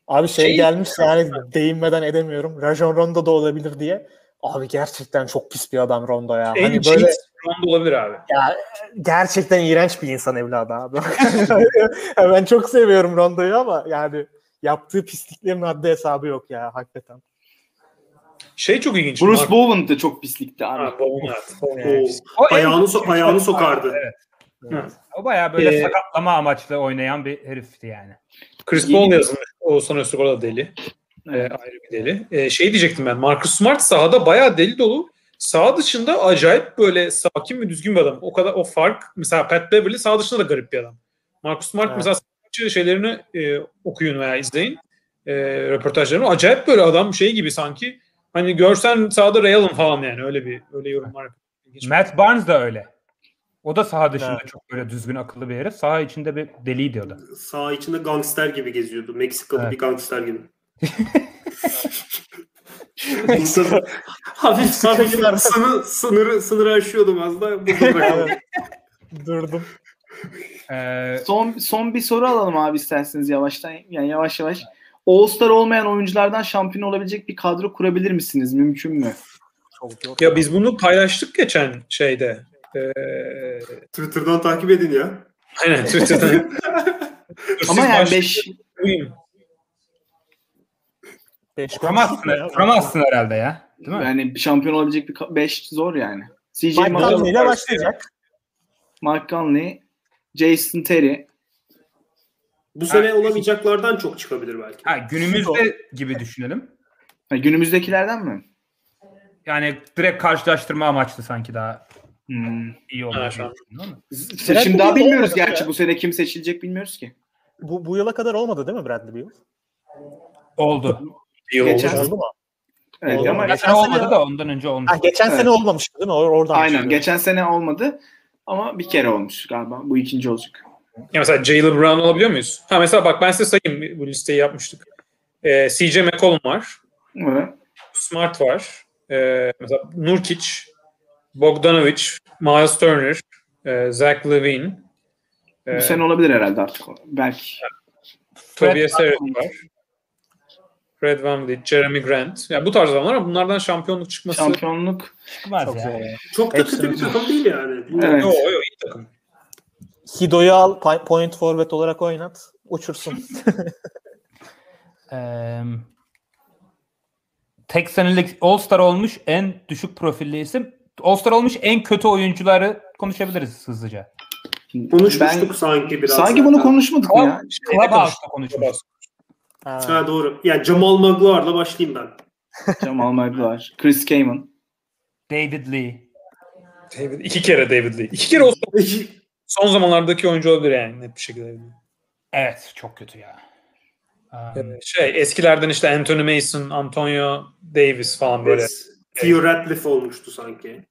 Abi şey, Şey- gelmiş yani değinmeden edemiyorum. Rajon Rondo da olabilir diye. Abi gerçekten çok pis bir adam Rondo ya. En hani böyle Rondo olabilir abi. ya gerçekten iğrenç bir insan evladı abi. Ben çok seviyorum Rondo'yu ama yani yaptığı pisliklerin haddi hesabı yok ya hakikaten. Şey çok ilginç. Bruce Bowen de çok pislikti abi. Ha, Bowen, evet. Bowen yani. Ayağını, so- ayağını sokardı. Evet. Hı. O bayağı böyle Ee, sakatlama amaçlı oynayan bir herifti yani. Chris Paul yazılmış. O sonra Sokol da deli. Ee, ayrı bir deli. Ee, şey diyecektim ben. Marcus Smart sahada bayağı deli dolu. Sağ dışında acayip böyle sakin ve düzgün bir adam. O kadar o fark mesela Pat Beverly sağ dışında da garip bir adam. Marcus Smart Evet. mesela şeylerini e, okuyun veya izleyin. E, röportajlarını. Acayip böyle adam şey gibi sanki. Hani görsen sağda Ray Allen falan yani öyle bir öyle yorumlar. Matt Barnes da öyle. O da saha dışında Evet. çok böyle düzgün akıllı bir herif. Saha içinde bir deliydi o da. Sağ içinde gangster gibi geziyordu. Meksikalı Evet. bir gangster gibi. hafif hafif sınır, sınırı, sınırı aşıyordum az da. Durdum. Ee, Son son bir soru alalım abi isterseniz yavaştan. Yani yavaş yavaş. All-Star olmayan oyunculardan şampiyon olabilecek bir kadro kurabilir misiniz? Mümkün mü? Çok yok. Ya biz bunu paylaştık geçen şeyde. Ee, Twitter'dan takip edin ya. aynen Twitter'dan. Ama yani 5 Beş kuramazsın, konuştuk ya. kuramazsın herhalde ya. Değil mi? yani şampiyon olabilecek bir 5 zor yani. CJ Mike Conley ile başlayacak. Mark Conley, Jason Terry. Bu sene olamayacaklardan çok çıkabilir belki. Ha, günümüzde gibi düşünelim. Ha, günümüzdekilerden mi? Yani direkt karşılaştırma amaçlı sanki daha Hmm. iyi şu an. Şimdi daha bilmiyoruz gerçi. ya. Bu sene kim seçilecek bilmiyoruz ki. Bu, bu yıla kadar olmadı değil mi Bradley Beal? Oldu. İyi Geçen- oldu. Mu? Evet, Oldu. ama Geçen Geçen olmadı sene- da ondan önce olmuş. Ha, geçen Evet. sene olmamıştı değil mi? Or- Oradan aynen. çıkıyor. Geçen sene olmadı ama bir kere olmuş galiba. Bu ikinci olacak. Ya mesela Jalen Brown olabiliyor muyuz? Ha mesela bak ben size sayayım bu listeyi yapmıştık. Ee, CJ McCollum var. Evet. Smart var. Ee, mesela Nurkic, Bogdanovic, Miles Turner, e, Zach Levine, e, Bu sene olabilir herhalde artık. Belki. Tobias Harris var. Fred VanVleet, Jeremy Grant. Ya bu tarz adamlar ama bunlardan şampiyonluk çıkması Şampiyonluk. Çıkmaz Çok ya. zor. Çok da kötü bir takım değil yani. Evet. Yo, yo, iyi takım. Hido'yu al point forward olarak oynat. Uçursun. Ee, tek senelik All-Star olmuş en düşük profilli isim. All-Star olmuş en kötü oyuncuları konuşabiliriz hızlıca. Konuşmuştuk Ben- sanki biraz. sanki bunu zaten. konuşmadık mı ya? Clubhouse'da konuşmuş. Ha. Ha doğru. Yani Jamal Magloire'la başlayayım ben. Jamal var. Chris Kaman. David Lee. David, iki kere David Lee. İki kere olsa son zamanlardaki oyuncu olabilir yani net bir şekilde. Evet çok kötü ya. Um, Şey eskilerden işte Anthony Mason, Antonio Davis falan böyle. Theo Ratliff olmuştu sanki.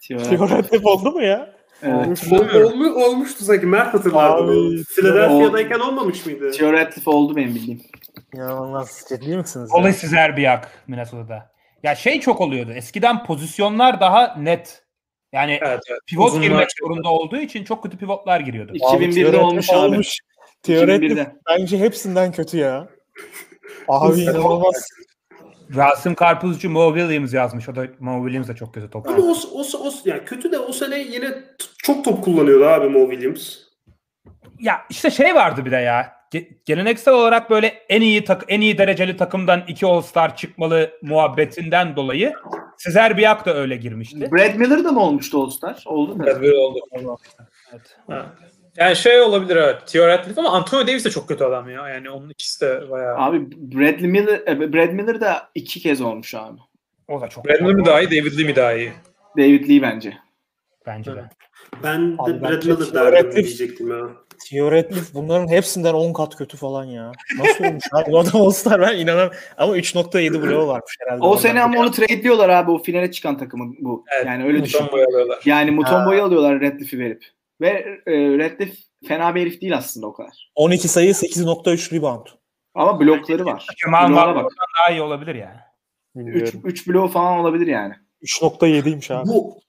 Fiorentina oldu mu ya? Evet. Olmu, olmuştu sanki. Mert hatırlardı. Philadelphia'dayken olmamış mıydı? Theo Ratliff oldu benim bildiğim. İnanılmaz. Ciddi misiniz? ya? Olesiz Erbiyak Minnesota'da. Ya şey çok oluyordu. Eskiden pozisyonlar daha net. Yani Evet, evet. pivot Uzunlar girmek zorunda olduğu için çok kötü pivotlar giriyordu. Abi, 2001'de Fiorentina olmuş abi. olmuş. 2001'de. bence hepsinden kötü ya. Abi inanılmaz. Rasim Karpuzcu Mo Williams yazmış. O da Mo Williams da çok kötü top. Ama o, o, o, yani kötü de o sene yine t- çok top kullanıyordu abi Mo Williams. Ya işte şey vardı bir de ya. geleneksel olarak böyle en iyi tak en iyi dereceli takımdan iki All-Star çıkmalı muhabbetinden dolayı Sezer Biak da öyle girmişti. Brad Miller da mı olmuştu All-Star? Oldu mu? Brad Miller oldu. Evet. Yani şey olabilir evet. Theoretik ama Antonio Davis de çok kötü adam ya. Yani onun ikisi de bayağı. Abi Brad Miller, e, Brad Miller da iki kez olmuş abi. O da çok. Brad Miller mi daha iyi, David Lee mi daha iyi? David Lee bence. Bence de. Ben de Abi Brad Miller derdim diyecektim ya. Theoretic bunların hepsinden 10 kat kötü falan ya. Nasıl olmuş abi? Bu adam All-Star ben inanamıyorum. Ama 3.7 bloğu varmış herhalde. O sene ama onu trade'liyorlar abi. O finale çıkan takımın bu. Evet, yani öyle düşün. Alıyorlar. Yani Mutombo'yu alıyorlar Radcliffe'i verip. Ve e, Radcliffe fena bir herif değil aslında o kadar. 12 sayı 8.3 rebound. Ama blokları var. Kemal Marlon'dan bak. daha iyi olabilir yani. 3 Bilmiyorum. 3 bloğu falan olabilir yani. 3.7'ymiş abi. Bu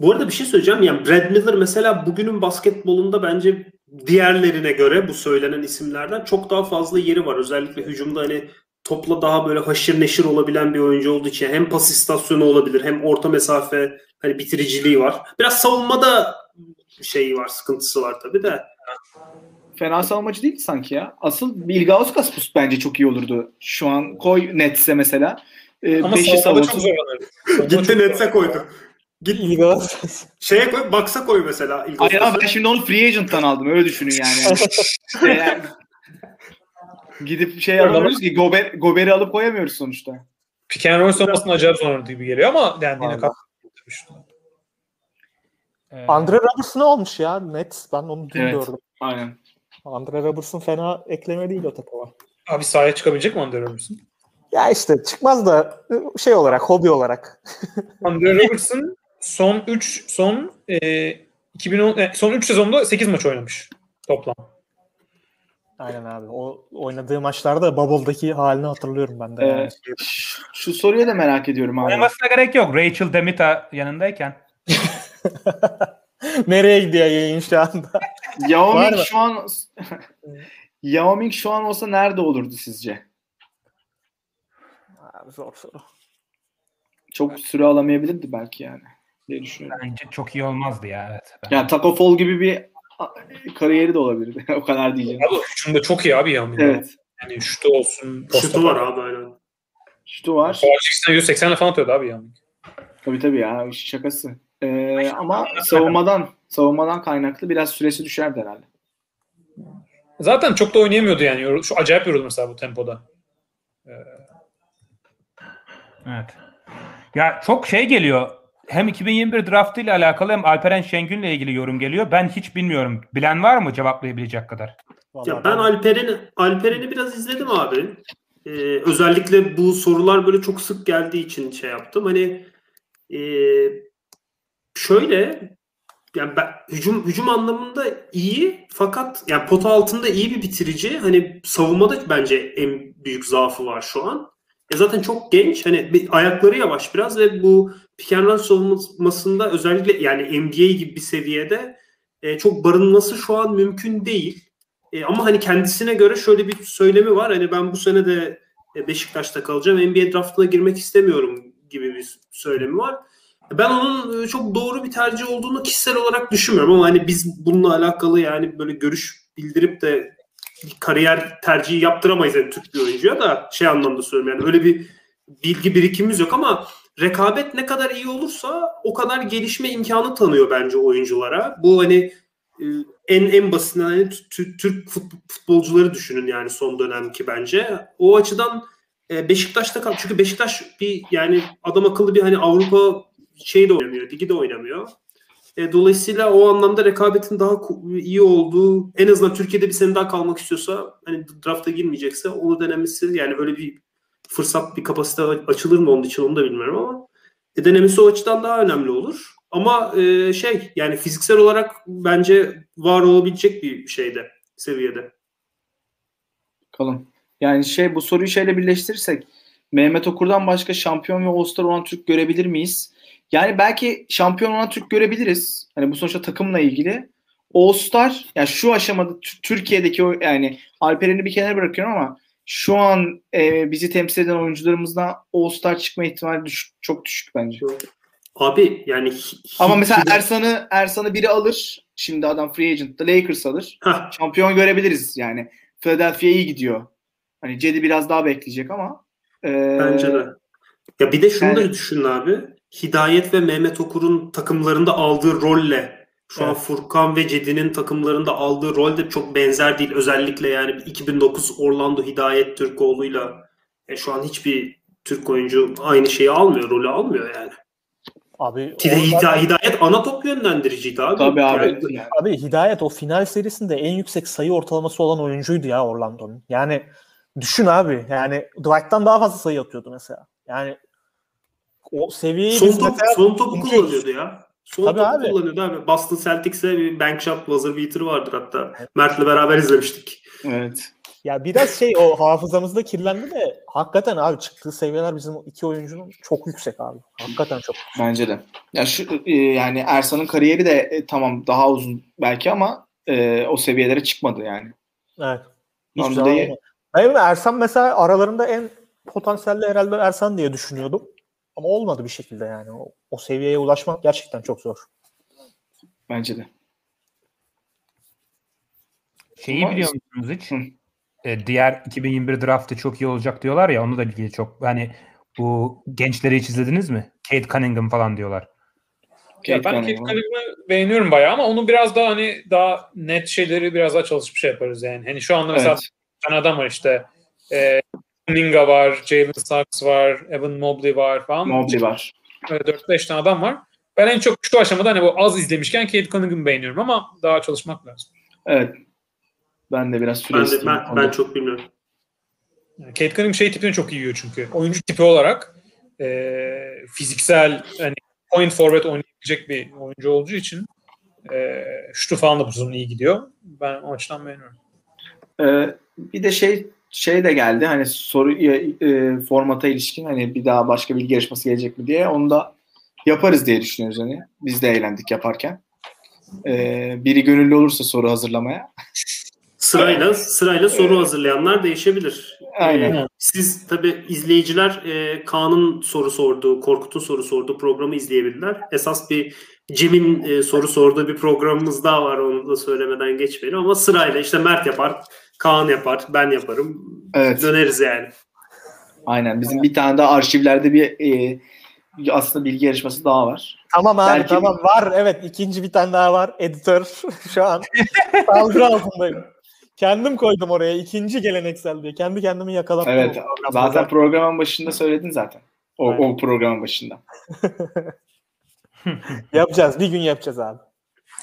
bu arada bir şey söyleyeceğim. Yani Brad Miller mesela bugünün basketbolunda bence diğerlerine göre bu söylenen isimlerden çok daha fazla yeri var. Özellikle hücumda hani topla daha böyle haşır neşir olabilen bir oyuncu olduğu için hem pas istasyonu olabilir hem orta mesafe hani bitiriciliği var. Biraz savunmada şeyi var, sıkıntısı var tabii de. Fena savunmacı değil sanki ya. Asıl Bilgauskas bence çok iyi olurdu. Şu an koy Nets'e mesela. E, Ama beşi savunmada çok zorlanır. Gitti Nets'e koydu. Git İlgaz. şeye koy, Bucks'a koy mesela. ilk Hayır ben şimdi onu free agent'tan aldım. Öyle düşünün yani. Şey, gidip şey alamıyoruz ki Gober, Gober'i alıp koyamıyoruz sonuçta. Pick and roll savunmasının acayip zor gibi geliyor ama yani yine Vallahi. Ee, Andre Robertson ne olmuş ya? Net. Ben onu dün Evet. gördüm. Aynen. Andre Robertson fena ekleme değil o takıma. Abi sahaya çıkabilecek mi Andre Robertson? Ya işte çıkmaz da şey olarak, hobi olarak. Andre Robertson son 3 son e, 2010 e, son 3 sezonda 8 maç oynamış toplam. Aynen abi. O oynadığı maçlarda Bubble'daki halini hatırlıyorum ben de. yani. Ee, ş- şu soruyu da merak ediyorum abi. Oynamasına gerek yok. Rachel Demita yanındayken. Nereye gidiyor yayın şu anda? Yao Ming şu an Yao Ming şu an olsa nerede olurdu sizce? Abi zor soru. Çok süre alamayabilirdi belki yani. diye düşünüyorum. Bence çok iyi olmazdı ya. Evet. Ben- Yani Taco Fall gibi bir kariyeri de olabilirdi. o kadar diyeceğim. Abi hücumda çok iyi abi ya. Evet. Yani şutu olsun. posta Şutu var abi aynen. Şutu var. Kovacic 180 falan atıyordu abi ya. Tabii tabii ya. Şakası. Ee, ama savunmadan savunmadan kaynaklı biraz süresi düşerdi herhalde. Zaten çok da oynayamıyordu yani. Şu acayip yoruldu mesela bu tempoda. Evet. Ya çok şey geliyor. Hem 2021 draftı ile alakalı hem Alperen Şengün'le ilgili yorum geliyor. Ben hiç bilmiyorum. Bilen var mı cevaplayabilecek kadar? Vallahi Ya ben Alperen'i Alperen'i biraz izledim abi. Ee, özellikle bu sorular böyle çok sık geldiği için şey yaptım. Hani e, şöyle yani ben, hücum hücum anlamında iyi fakat yani pota altında iyi bir bitirici. Hani savunmada bence en büyük zaafı var şu an. E zaten çok genç. Hani bir, ayakları yavaş biraz ve bu pick and savunmasında özellikle yani NBA gibi bir seviyede e, çok barınması şu an mümkün değil. E, ama hani kendisine göre şöyle bir söylemi var. Hani ben bu sene de e, Beşiktaş'ta kalacağım. NBA draftına girmek istemiyorum gibi bir söylemi var. Ben onun e, çok doğru bir tercih olduğunu kişisel olarak düşünmüyorum ama hani biz bununla alakalı yani böyle görüş bildirip de kariyer tercihi yaptıramayız yani Türk bir oyuncuya da şey anlamda söylüyorum yani öyle bir bilgi birikimimiz yok ama rekabet ne kadar iyi olursa o kadar gelişme imkanı tanıyor bence oyunculara. Bu hani e, en en basitinden hani Tü- Tü- Türk fut- futbolcuları düşünün yani son dönemki bence. O açıdan e, Beşiktaş'ta kal çünkü Beşiktaş bir yani adam akıllı bir hani Avrupa şey de oynamıyor, ligi de oynamıyor. E, dolayısıyla o anlamda rekabetin daha iyi olduğu, en azından Türkiye'de bir sene daha kalmak istiyorsa, hani drafta girmeyecekse onu denemesi yani böyle bir fırsat, bir kapasite açılır mı onun için onu da bilmiyorum ama e, denemesi o açıdan daha önemli olur. Ama e, şey yani fiziksel olarak bence var olabilecek bir şeyde, seviyede. Bakalım. Yani şey bu soruyu şeyle birleştirirsek Mehmet Okur'dan başka şampiyon ve All-Star olan Türk görebilir miyiz? Yani belki şampiyon olan Türk görebiliriz. Hani bu sonuçta takımla ilgili. All-Star yani şu aşamada Türkiye'deki o yani Alperen'i bir kenara bırakıyorum ama şu an e, bizi temsil eden oyuncularımızdan All-Star çıkma ihtimali düş- çok düşük bence. Abi yani Ama mesela Ersan'ı Ersan'ı biri alır. Şimdi adam free agent'ta Lakers alır. Heh, Şampiyon görebiliriz yani. Philadelphia iyi gidiyor. Hani Cedi biraz daha bekleyecek ama e, Bence de. Ya bir de şunu yani, da düşünün abi. Hidayet ve Mehmet Okur'un takımlarında aldığı rolle şu evet. an Furkan ve Cedi'nin takımlarında aldığı rol de çok benzer değil. Özellikle yani 2009 Orlando Hidayet Türkoğlu'yla e, şu an hiçbir Türk oyuncu aynı şeyi almıyor, rolü almıyor yani. Abi Hidayet, Hidayet ana top yönlendiriciydi abi. Tabii abi. Yani, Abi Hidayet o final serisinde en yüksek sayı ortalaması olan oyuncuydu ya Orlando'nun. Yani düşün abi yani Dwight'tan daha fazla sayı atıyordu mesela. Yani o seviyeyi son top, mesela, son topu kullanıyordu ya. Son Tabii topu abi. kullanıyordu abi. Boston Celtics'e bir bank shot buzzer beater'ı vardır hatta. Evet. Mert'le beraber izlemiştik. Evet. Ya biraz şey o hafızamızda kirlendi de hakikaten abi çıktığı seviyeler bizim iki oyuncunun çok yüksek abi. Hakikaten çok. Bence de. Ya şu e, yani Ersan'ın kariyeri de e, tamam daha uzun belki ama e, o seviyelere çıkmadı yani. Evet. Hiçbir zaman değil. Benim Ersan mesela aralarında en potansiyelli herhalde Ersan diye düşünüyordum. Ama olmadı bir şekilde yani. O, o seviyeye ulaşmak gerçekten çok zor. Bence de. Şeyi Ama biliyor musunuz hiç? E, diğer 2021 draftı çok iyi olacak diyorlar ya onu da ilgili çok hani bu gençleri hiç izlediniz mi? Kate Cunningham falan diyorlar. Kate ya ben Kate Cunningham'ı beğeniyorum bayağı ama onu biraz daha hani daha net şeyleri biraz daha çalışıp şey yaparız yani. Hani şu anda mesela evet. adam var işte e, Kuminga var, Jalen Sachs var, Evan Mobley var falan. Mobley var. Evet, 4-5 tane adam var. Ben en çok şu aşamada hani bu az izlemişken Kate Cunningham'ı beğeniyorum ama daha çalışmak lazım. Evet. Ben de biraz süre ben, de, ben, ben çok bilmiyorum. Yani Kate Cunningham şey tipini çok iyi yiyor çünkü. Oyuncu tipi olarak e, fiziksel hani point forward oynayabilecek bir oyuncu olduğu için e, şutu falan da bu sezon iyi gidiyor. Ben o açıdan beğeniyorum. Ee, bir de şey şey de geldi hani soru e, formata ilişkin hani bir daha başka bilgi yarışması gelecek mi diye onu da yaparız diye düşünüyoruz hani. Biz de eğlendik yaparken. Ee, biri gönüllü olursa soru hazırlamaya. Sırayla sırayla soru hazırlayanlar değişebilir. Aynen. Ee, siz tabi izleyiciler e, Kaan'ın soru sorduğu, Korkut'un soru sorduğu programı izleyebilirler. Esas bir Cem'in e, soru sorduğu bir programımız daha var onu da söylemeden geçmeyelim ama sırayla işte Mert yapar, Kaan yapar, ben yaparım. Evet. Döneriz yani. Aynen. Bizim bir tane daha arşivlerde bir e, aslında bilgi yarışması daha var. Tamam abi Belki tamam var. Evet ikinci bir tane daha var. Editör şu an saldırı altındayım. Kendim koydum oraya ikinci geleneksel diye. Kendi kendimi yakalattım. Evet. Zaten programın başında söyledin zaten. O, o programın başında. yapacağız. Bir gün yapacağız abi.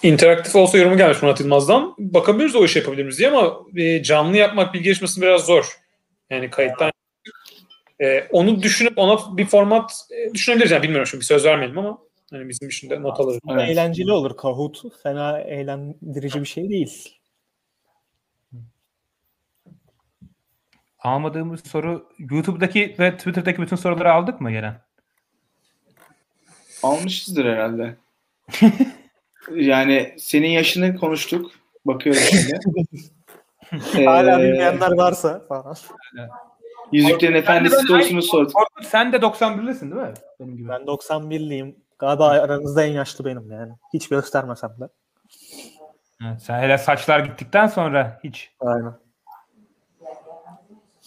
İnteraktif olsa yorumu gelmiş Murat Yılmaz'dan. Bakabiliriz o işi yapabilir miyiz diye ama e, canlı yapmak bilgi yarışması biraz zor. Yani kayıttan. E, onu düşünüp ona bir format e, düşünebiliriz. Yani bilmiyorum şimdi bir söz vermeyelim ama hani bizim için de not alırız. Evet. Eğlenceli olur Kahoot. Fena eğlendirici bir şey değil. almadığımız soru YouTube'daki ve Twitter'daki bütün soruları aldık mı gelen? Almışızdır herhalde. yani senin yaşını konuştuk. Bakıyorum şimdi. Hala ee, bilmeyenler varsa falan. Yüzüklerin Efendisi sorusunu sorduk. Sen de 91'lisin değil mi? Benim gibi. Ben 91'liyim. Galiba aranızda en yaşlı benim yani. Hiç göstermesem de. Evet, sen hele saçlar gittikten sonra hiç. Aynen.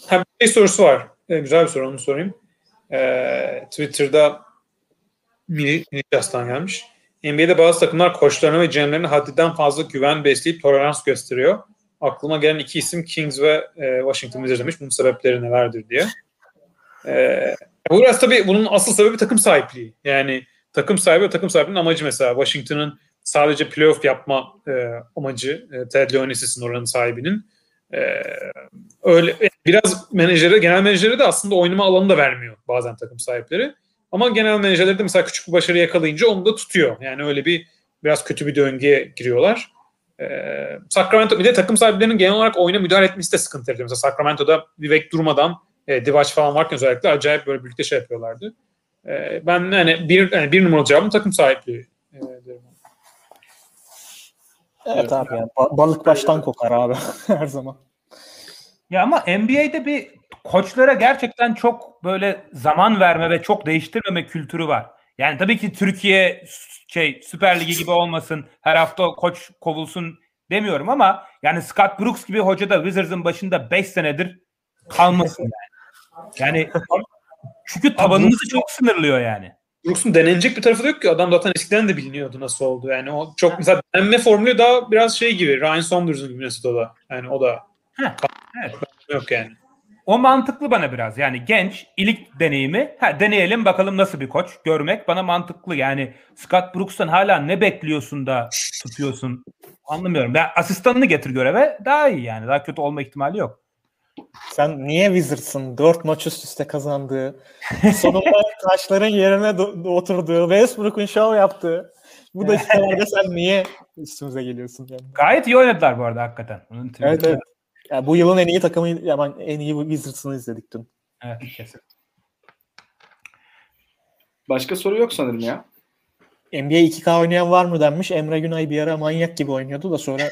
Ha, bir şey sorusu var. Ee, güzel bir soru onu sorayım. Ee, Twitter'da Mini Nijas'tan gelmiş. NBA'de bazı takımlar koçlarına ve GM'lerine haddinden fazla güven besleyip tolerans gösteriyor. Aklıma gelen iki isim Kings ve e, Washington Wizards demiş. Bunun sebepleri nelerdir diye. Bu biraz tabii bunun asıl sebebi takım sahipliği. Yani takım sahibi ve takım sahibinin amacı mesela Washington'ın sadece playoff yapma e, amacı e, Ted Leonasis'in oranın sahibinin. E, öyle biraz menajere, genel menajere de aslında oynama alanı da vermiyor bazen takım sahipleri. Ama genel menajerleri de mesela küçük bir başarı yakalayınca onu da tutuyor. Yani öyle bir biraz kötü bir döngüye giriyorlar. Ee, Sacramento bir de takım sahiplerinin genel olarak oyuna müdahale etmesi de sıkıntı. Mesela Sacramento'da Vivek durmadan e, Divac falan varken özellikle acayip böyle birlikte şey yapıyorlardı. E, ben yani bir yani bir numaralı cevabım takım sahipliği e, derim. Evet abi yani balık baştan kokar abi her zaman. Ya ama NBA'de bir koçlara gerçekten çok böyle zaman verme ve çok değiştirmeme kültürü var. Yani tabii ki Türkiye şey Süper Ligi gibi olmasın. Her hafta koç kovulsun demiyorum ama yani Scott Brooks gibi hoca da Wizards'ın başında 5 senedir kalmasın yani. Yani çünkü tabanınızı çok sınırlıyor yani. Brooks'un denenecek bir tarafı da yok ki. Adam zaten eskiden de biliniyordu nasıl oldu. Yani o çok mesela denme formülü daha biraz şey gibi. Ryan Saunders'ın Minnesota'da. Yani o da Heh, evet. yok yani. O mantıklı bana biraz. Yani genç, ilk deneyimi. Ha, deneyelim bakalım nasıl bir koç. Görmek bana mantıklı. Yani Scott Brooks'tan hala ne bekliyorsun da tutuyorsun? Anlamıyorum. Ben asistanını getir göreve daha iyi yani. Daha kötü olma ihtimali yok. Sen niye Wizards'ın? Dört maç üst üste kazandığı, sonunda taşların yerine do- oturduğu, Westbrook'un show yaptığı. Bu dakikalerde sen niye üstümüze geliyorsun? Yani? Gayet iyi oynadılar bu arada hakikaten. Onun Evet evet. Ya bu yılın en iyi takımı, ya ben en iyi Wizards'ını izledik dün. Evet, kesin. Başka soru yok sanırım ya. NBA 2K oynayan var mı denmiş. Emre Günay bir ara manyak gibi oynuyordu da sonra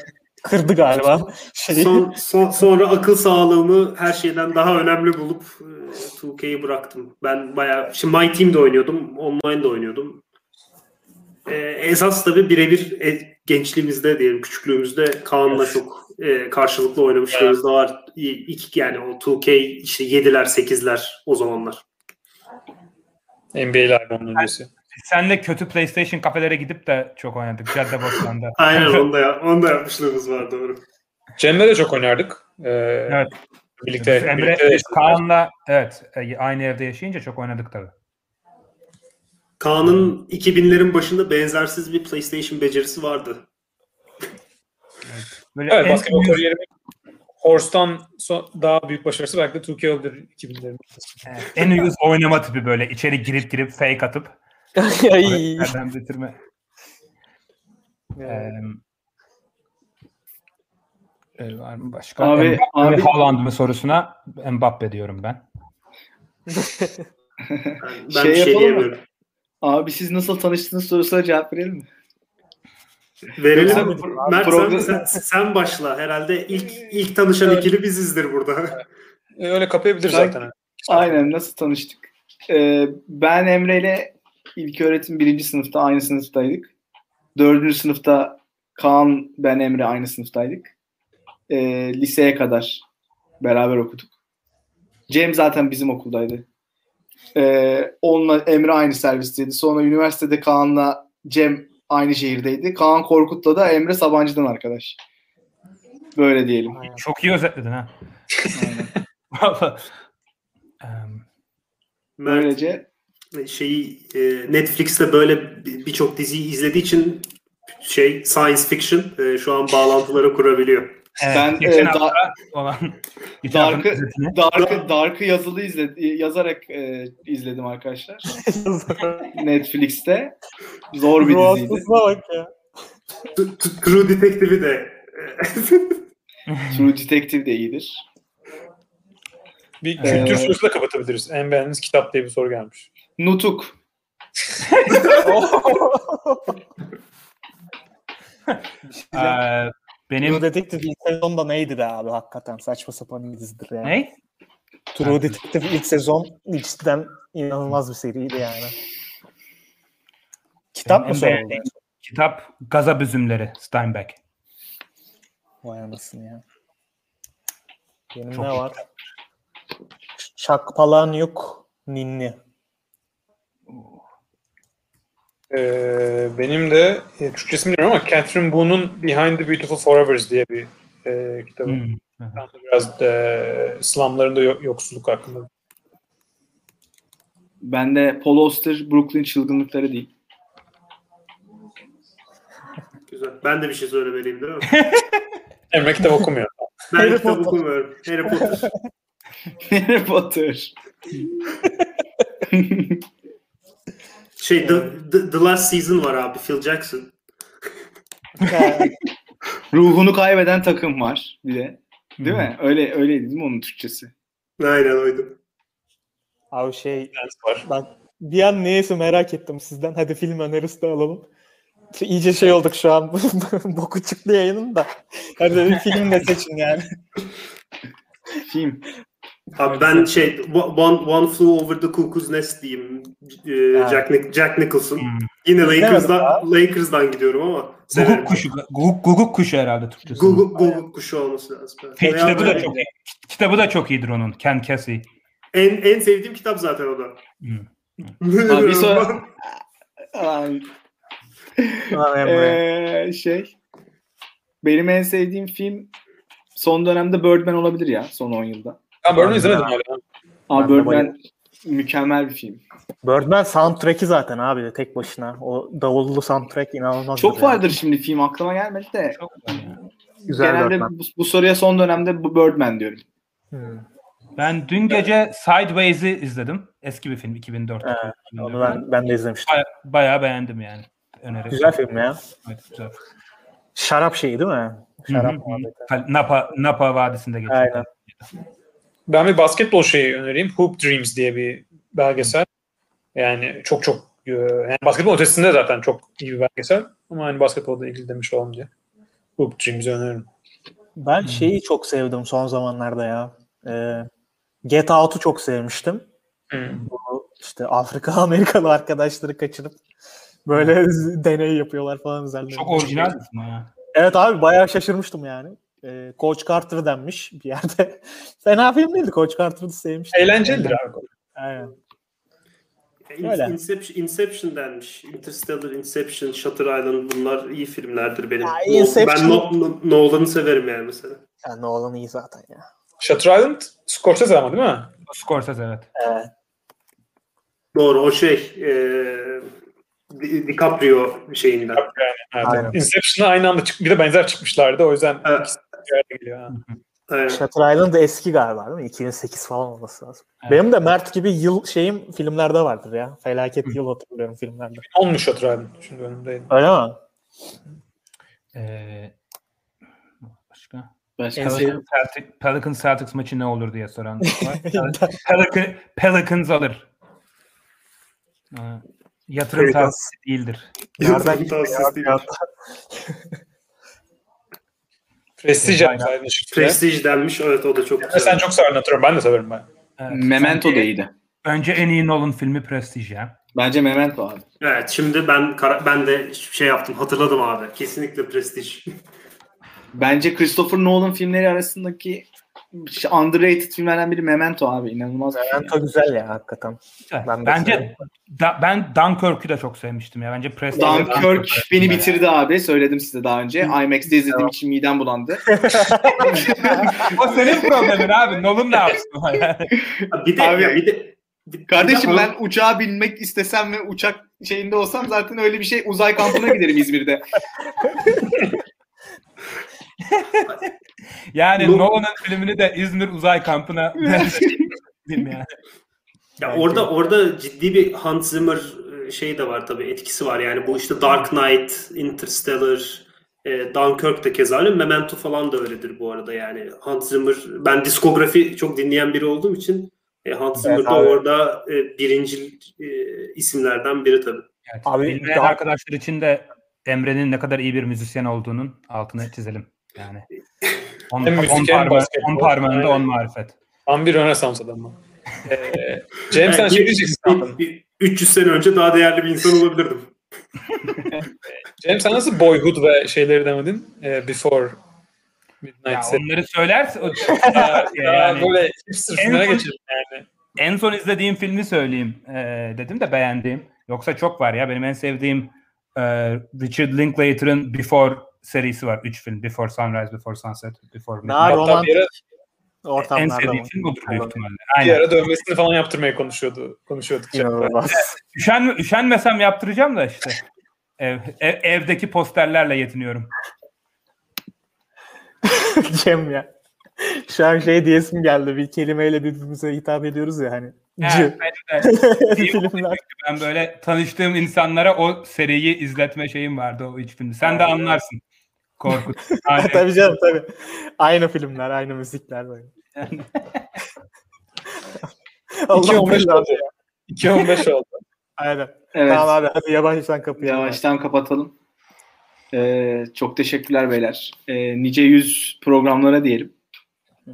kırdı galiba. Şeyi. Son, son, sonra akıl sağlığımı her şeyden daha önemli bulup e, 2K'yi bıraktım. Ben bayağı, şimdi My Team'de oynuyordum, online de oynuyordum. E, esas tabii birebir e, gençliğimizde diyelim, küçüklüğümüzde Kaan'la çok e, karşılıklı oynamışlarımız da var. İki, yani o 2K işte 7'ler 8'ler o zamanlar. NBA'ler onun öncesi. Senle kötü PlayStation kafelere gidip de çok oynadık. Caddebostan'da. Aynen onu da, ya- onu da yapmışlığımız var doğru. Cem'le de çok oynardık. Ee, Evet. Birlikte, Emre birlikte. Kaan'la evet e, aynı evde yaşayınca çok oynadık tabii. Kaan'ın 2000'lerin başında benzersiz bir PlayStation becerisi vardı. Böyle Evet en- basketbol kariyeri Horse'tan so- daha büyük başarısı belki de 2K olabilir 2000'lerin. Evet, en uyuz oynama tipi böyle içeri girip girip fake atıp nereden bitirme. Ee, e, var mı başka? Abi- Mbappe abi- Haaland mı sorusuna Mbappe diyorum ben. Ben, ben Şey şey yapalım mı? diyemiyorum. Abi siz nasıl tanıştınız sorusuna cevap verelim mi? Verelim. Yoksa Mert program- sen, sen, başla. Herhalde ilk ilk tanışan Evet. ikili bizizdir burada. Ee, Öyle kapayabilir zaten. Aynen nasıl tanıştık? Ee, ben Emre ile ilk öğretim birinci sınıfta aynı sınıftaydık. Dördüncü sınıfta Kaan, ben Emre aynı sınıftaydık. Ee, liseye kadar beraber okuduk. Cem zaten bizim okuldaydı. Ee, onunla Emre aynı servisteydi. Sonra üniversitede Kaan'la Cem aynı şehirdeydi. Kaan Korkut'la da Emre Sabancı'dan arkadaş. Böyle diyelim. Çok iyi özetledin ha. Mert Böylece şeyi e, Netflix'te böyle bir- birçok diziyi izlediği için şey science fiction e, şu an bağlantıları kurabiliyor. Evet, Ben, geçen e, da- olan Dark'ı yazılı izle, yazarak e, izledim arkadaşlar. Netflix'te. Zor bir diziydi. Ruhsuzluğa bak ya. True Detective'i de True Detective de iyidir. Bir Ee, kültür sorusu da kapatabiliriz. En beğendiğiniz kitap diye bir soru gelmiş. Nutuk. Ee, benim True Detective ilk sezonda neydi be abi hakikaten saçma sapan bir dizidir yani. ne? True Detective ilk sezon cidden inanılmaz bir seriydi yani. Kitap mı soruldu? beğendiğim Kitap Gazap Üzümleri Steinbeck. Vay anasını ya. Benim Çok ne iyi var? Şakpalanyuk Ninni. Ee, benim de e, Türkçesini bilmiyorum ama Catherine Boone'un Behind the Beautiful Forevers diye bir e, kitabı. Hmm. Ben de Biraz e, slumlarında yoksulluk hakkında. Ben de Paul Auster Brooklyn çılgınlıkları değil. güzel. Ben de bir şey söylemeliyim değil mi? Emre kitap okumuyor. Ben Harry kitap Potter. okumuyorum. Harry Potter. Harry Potter. Şey The, The, The Last Season var abi Phil Jackson. Ruhunu kaybeden takım var bir de. Değil mi? Öyle öyleydi değil mi onun Türkçesi? Aynen oydu. Abi şey ben bir an neyse merak ettim sizden. Hadi film önerisi de alalım. İyice şey olduk şu an. Boku çıktı yayının da. Hadi bir film de seçin yani. Film. Abi ben şey One, One Flew Over the Cuckoo's Nest diyeyim. Ee, Jack, Nic- Jack Nicholson. Hmm. Yine Lakers'dan, Lakers'dan gidiyorum ama. Guguk kuşu, guguk, guguk kuşu herhalde Türkçesi. Google, Google kuşu olması lazım. Veya Kitabı da çok iyi. Kitabı da çok iyidir onun. Ken Kesey. En, en sevdiğim kitap zaten o da. Hmm. Abi bir sonra-. Ee, şey benim en sevdiğim film son dönemde Birdman olabilir ya son 10 yılda. Ben Birdman'ı izlemedim hala. Abi Ben de Birdman bayıldım. mükemmel bir film. Birdman soundtrack'i zaten abi tek başına. O davullu soundtrack inanılmaz. Çok güzel. vardır şimdi film aklıma gelmedi de. Çok güzel Genelde Birdman. bu, bu soruya son dönemde bu Birdman diyorum. Hmm. Ben dün gece Sideways'i izledim. Eski bir film 2004. Evet, Onu ben, ben de izlemiştim. Baya- bayağı beğendim yani. Öneririm. Güzel film ya. Evet, güzel. Şarap şeyi değil mi? Şarap Hı hı. muhabbeti. Napa, Napa Vadisi'nde geçiyor. Aynen. Ben bir basketbol şeyi önereyim. Hoop Dreams diye bir belgesel. Yani çok çok e, yani basketbol ötesinde zaten çok iyi bir belgesel. Ama hani basketbolda ilgili demiş olalım diye. Hoop Dreams'i öneririm. Ben şeyi çok sevdim son zamanlarda ya. Ee, Get Out'u çok sevmiştim. Hı. Bu işte Afrika Amerikalı arkadaşları kaçırıp böyle deney yapıyorlar falan üzerinde. Çok orijinal ya. Evet abi bayağı şaşırmıştım yani. Ee, Coach Carter denmiş bir yerde. Fena film değildi. Coach Carter'ı sevmiştim. Eğlencelidir abi. Aynen. Öyle. Inception, Inception denmiş. Interstellar, Inception, Shutter Island bunlar iyi filmlerdir benim. Ya, Inception- Ben No- No- Nolan'ı severim yani mesela. Yani Nolan iyi zaten ya. Shutter Island Scorsese ama değil mi? Scorsese evet. Evet. Doğru o şey e, Di- DiCaprio şeyinden. Evet. Aynen. Inception'a aynı anda çık bir de benzer çıkmışlardı. O yüzden Evet. Geliyor. Aynen. Shutter Island da eski galiba değil mi? 2008 falan olması lazım. Evet. Benim de Mert gibi yıl şeyim filmlerde vardır ya. Felaket yıl hatırlıyorum filmlerde. Olmuş Shutter Island. Şimdi önümdeydi. Öyle mi? Ee, başka? Başka En sevdiğim- Pelican Celtic, Pelican Celtics maçı ne olur diye soran var. Pelican, Pelicans alır. Ee, Yatırım Pelicans. tavsiyesi değildir. Nereden Tavsiyesi değil. Prestige yaptı aynı şekilde. Prestige denmiş. Evet o da çok güzel. sen çok severdin hatırlıyorum. Ben de severim ben. Evet, Memento da bence- iyiydi. Bence en iyi Nolan filmi Prestige ya. Bence Memento abi. Evet şimdi ben ben de şey yaptım hatırladım abi. Kesinlikle Prestige. Bence Christopher Nolan filmleri arasındaki şey, underrated filmlerden biri Memento abi. İnanılmaz. Memento güzel ya hakikaten. Güzel. Ben Bence da, ben Dunkirk'ü de çok sevmiştim ya. Bence Prestige. ve Dunkirk beni yani. bitirdi abi. Söyledim size daha önce. IMAX'te izlediğim için midem bulandı. o senin problemin abi. Nolan ne yapsın? Bir de Abi- ya bir de Kardeşim ben uçağa binmek istesem ve uçak şeyinde olsam zaten öyle bir şey uzay kampına giderim İzmir'de. yani Nolan- Nolan'ın filmini de İzmir uzay kampına yani. Ya orada orada ciddi bir Hans Zimmer şey de var tabii etkisi var. Yani bu işte Dark Knight, Interstellar, e, Dunkirk de keza öyle. Memento falan da öyledir bu arada yani. Hans Zimmer ben diskografi çok dinleyen biri olduğum için e, Hans Zimmer da abi. orada e, birinci e, isimlerden biri tabii. Evet. Abi, Bilmeyen daha- arkadaşlar için de Emre'nin ne kadar iyi bir müzisyen olduğunun altını çizelim. Yani. On, Hem on, müzik hem parma, basketbol. on parmağında on marifet. Tam bir Rönesans adamı. Ee, James sen şey diyeceksin bir- sandım. bir 300 sene önce daha değerli bir insan olabilirdim. James sen nasıl Boyhood ve şeyleri demedin? Ee, before Midnight Ya onları söylerse o- Ya, yani böyle hipster En son- geçelim yani. en son izlediğim filmi söyleyeyim ee, dedim de beğendiğim. Yoksa çok var ya benim en sevdiğim e, Richard Linklater'ın Before serisi var. Üç film. Before Sunrise, Before Sunset, Before Daha Midnight. Bir romantik En ortamlarda sevdiğim mı? film odur büyük ihtimalle. Bir Aynen. ara dövmesini falan yaptırmaya konuşuyordu. Konuşuyorduk. İnanılmaz. Üşen, üşenmesem yaptıracağım da işte. Ev, ev- evdeki posterlerle yetiniyorum. Cem ya. Şu an şey diyesim geldi. Bir kelimeyle birbirimize hitap ediyoruz ya hani. De Filmler. ben böyle tanıştığım insanlara o seriyi izletme şeyim vardı o üç filmi. Sen de anlarsın. Korkut. Tabii canım tabii. Aynı filmler, aynı müzikler böyle. Allah 2.15 belanı oldu. ya. 2.15 oldu. Aynen. Evet. Tamam abi hadi yavaştan kapıya. Yavaştan kapatalım. Ee, çok teşekkürler beyler. Ee, nice yüz programlara diyelim.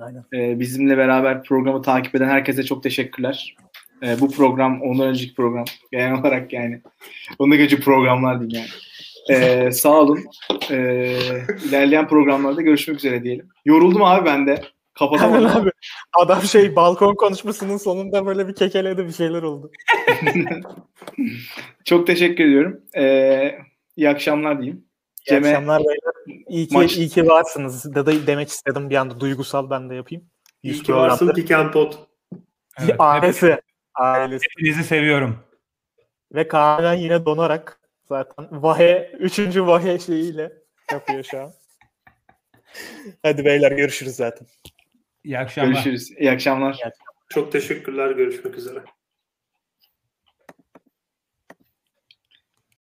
Aynen. Ee, bizimle beraber programı takip eden herkese çok teşekkürler. Ee, bu program, ondan önceki program. Genel olarak yani. Ondan önceki programlar diyeyim yani. Ee, sağ olun. Ee, ilerleyen programlarda görüşmek üzere diyelim. Yoruldum abi ben de. Kapatamadım. abi. Adam şey balkon konuşmasının sonunda böyle bir kekeledi bir şeyler oldu. Çok teşekkür ediyorum. Ee, iyi akşamlar diyeyim. İyi Cem'e akşamlar beyler. İyi ki, Maç- iyi ki varsınız. Da demek istedim bir anda duygusal ben de yapayım. İyi 100 ki varsın and Pot. Evet, Ailesi. Ailesi. Hepinizi seviyorum. Ve Kaan yine donarak zaten Vahe, üçüncü Vahe şeyiyle yapıyor şu an. Hadi beyler görüşürüz zaten. İyi akşamlar. görüşürüz. İyi akşamlar. Çok teşekkürler. Görüşmek üzere.